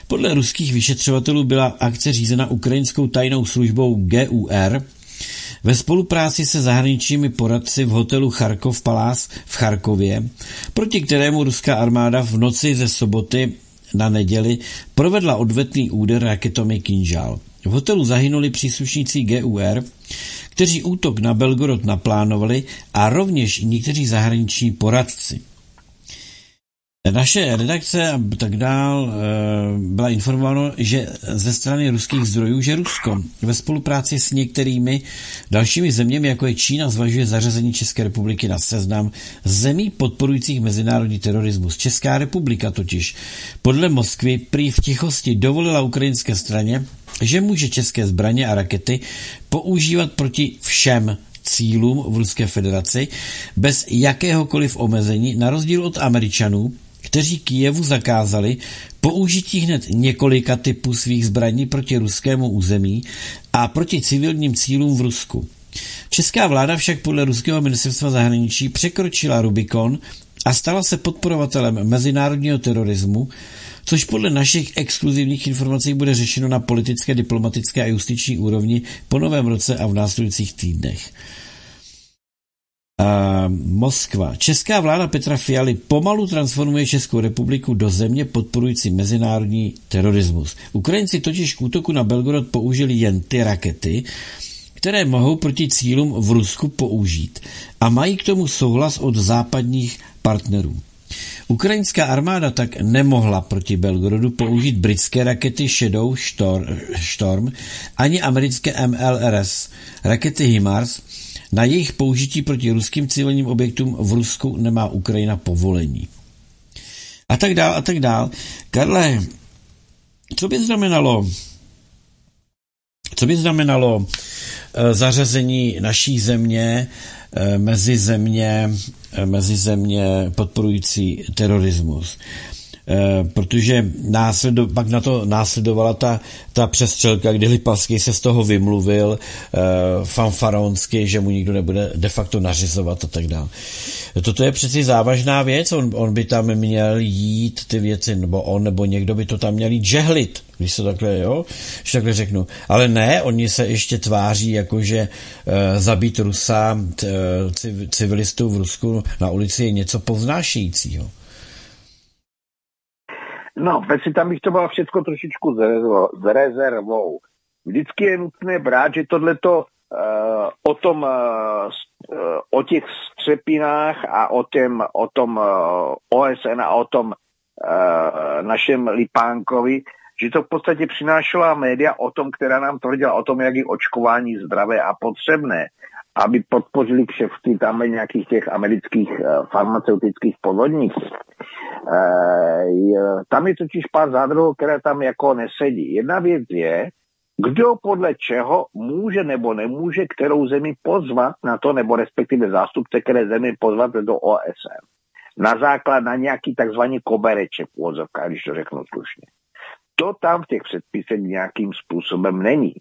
Podle ruských vyšetřovatelů byla akce řízena ukrajinskou tajnou službou GUR, ve spolupráci se zahraničními poradci v hotelu Charkov Palás v Charkově, proti kterému ruská armáda v noci ze soboty na neděli provedla odvetný úder raketomy Kinžal. V hotelu zahynuli příslušníci GUR, kteří útok na Belgorod naplánovali a rovněž někteří zahraniční poradci. Naše redakce a tak dál eh, byla informováno, že ze strany ruských zdrojů, že Rusko ve spolupráci s některými dalšími zeměmi, jako je Čína, zvažuje zařazení České republiky na seznam zemí podporujících mezinárodní terorismus. Česká republika totiž podle Moskvy prý v tichosti dovolila ukrajinské straně, že může české zbraně a rakety používat proti všem cílům v Ruské federaci bez jakéhokoliv omezení, na rozdíl od Američanů, kteří Kijevu zakázali použití hned několika typů svých zbraní proti ruskému území a proti civilním cílům v Rusku. Česká vláda však podle ruského ministerstva zahraničí překročila Rubikon a stala se podporovatelem mezinárodního terorismu, což podle našich exkluzivních informací bude řešeno na politické, diplomatické a justiční úrovni po novém roce a v následujících týdnech. Moskva. Česká vláda Petra Fialy pomalu transformuje Českou republiku do země podporující mezinárodní terorismus. Ukrajinci totiž k útoku na Belgorod použili jen ty rakety, které mohou proti cílům v Rusku použít a mají k tomu souhlas od západních partnerů. Ukrajinská armáda tak nemohla proti Belgorodu použít britské rakety Shadow Storm ani americké MLRS, rakety HIMARS, na jejich použití proti ruským civilním objektům v Rusku nemá Ukrajina povolení. A tak dál, a tak dál. Karle, co by znamenalo, co by znamenalo e, zařazení naší země e, mezi země, e, mezi země podporující terorismus? Eh, protože následo, pak na to následovala ta, ta přestřelka, kdy Lipavský se z toho vymluvil e, fanfaronsky, že mu nikdo nebude de facto nařizovat a tak dále. Toto je přeci závažná věc, on, on by tam měl jít ty věci, nebo on, nebo někdo by to tam měl jít žehlit, když se takhle, jo, když takhle řeknu. Ale ne, oni se ještě tváří, jakože e, zabít Rusa, t, civilistů v Rusku na ulici je něco povznášejícího. No, Peci, tam bych to bylo všechno trošičku s rezervou. Vždycky je nutné brát, že tohleto uh, o tom, uh, o těch střepinách a o, těm, o tom uh, OSN a o tom uh, našem Lipánkovi, že to v podstatě přinášela média o tom, která nám tvrdila o tom, jak je očkování zdravé a potřebné. aby podpořili kšefty tam nějakých těch amerických farmaceutických podvodníků. Uh, tam je totiž pár zádrhů, které tam jako nesedí. Jedna věc je, kdo podle čeho může nebo nemůže kterou zemi pozvat na to, nebo respektive zástupce které zemi pozvat do OSN. Na základ na nějaký takzvaný kobereček, když to řeknu slušně. To tam v těch předpisech nějakým způsobem není.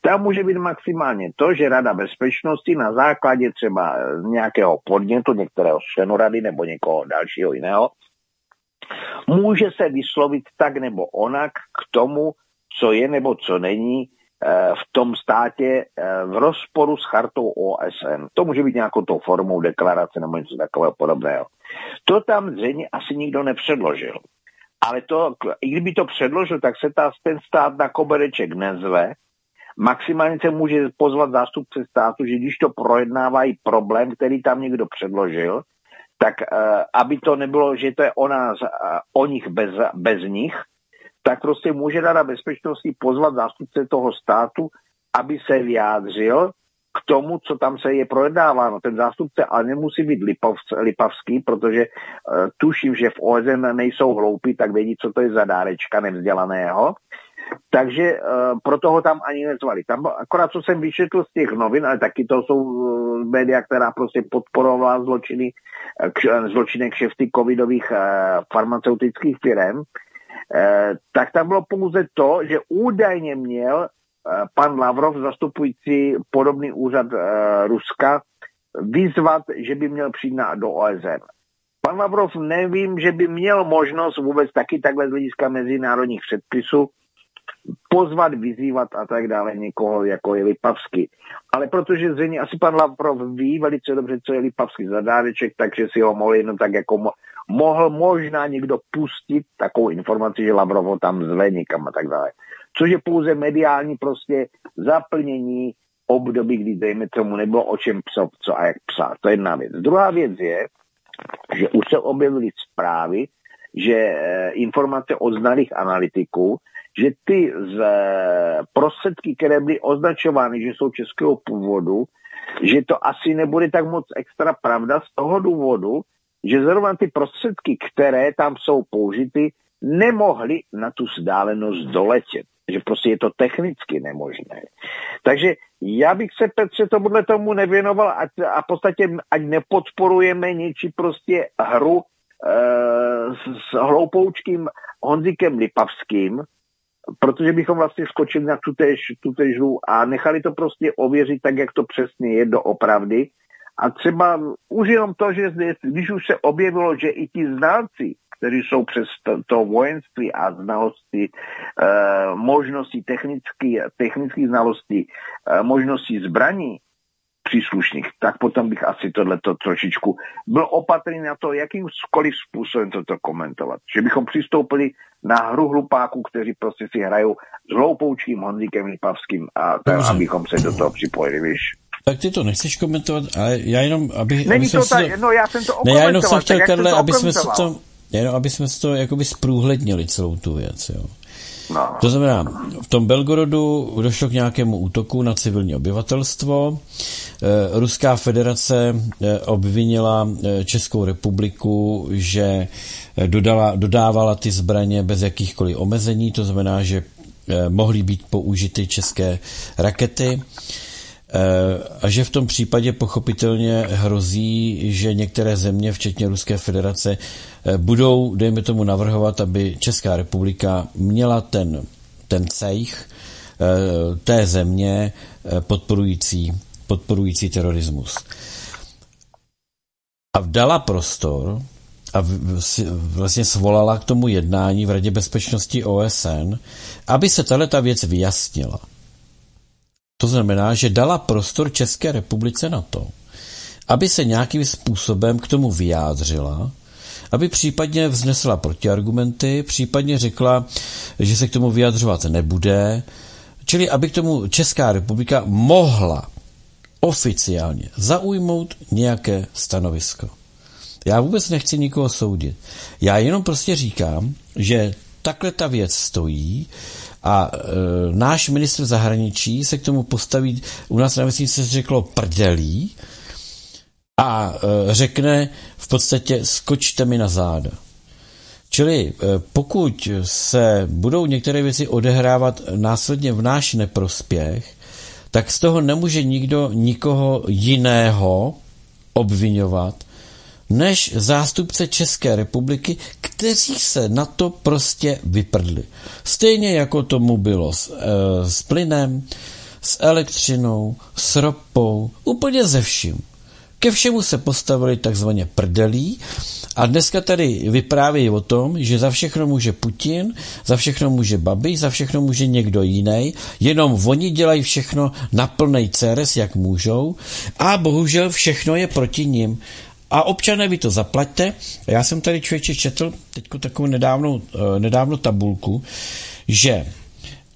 Tam může být maximálně to, že Rada bezpečnosti na základě třeba nějakého podnětu některého členu rady nebo někoho dalšího jiného může se vyslovit tak nebo onak k tomu, co je nebo co není eh, v tom státě eh, v rozporu s chartou OSN. To může být nějakou tou formou deklarace nebo něco takového podobného. To tam zřejmě asi nikdo nepředložil. Ale to, i kdyby to předložil, tak se ta, ten stát na kobereček nezve. Maximálně se může pozvat zástupce státu, že když to projednávají problém, který tam někdo předložil, tak uh, aby to nebylo, že to je o nás, o nich bez, bez nich, tak prostě může Rada bezpečnosti pozvat zástupce toho státu, aby se vyjádřil k tomu, co tam se je projednáváno. Ten zástupce ale nemusí být lipavský, protože uh, tuším, že v OSN nejsou hloupí, tak vědí, co to je za dárečka nevzdělaného. Takže uh, proto ho tam ani nezvali. Tam akorát, co jsem vyšetl z těch novin, ale taky to jsou uh, média, která prostě podporovala zločiny, uh, k, zločiny kšefty covidových uh, farmaceutických firm, Eh, tak tam bylo pouze to, že údajně měl eh, pan Lavrov, zastupující podobný úřad eh, Ruska, vyzvat, že by měl přijít na, do OSN. Pan Lavrov nevím, že by měl možnost vůbec taky takhle z hlediska mezinárodních předpisů pozvat, vyzývat a tak dále někoho, jako je Lipavský. Ale protože zřejmě asi pan Lavrov ví velice dobře, co je Lipavský za dáreček, takže si ho mohli jenom tak jako mo- mohl možná někdo pustit takovou informaci, že Lavrov ho tam zve někam a tak dále. Což je pouze mediální prostě zaplnění období, kdy dejme tomu nebylo o čem psat, co a jak psát. To je jedna věc. Druhá věc je, že už se objevily zprávy, že e, informace od znalých analytiků, že ty z prostředky, které byly označovány, že jsou českého původu, že to asi nebude tak moc extra pravda z toho důvodu, že zrovna ty prostředky, které tam jsou použity, nemohly na tu vzdálenost doletět. Že prostě je to technicky nemožné. Takže já bych se, Petře, tomuhle tomu nevěnoval a, a v podstatě ať nepodporujeme něčí prostě hru e, s, s hloupoučkým Honzikem Lipavským, protože bychom vlastně skočili na tutéž, tutéž a nechali to prostě ověřit tak, jak to přesně je doopravdy a třeba už jenom to, že když už se objevilo, že i ti znalci, kteří jsou přes to, to vojenství a znalosti, e, možnosti technické znalosti, e, možnosti zbraní příslušných, tak potom bych asi tohleto trošičku byl opatrný na to, jakýmkoliv způsobem toto komentovat. Že bychom přistoupili na hru hlupáků, kteří prostě si hrajou s hloupoučkým Honzíkem Lipavským a tak, abychom se do toho připojili, víš. Tak ty to nechceš komentovat, ale já jenom, aby... Není aby to tak, to, no já jsem to Ne, já jenom jsem chtěl, Karle, aby jsme si to, jenom aby jsme si to jakoby zprůhlednili celou tu věc, jo. No. To znamená, v tom Belgorodu došlo k nějakému útoku na civilní obyvatelstvo. Eh, Ruská federace eh, obvinila eh, Českou republiku, že dodala, dodávala ty zbraně bez jakýchkoliv omezení, to znamená, že mohly být použity české rakety. A že v tom případě pochopitelně hrozí, že některé země, včetně Ruské federace, budou, dejme tomu, navrhovat, aby Česká republika měla ten, ten cejch té země podporující, podporující terorismus. A dala prostor a vlastně svolala k tomu jednání v Radě bezpečnosti OSN, aby se tahle ta věc vyjasnila. To znamená, že dala prostor České republice na to, aby se nějakým způsobem k tomu vyjádřila, aby případně vznesla protiargumenty, případně řekla, že se k tomu vyjadřovat nebude, čili aby k tomu Česká republika mohla oficiálně zaujmout nějaké stanovisko. Já vůbec nechci nikoho soudit. Já jenom prostě říkám, že takhle ta věc stojí A e, náš ministr zahraničí se k tomu postaví, u nás na vesnici se řeklo prdelí, a e, řekne v podstatě skočte mi na záda. Čili e, pokud se budou některé věci odehrávat následně v náš neprospěch, tak z toho nemůže nikdo nikoho jiného obvinovat, než zástupce České republiky, kteří se na to prostě vyprdli. Stejně jako tomu bylo s, e, s plynem, s elektřinou, s ropou, úplně ze vším. Ke všemu se postavili takzvaně prdelí a dneska tady vyprávějí o tom, že za všechno může Putin, za všechno může Babi, za všechno může někdo jiný, jenom oni dělají všechno na plnej ceres, jak můžou a bohužel všechno je proti ním. A občané, vy to zaplaťte. Já jsem tady člověče četl teď takovou nedávnou, eh, nedávno tabulku, že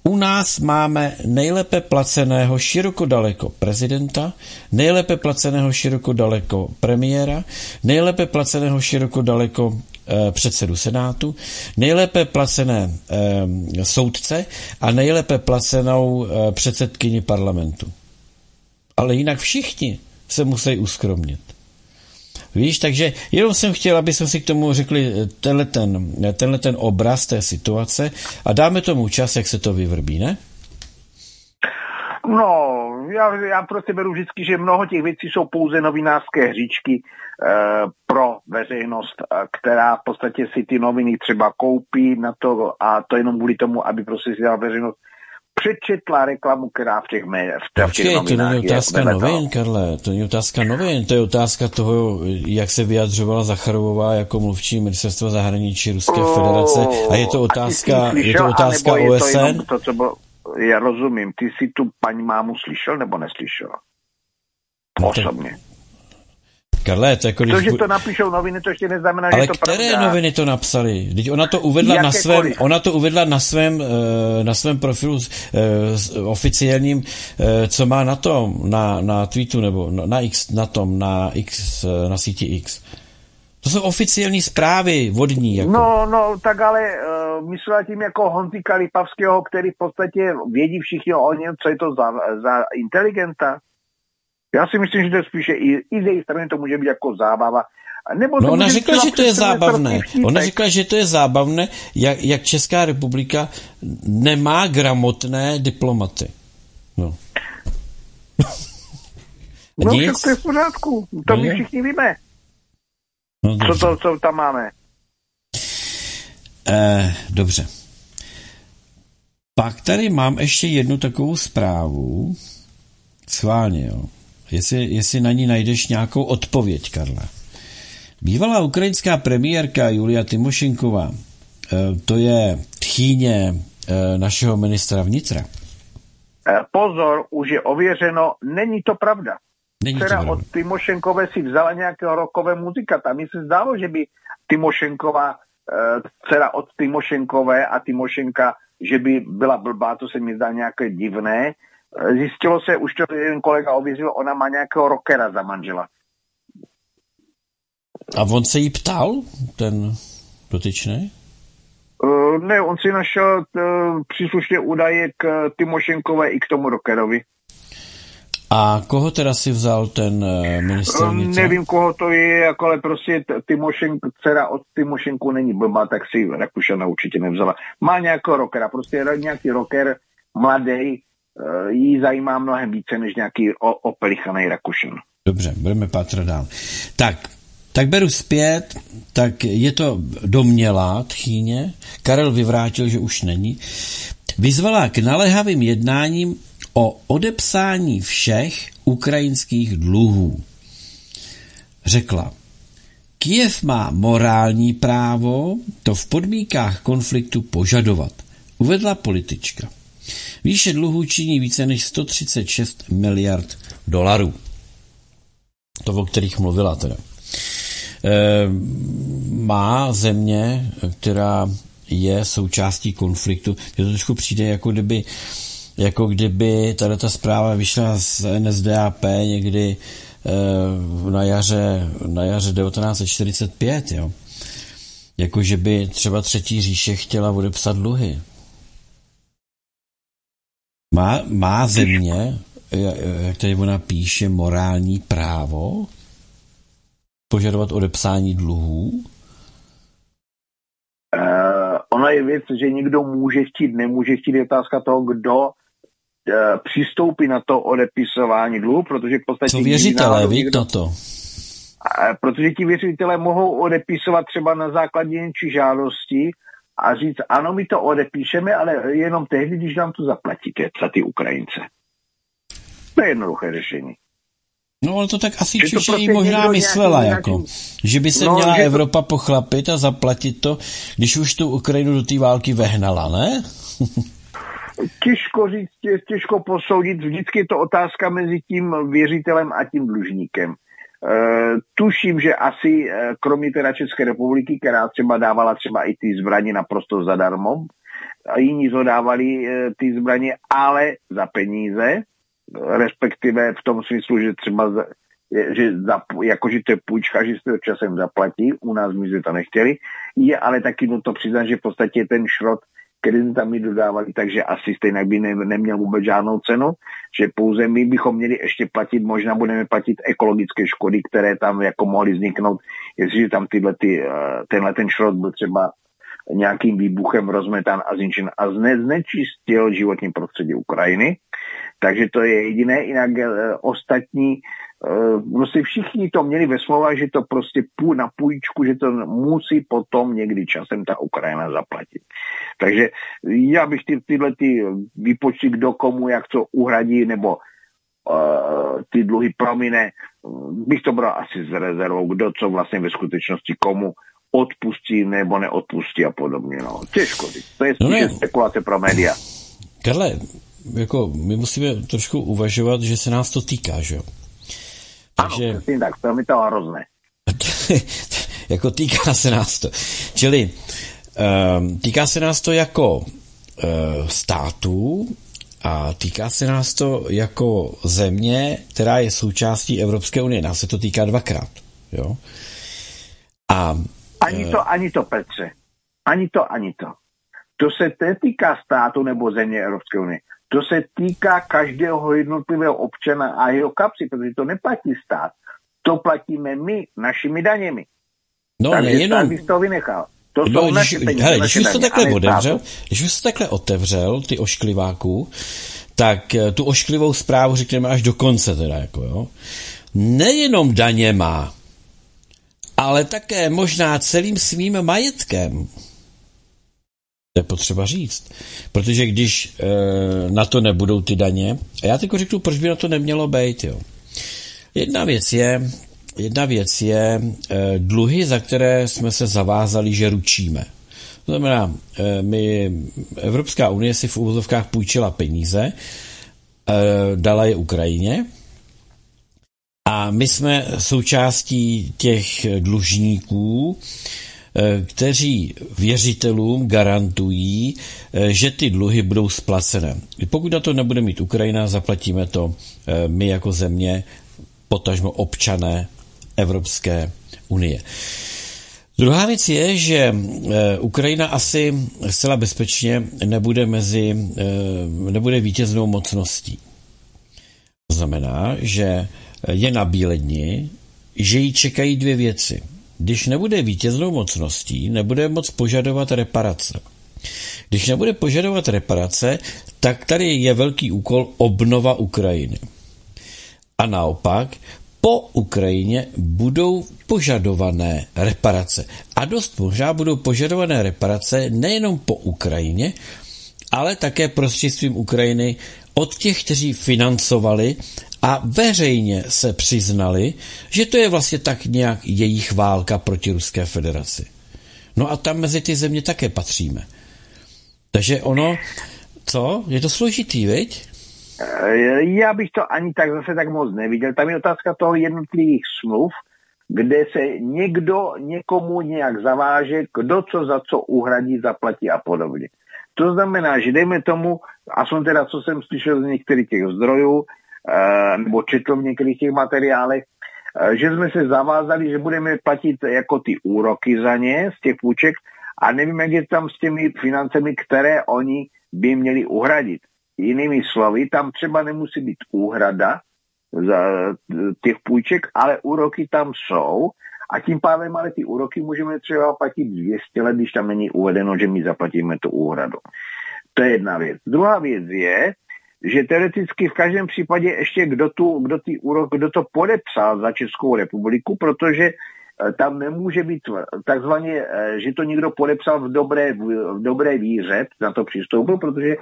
u nás máme nejlépe placeného široko daleko prezidenta, nejlépe placeného široko daleko premiéra, nejlépe placeného široko daleko e, předsedu Senátu, nejlépe placené e, soudce a nejlépe placenou e, předsedkyni parlamentu. Ale jinak všichni se musí uskromnit. Víš, takže jenom jsem chtěl, aby jsme si k tomu řekli eh, tenhle ten, eh, tenhle ten obraz té situace a dáme tomu čas, jak se to vyvrbí, ne? No, já, já prostě beru vždycky, že mnoho těch věcí jsou pouze novinářské hříčky e, pro veřejnost, která v podstatě si ty noviny třeba koupí na to a to jenom kvůli tomu, aby prostě si dala veřejnost přečetla reklamu, která v těch, mé, v těch Počkej, to není otázka novin, Karle, to není otázka novin, to je otázka toho, jak se vyjadřovala Zacharovová jako mluvčí ministerstva zahraničí Ruské oh, federace a je to otázka, slyšel, je to otázka OSN? Je to, to, co bylo, já rozumím, ty si tu paní mámu slyšel nebo neslyšel? No, Osobně. Karle, to jako... To, že to napíšou noviny, to ještě neznamená, Ale že to které pravda. noviny to napsali? Teď ona to uvedla na svém, ona to uvedla na svém, eh, na svém profilu eh, oficiálním, eh, co má na tom, na, na tweetu nebo na X, na tom, na X, na síti X. To jsou oficiální zprávy vodní. Jako. No, no, tak ale uh, myslela tím jako Honzíka Lipavského, který v podstatě vědí všichni o něm, co je to za, za inteligenta. Já si myslím, že to je spíše i, i z její strany to může být jako zábava. Nebo no ona řekla, že to je zábavné. Ona řekla, že to je zábavné, jak, jak Česká republika nemá gramotné diplomaty. No. no Nic? to je v pořádku. To no my všichni víme. No, co, to, co tam máme. Eh, dobře. Pak tady mám ještě jednu takovou zprávu. Schválně, jo jestli, jestli na ní najdeš nějakou odpověď, Karla. Bývalá ukrajinská premiérka Julia Timošenková, eh, to je tchýně eh, našeho ministra vnitra. Eh, pozor, už je ověřeno, není to pravda. Není Včera od Timošenkové si vzala nějakého rokové muzikanta. Mi se zdálo, že by Timošenková, dcera od Timošenkové a Timošenka, že by byla blbá, to se mi zdá nějaké divné. Zjistilo se, už to jeden kolega ověřil, ona má nějakého rockera za manžela. A on se jí ptal, ten dotyčný? Uh, ne, on si našel uh, příslušně údaje k Timošenkové i k tomu rockerovi. A koho teda si vzal ten minister uh, Nevím, koho to je, jako, ale prostě Timošenk, dcera od Timošenku není blbá, tak si Rakušana určitě nevzala. Má nějakého rockera, prostě nějaký rocker, mladý, Eh, jí zajímá mnohem více než nějaký opelichaný Rakušin. Dobře, budeme pátrat dál. Tak, tak beru zpět, tak je to domělá tchýně, Karel vyvrátil, že už není, vyzvala k naléhavým jednáním o odepsání všech ukrajinských dluhů. Řekla, Kiev má morální právo to v podmínkách konfliktu požadovat, uvedla politička. Výše dluhů činí více než 136 miliard dolarů. To, o kterých mluvila teda. E, má země, která je součástí konfliktu, že to trošku přijde, jako kdyby, jako kdyby tady ta zpráva vyšla z NSDAP někdy e, na jaře, na jaře 1945, jo. Jako, že by třeba třetí říše chtěla odepsat dluhy. Má, má země, jak tady ona píše, morální právo požadovat odepsání dluhů? Uh, ona je věc, že někdo může chtít, nemůže chtít, je otázka toho, kdo uh, přistoupí na to odepisování dluhu, protože v podstatě... Co věřitelé, ví to to? Protože ti věřitelé mohou odepisovat třeba na základě něčí žádosti a říct, ano, my to odepíšeme, ale jenom tehdy, když nám to zaplatíte za ty Ukrajince. To je jednoduché řešení. No ale to tak asi Češi prostě možná myslela, nějaký, jako, že by se no, měla Evropa to... pochlapit a zaplatit to, když už tu Ukrajinu do té války vehnala, ne? těžko říct, těžko posoudit, vždycky je to otázka mezi tím věřitelem a tím dlužníkem. Uh, tuším, že asi uh, kromě teda České republiky, která třeba dávala třeba i ty zbraně naprosto zadarmo, a jiní zodávali uh, ty zbraně, ale za peníze, respektive v tom smyslu, že třeba za, že za, jako, že to je půjčka, že se to časem zaplatí, u nás my jsme to nechtěli, je ale taky nutno přiznat, že v podstatě ten šrot který tam mi dodávali, takže asi stejně by ne, neměl vůbec žádnou cenu, že pouze my bychom měli ještě platit, možná budeme platit ekologické škody, které tam jako mohly vzniknout, jestliže tam tyhle ty, eh, tenhle ten šrot byl třeba nějakým výbuchem rozmetan a zničen a zne, znečistil životní prostředí Ukrajiny. Takže to je jediné, jinak e, ostatní prostě všichni to měli ve smlouvách, že to prostě půl na půjčku, že to musí potom někdy časem ta Ukrajina zaplatit. Takže já bych ty, tyhle ty výpočty, kdo komu jak co uhradí, nebo uh, ty dluhy promine, bych to bral asi s rezervou, kdo co vlastně ve skutečnosti komu odpustí nebo neodpustí a podobně. No. Těžko. To je no spíše no spekulace pro média. Karle, jako my musíme trošku uvažovat, že se nás to týká, že jo? Takže... Ano, přesně tak, to mi to hrozné. jako týká se nás to. Čili um, týká se nás to jako uh, států a týká se nás to jako země, která je součástí Evropské unie. Nás se to týká dvakrát. Jo? A, ani uh, to, ani to, Petře. Ani to, ani to. To se netýká státu nebo země Evropské unie. To se týká každého jednotlivého občana a jeho kapsy, protože to neplatí stát. To platíme my, našimi daněmi. No, Takže nejenom... stát to vynechal. To no, jsou když, peníze, hele, když už to takhle otevřel, když už to takhle otevřel, ty oškliváků, tak eh, tu ošklivou zprávu řekněme až do konce teda, jako jo. Nejenom daně má, ale také možná celým svým majetkem. To je potřeba říct. Protože když e, na to nebudou ty daně, a já teď řeknu, proč by na to nemělo být, jo. Jedna věc je, jedna věc je e, dluhy, za které jsme se zavázali, že ručíme. To znamená, e, my, Evropská unie si v úvozovkách půjčila peníze, e, dala je Ukrajině, a my jsme součástí těch dlužníků, kteří věřitelům garantují, eh, že ty dluhy budou splacené. Pokud na to nebude mít Ukrajina, zaplatíme to eh, my jako země, potažmo občané Evropské unie. Druhá věc je, že Ukrajina asi zcela bezpečně nebude mezi, nebude vítěznou mocností. To znamená, že je na bíledni, že jí čekají dvě věci – když nebude vítěznou mocností, nebude moc požadovat reparace. Když nebude požadovat reparace, tak tady je velký úkol obnova Ukrajiny. A naopak, po Ukrajině budou požadované reparace. A dost možná budou požadované reparace nejenom po Ukrajině, ale také prostřednictvím Ukrajiny od těch, kteří financovali a veřejně se přiznali, že to je vlastně tak nějak jejich válka proti Ruské federaci. No a tam mezi ty země také patříme. Takže ono, co? Je to složitý, viď? Eh, já bych to ani tak zase tak moc neviděl. Tam je otázka toho jednotlivých smluv, kde se někdo někomu nějak zaváže, kdo co za co uhradí, zaplatí a podobně. To znamená, že dejme tomu, a jsem teda, co jsem slyšel z některých těch zdrojů, nebo četl v některých těch materiálech, eh, že jsme se zavázali, že budeme platit jako ty úroky za ně z těch půjček a nevím, jak je tam s těmi financemi, které oni by měli uhradit. Jinými slovy, tam třeba nemusí být úhrada za těch půjček, ale úroky tam jsou a tím pádem ale ty úroky můžeme třeba platit 200 let, když tam není uvedeno, že my zaplatíme tu úhradu. To je jedna věc. Druhá věc je, že teoreticky v každém případě ještě kdo, tu, kdo, ty úrok, kdo to podepsal za Českou republiku, protože eh, tam nemůže být takzvaně, eh, že to někdo podepsal v dobré, v dobré víře, na to přistoupil, protože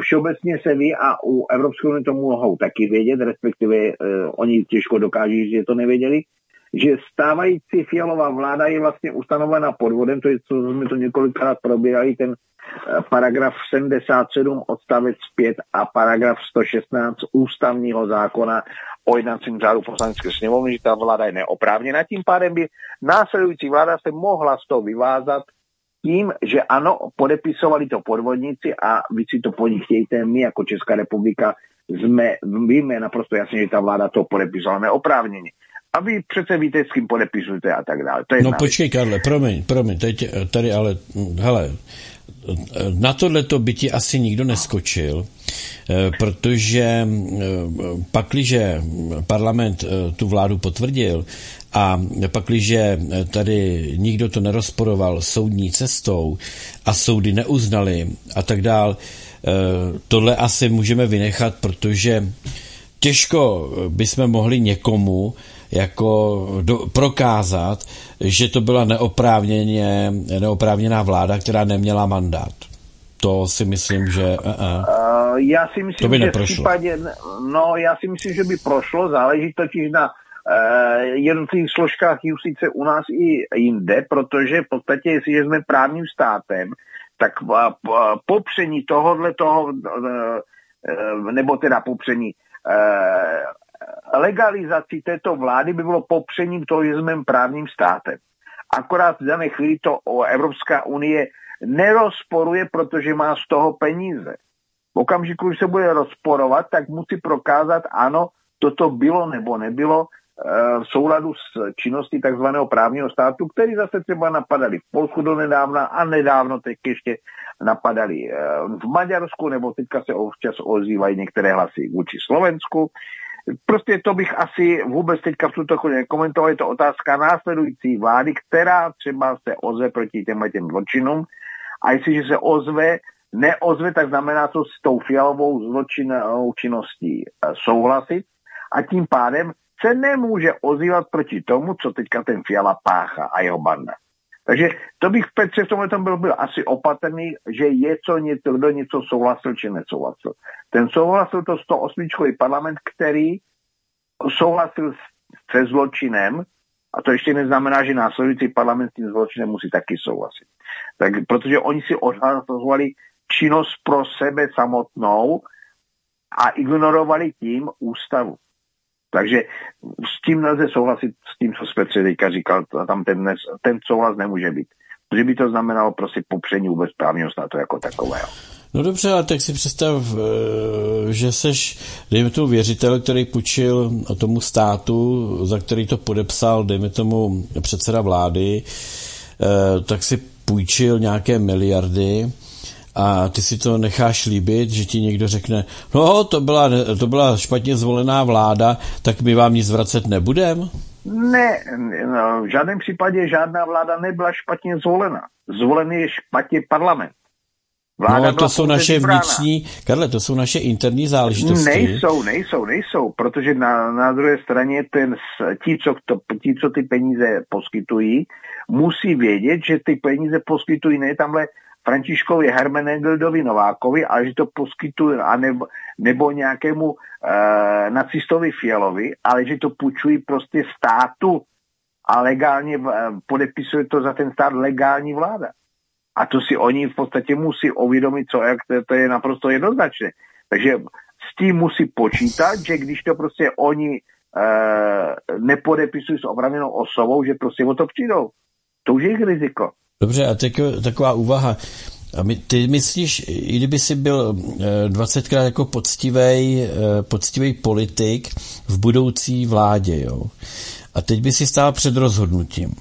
všeobecně se ví a u Evropské unie to mohou taky vědět, respektive uh, oni těžko dokáží, že to nevěděli, že stávající fialová vláda je vlastně ustanovena podvodem, to je, co jsme to několikrát probírali, ten eh, paragraf 77 odstavec 5 a paragraf 116 ústavního zákona o jednacím řádu poslanecké sněmovny, že ta vláda je neoprávněna. Tím pádem by následující vláda se mohla z toho vyvázat tím, že ano, podepisovali to podvodníci a vy si to po nich chtějte, my jako Česká republika jsme, víme naprosto jasně, že ta vláda to podepisovala neoprávněně. A vy přece víte, s kým podepisujete a tak dále. To je no počkej, Karle, promiň, promiň, teď tady ale, hele, na tohle to by ti asi nikdo neskočil, eh, protože eh, pakliže parlament eh, tu vládu potvrdil a pakliže tady nikdo to nerozporoval soudní cestou a soudy neuznali a tak dál, tohle asi můžeme vynechat, protože těžko bychom mohli někomu jako do, prokázat, že to byla neoprávněně, neoprávněná vláda, která neměla mandát. To si myslím, že... Uh-uh. Uh, já si myslím, to by že v případě, no já si myslím, že by prošlo, záleží totiž na uh, jednotlivých složkách justice u nás i jinde, protože v podstatě, jestliže jsme právním státem, tak uh, popření tohohle toho, uh, nebo teda popření legalizací této vlády by bylo popřením jsme právním státem. Akorát v dané chvíli to Evropská unie nerozporuje, protože má z toho peníze. V okamžiku, když se bude rozporovat, tak musí prokázat, ano, toto bylo nebo nebylo eh, v souladu s činností tzv. právního státu, který zase třeba napadali v Polsku do nedávna a nedávno teď ještě napadali eh, v Maďarsku, nebo teďka se občas ozývají některé hlasy vůči Slovensku. Prostě to bych asi vůbec teďka v tuto chvíli nekomentoval. Je to otázka následující vlády, která třeba se ozve proti těm těm zločinům. A jestliže se ozve, neozve, tak znamená to s tou fialovou zločinnou činností eh, souhlasit. A tím pádem se nemůže ozývat proti tomu, co teďka ten Fiala pácha a jeho banda. Takže to bych Petře v tomhle tom byl, byl asi opatrný, že je co něco, kdo něco souhlasil či nesouhlasil. Ten souhlasil to 108. parlament, který souhlasil se zločinem, a to ještě neznamená, že následující parlament s tím zločinem musí taky souhlasit. Tak, protože oni si odhlasovali činnost pro sebe samotnou a ignorovali tím ústavu. Takže s tím nelze souhlasit s tím, co jste teďka říkal, tam ten, dnes, ten souhlas nemůže být. Protože by to znamenalo prostě popření vůbec právního státu jako takového. No dobře, ale tak si představ, eh, že seš, dejme tomu, věřitel, který půjčil tomu státu, za který to podepsal, dejme tomu, předseda vlády, eh, tak si půjčil nějaké miliardy a ty si to necháš líbit, že ti někdo řekne, no to byla, to byla špatně zvolená vláda, tak my vám nic vracet nebudem? Ne, no, v žádném případě žádná vláda nebyla špatně zvolena. Zvolený je špatně parlament. Vláda no, to jsou naše vybrána. vnitřní, Karle, to jsou naše interní záležitosti. Nejsou, nejsou, nejsou, protože na, na druhé straně ten, ti, co to, ti, co ty peníze poskytují, musí vědět, že ty peníze poskytují ne tamhle Františkovi Hermenegildovi Novákovi, ale že to poskytují a nebo, nebo nějakému uh, nacistovi Fialovi, ale že to půjčují prostě státu a legálně uh, podepisuje to za ten stát legální vláda. A to si oni v podstatě musí uvědomit, co jak to, to je naprosto jednoznačné. Takže s tím musí počítat, že když to prostě oni uh, nepodepisují s obraněnou osobou, že prostě o to přijdou. To už je jejich riziko. Dobře, a teď taková úvaha. A my, ty myslíš, i kdyby jsi byl 20krát eh, jako poctivý, eh, poctivý politik v budoucí vládě, jo? A teď by si stál před rozhodnutím,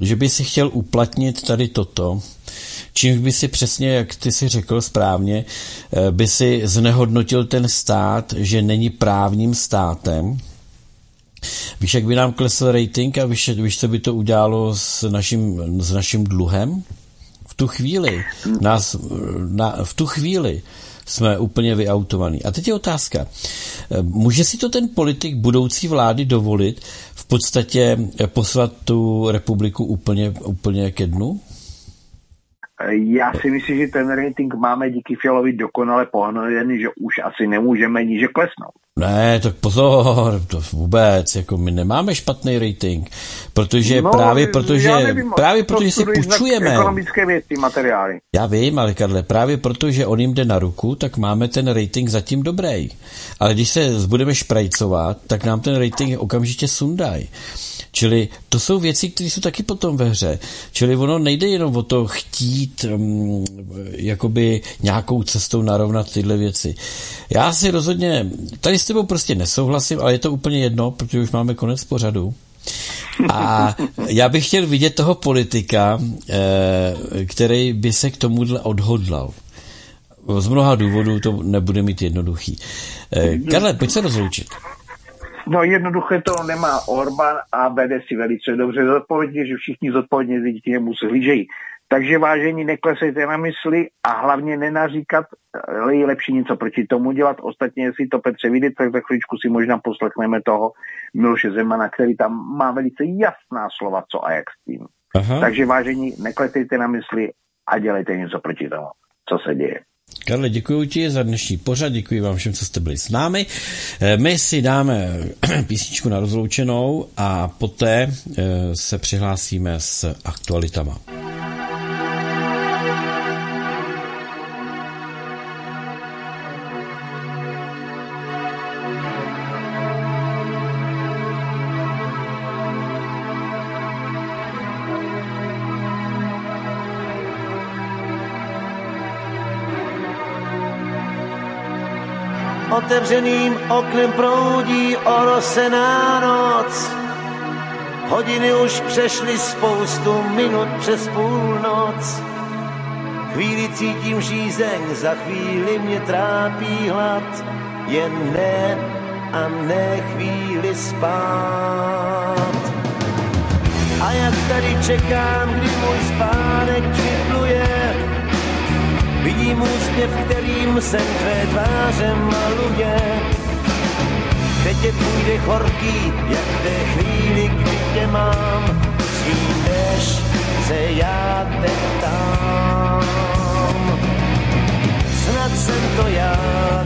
že by si chtěl uplatnit tady toto, čímž by si přesně, jak ty si řekl správně, eh, by si znehodnotil ten stát, že není právním státem, Víš, jak by nám klesl rating a víš, víš co by to udělalo s naším, s naším dluhem? V tu chvíli, nás, na, v tu chvíli jsme úplně vyautovaní. A teď je otázka. Může si to ten politik budoucí vlády dovolit v podstatě poslat tu republiku úplně, úplně ke dnu? Já si myslím, že ten rating máme díky Fialovi dokonale pohnojený, že už asi nemůžeme níže klesnout. Ne, tak pozor, to vůbec, jako my nemáme špatný rating, protože No, právě protože, nevím, právě to protože si půjčujeme. Ekonomické věci, materiály. Já vím, ale Karle, právě protože on jim jde na ruku, tak máme ten rating zatím dobrý. Ale když se budeme šprajcovat, tak nám ten rating okamžitě sundaj. Čili to jsou věci, které jsou taky potom ve hře. Čili ono nejde jenom o to chtít um, jakoby nějakou cestou narovnat tyhle věci. Já si rozhodně, tady s tebou prostě nesouhlasím, ale je to úplně jedno, protože už máme konec pořadu. A já bych chtěl vidět toho politika, eh, který by se k tomuhle odhodlal. Z mnoha důvodů to nebude mít jednoduchý. Eh, Karle, pojď se rozloučit. No jednoduché to nemá Orbán a vede si velice dobře zodpovědně, že všichni zodpovědně lidi k němu zhlížejí. Takže vážení, neklesejte na mysli a hlavně nenaříkat, ale je lepší něco proti tomu dělat. Ostatně, jestli to Petře vidět, tak za chvíličku si možná poslechneme toho Miloše Zemana, který tam má velice jasná slova, co a jak s tím. Aha. Takže vážení, neklesejte na mysli a dělejte něco proti tomu, co se děje. Karle, děkuji ti za dnešní pořad, děkuji vám všem, co jste byli s námi. Eh, My si dáme písničku na rozloučenou a poté eh, se přihlásíme s aktualitama. Otevřeným oknem proudí orosená noc. Hodiny už přešly spoustu minut přes půlnoc. Chvíli cítím žízeň, za chvíli mě trápí hlad. Jen ne a ne chvíli spát. A jak tady čekám, kdy můj spánek připluje, Vidím úsměv, kterým se tvé tváře maluje. Teď je tvůj dech horký, jak té chvíli, kdy tě mám. Přijdeš, se já teď tam. Snad jsem to já,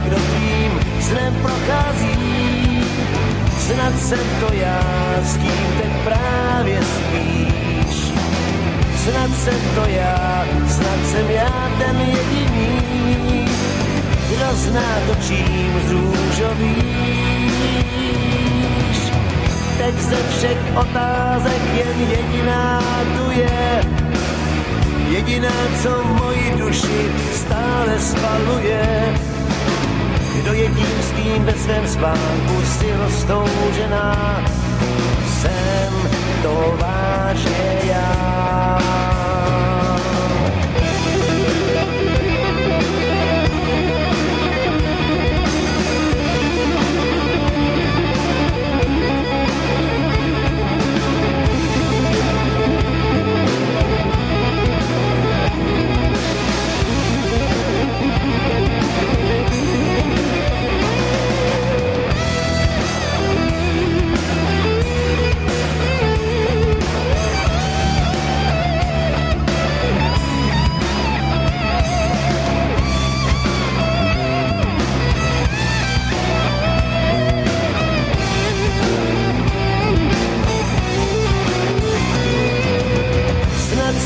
kdo tvým snem prochází. Snad jsem to já, s kým teď právě spíš. Snad jsem to já, snad jsem já ten jediný, kdo zná to, čím zrůžovíš. Teď ze všech otázek jen jediná tu je, jediná, co moji duši stále spaluje. Kdo je tím, s kým ve svém spánku si jsem to vážně já.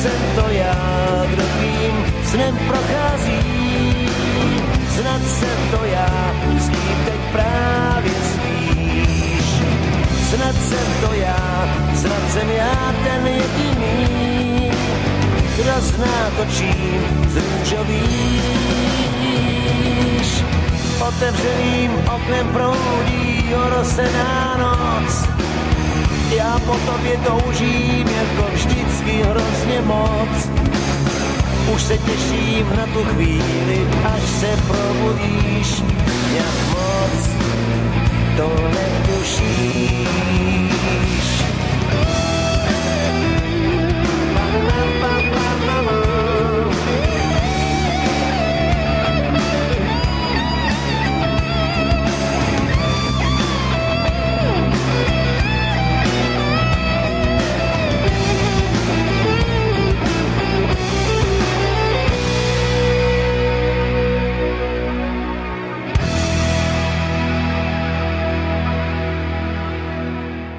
Jsem to já, kdo tvým snem prochází. Snad jsem to já, s kým teď právě spíš. Snad jsem to já, snad jsem já ten jediný, kdo zná to, čím zrůžovíš. Otevřeným oknem proudí orosená noc, já po tobě toužím jako vždycky hrozně moc. Už se těším na tu chvíli, až se probudíš, jak moc to netušíš. Thank you.